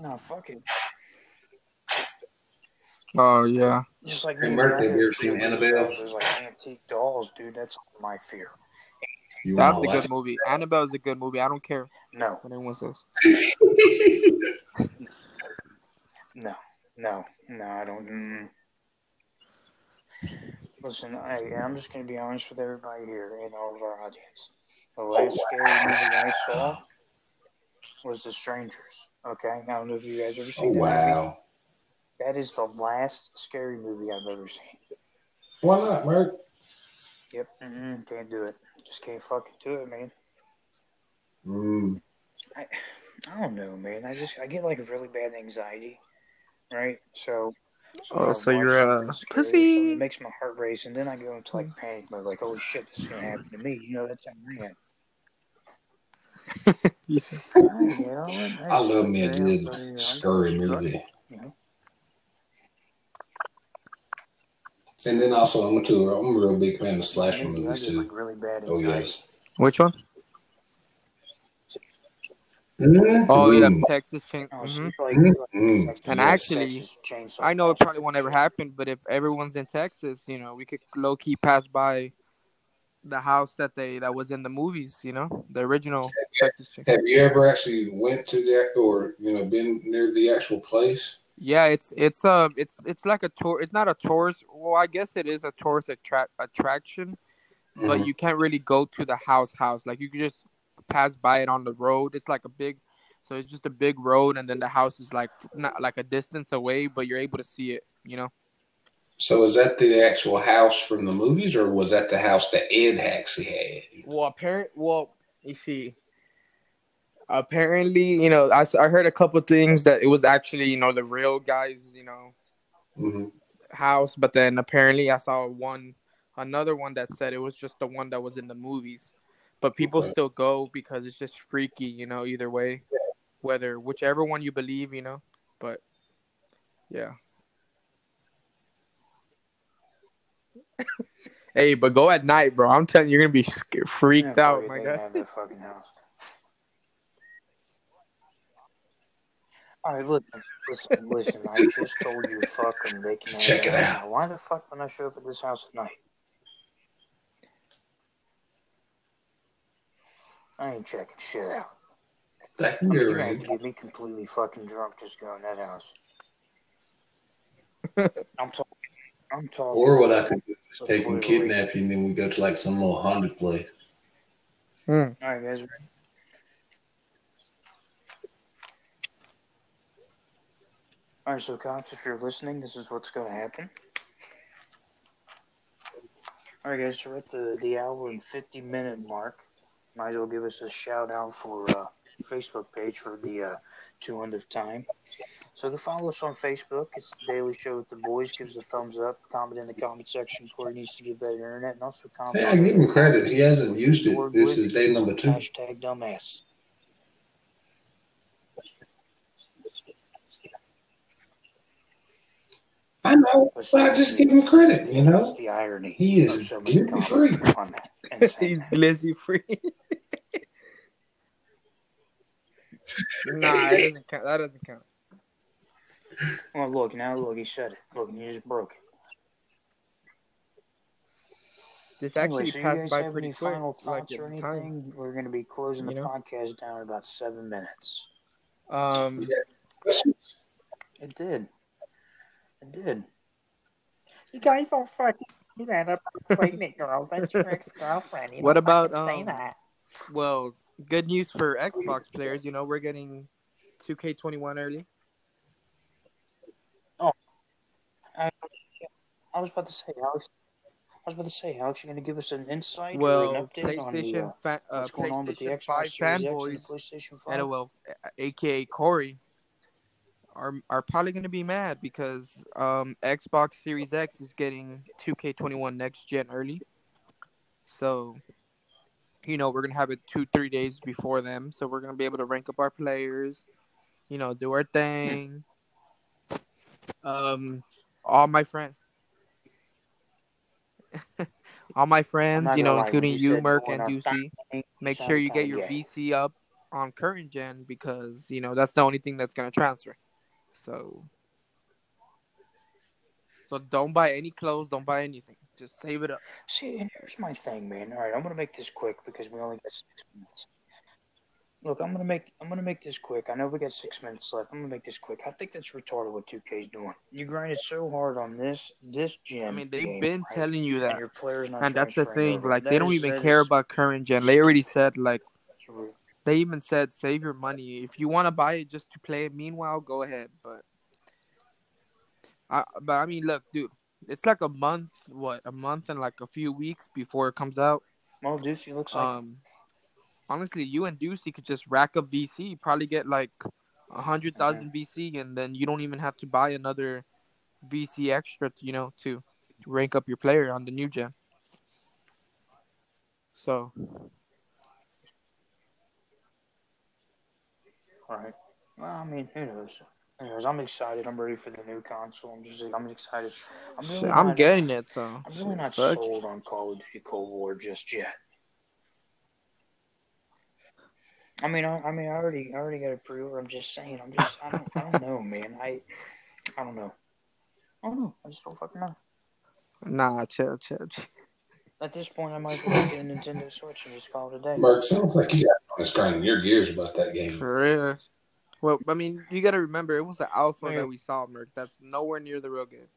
No, fuck it. Oh yeah. Just like Hey, me, Mark, dude, have you ever seen Annabelle? There's like antique dolls, dude. That's my fear. You That's a wanna good movie. Annabelle is a good movie. I don't care No, what anyone says. *laughs* no, no, no. I don't. Mm. Listen, I, I'm just gonna be honest with everybody here and all of our audience. The last scary movie I saw was The Strangers. Okay, I don't know if you guys ever Oh seen that movie. wow. That is the last scary movie I've ever seen. Why not, Mark? Yep, mm can't do it. Just can't fucking do it, man. Mm. I, I don't know, man. I just I get like a really bad anxiety, right? So. so Oh, I so you're a scary or pussy. It makes my heart race, and then I go into like panic mode, like, "Holy shit, this is gonna happen to me." You know, that's how I am. *laughs* I, you know, I, I love me a good but, you know, I'm scary movie. You know, And then also, I'm too. I'm a real big fan of slasher Maybe I movies too. like really bad Oh anxiety. yes. Which one? Mm. Oh yeah. Texas Chain. Oh, so hmm Mm. you like, Mm. like And Yes. actually, Texas Chainsaw I know it probably won't ever happen, but if everyone's in Texas, you know, we could low key pass by the house that they that was in the movies. You know, the original Texas Chain. Have you ever actually went to that or you know been near the actual place? Yeah, it's it's uh it's it's like a tour. It's not a tourist. Well, I guess it is a tourist attract attraction, but Mhm. you can't really go to the house house. Like you could just pass by it on the road. It's like a big, so it's just a big road, and then the house is like not like a distance away, but you're able to see it. You know. So is that the actual house from the movies, or was that the house that Ed actually had? Well, apparent. Well, you see, apparently, you know, I, I heard a couple things that it was actually, you know, the real guy's, you know, hmm house, but then apparently I saw one, another one that said it was just the one that was in the movies. but people Okay. still go because it's just freaky, you know. Either way, whether whichever one you believe, you know. But yeah. *laughs* hey, but go at night, bro. I'm telling you, you're gonna be freaked Yeah, out, fuck it, my they can guy. Have that fucking house. All right, listen, listen, listen. I just told you, fucking them. They can Check it out. Why the fuck when I show up at this house at night? I ain't checking shit out. That I can mean, get you're gonna have rigged. to get me completely fucking drunk just going that house. *laughs* I'm talking. I'm talking. Or what I could do is take and clearly- kidnap you, and then we go to like some little haunted place. Hmm. All right, guys. ready? All right, so cops, if you're listening, this is what's going to happen. All right, guys, so we're at the, the hour and 50 minute mark. Might as well give us a shout out for uh, Facebook page for the uh, 200th time. So go follow us on Facebook. It's the Daily Show with the Boys. Give us a thumbs up. Comment in the comment section. Corey needs to get better internet. And also comment. Hey, I give him credit. He hasn't used it. This is day number two. Hashtag dumbass. I know, but I just give him credit. You That's know, the irony. he is of so many guilty free. on that. And *laughs* He's that. glizzy free. *laughs* nah, it doesn't count. That doesn't count. Well, look now. Look, he said it. Look, you just broke it. This Anyway, actually so passed by pretty any quick. final Like thoughts or the time. anything? We're going to be closing You the know? podcast down in about seven minutes. Um, It did. It did. You guys don't fucking do that up pregnant girl. That's your ex girlfriend. You What about, fucking say um, that. well, good news for Xbox players. You know, we're getting 2K21 early. Oh, I was about to say, Alex. I was about to say, Alex, you're going to give us an insight or an Well, update on the, PlayStation, uh, fa- uh, what's going on with the PlayStation Xbox 5 Series X and the fanboys, PlayStation 5? LOL, aka Corey, are are probably gonna be mad because um Xbox Series X is getting 2K21 next gen early. So, you know, we're gonna have it two three days before them, so we're gonna be able to rank up our players, you know, do our thing. Um, all my friends. *laughs* all my friends, you know, including you you, Merc, and Ducey make sure you get your gay. VC up on current gen because you know that's the only thing that's gonna transfer. So, so don't buy any clothes. Don't buy anything. Just save it up. See, and here's my thing, man. All right, I'm gonna make this quick because we only got six minutes. Look, I'm gonna make I'm gonna make this quick. I know we got six minutes left. I'm gonna make this quick. I think that's retarded what 2K's doing. You grinded so hard on this this gym. I mean, they've game, been right? telling you that, and your players not and that's the thing. over. Like That they don't is- even care is- about current gen. They already said like. They even said save your money if you want to buy it just to play it. Meanwhile, go ahead. But I but I mean, look, dude, it's like a month. What a month and like a few weeks before it comes out. Well, Deucey looks like Um, honestly, you and Ducey could just rack up VC, probably get like a hundred thousand VC, and then you don't even have to buy another VC extra, you know, to, to rank up your player on the new gen. So all right. Well, I mean, who knows? Anyways, I'm excited. I'm ready for the new console. I'm just I'm excited. I'm really I'm not- getting it. So I'm really shit, not fuck. sold on Call of Duty Cold War just yet. I mean, I, I mean, I already, I already got a pre-order. I'm just saying. I'm just, I don't, I don't know, *laughs* man. I, I don't know. I don't know. I just don't fucking know. Nah, chill, chill, chill. At this point, I might as well get a Nintendo Switch and just call it a day. Mark, sounds like you got on this grinding your gears about that game. For real. Well, I mean, you got to remember, it was the alpha Yeah. that we saw, Merc. That's nowhere near the real game.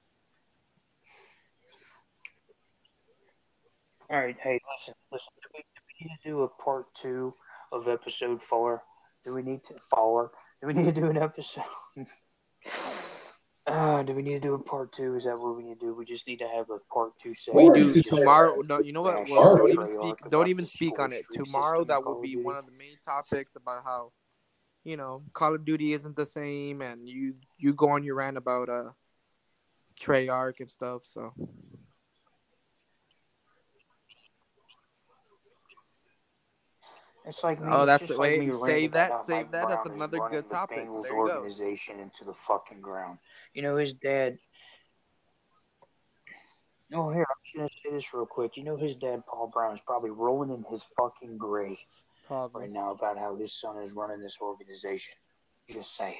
All right, hey, listen, listen. Do we, do we need to do a part two of episode four? Do we need to four? Do we need to do an episode? *laughs* Uh, do we need to do a part two? Is that what we need to do? We just need to have a part two We do you could Just tomorrow. No, you know what? Well, don't even speak. Don't even speak on it. Tomorrow, that will be one of the main topics about how, you know, Call of Duty isn't the same, and you you go on your rant about uh, Treyarch and stuff. So It's like me. Oh, it's that's just the like way- me save that, about save that, that's another good topic. Bengals There you go. organization into the fucking ground. You know his dad. Oh, here I'm just gonna say this real quick. You know his dad, Paul Brown, is probably rolling in his fucking grave right now about how his son is running this organization. Just saying.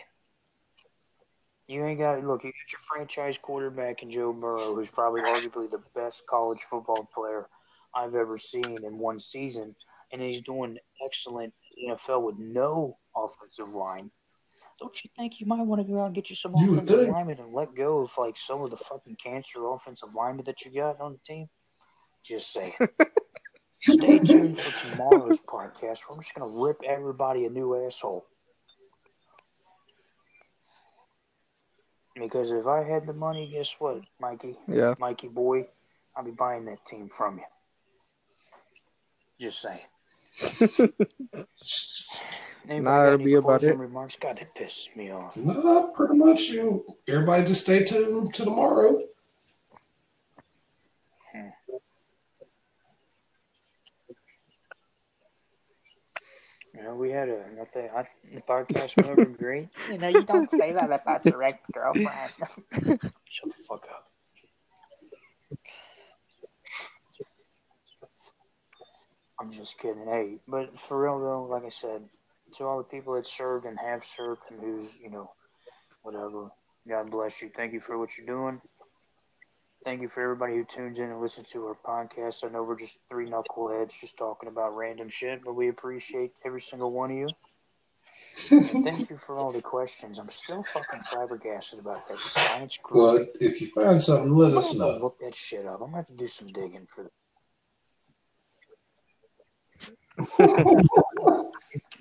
You ain't got look. You got your franchise quarterback in Joe Burrow, who's probably arguably the best college football player I've ever seen in one season, and he's doing excellent in the NFL with no offensive line. Don't you think you might want to go out and get you some You offensive think. linemen and let go of like some of the fucking cancer offensive linemen that you got on the team? Just saying. *laughs* Stay tuned for tomorrow's podcast. We're just gonna rip everybody a new asshole. Because if I had the money, guess what, Mikey? Yeah. Mikey boy, I'll be buying that team from you. Just saying. *laughs* Anybody Nah, got it'll any be about it. Remarks? God, that pisses me off. No, pretty much. You know, everybody just stay tuned to tomorrow. Hmm. You know, we had a think I, the podcast went over great. *laughs* You know, you don't say that about your ex girlfriend. *laughs* Shut the fuck up. I'm just kidding. Hey, but for real though, like I said, to all the people that served and have served and who's, you know, whatever, God bless you. Thank you for what you're doing. Thank you for everybody who tunes in and listens to our podcast. I know we're just three knuckleheads just talking about random shit, but we appreciate every single one of you. Thank you for all the questions. I'm still fucking flabbergasted about that science group. Well, if you find something, let I'm us know. look that shit up. I'm gonna have to do some digging for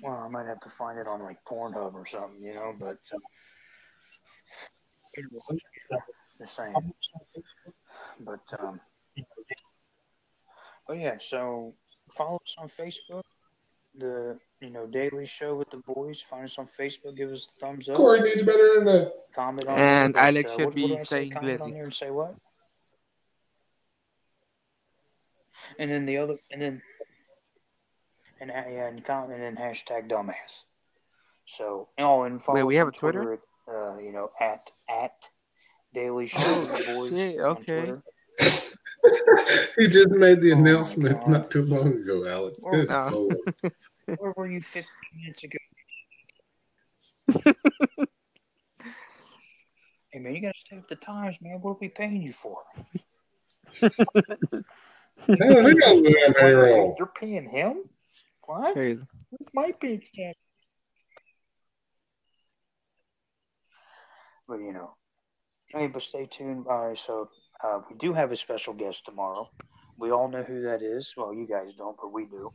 Well, I might have to find it on like Pornhub or something, you know. But uh, just saying. But um, but yeah. So follow us on Facebook. The you know Daily Show with the Boys. Find us on Facebook. Give us a thumbs up. Corey needs better internet. Comment on And there. but, Alex uh, should what, be what do I say? saying Comment on glizzy. there and say what? And then the other, and then, and uh, yeah, and comment and hashtag dumbass. So, oh, and follow Wait, we have a Twitter? at, uh, you know, at at Daily Show with the Boys shit, on okay. *laughs* He just made the Oh announcement not too long ago, Alex. Oh, Good no. *laughs* Where were you 15 minutes ago? *laughs* hey man, you gotta stay with the times, man. What are we paying you for? Hell, he knows that payroll. You're paying him? What? Crazy. Where's my paycheck? But you know, hey, but stay tuned. All right, so uh, we do have a special guest tomorrow. We all know who that is. Well, you guys don't, but we do.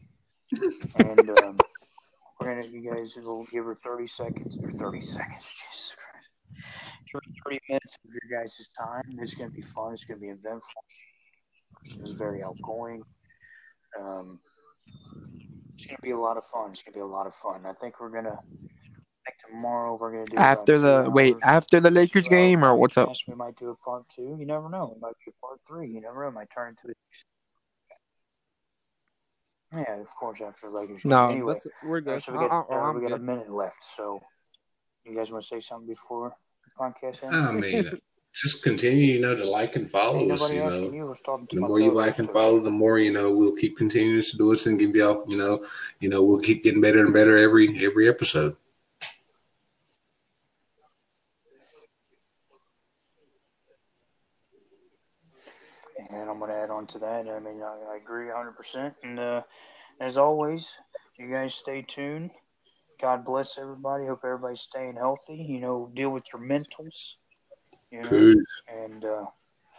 And um, *laughs* we're gonna, you guys will give her thirty seconds or thirty seconds. *laughs* Jesus Christ, give her thirty minutes of your guys' time. It's gonna be fun. It's gonna be eventful. Person is very outgoing. Um, it's gonna be a lot of fun. It's gonna be a lot of fun. I think we're gonna. I think tomorrow we're gonna do After two the wait, after the Lakers Two-hour game or what's up? We might do a part two. You never know. It might be a part three. You never know. It might turn into a. Yeah, of course. After the Lakers. game. No, Anyway, that's, we're good. right, so we got I- I- uh, we got a minute left. So, you guys want to say something before the podcast ends? I mean, *laughs* just continue, you know, to like and follow us. You know, you. I was talking to the more you like and follow, the more you know we'll keep continuing to do this and give y'all, you know, you know, we'll keep getting better and better every every episode. And I'm going to add on to that. I mean, I, I agree 100%. And uh, as always, you guys stay tuned. God bless everybody. Hope everybody's staying healthy. You know, deal with your mentals. You know, Peace. and uh,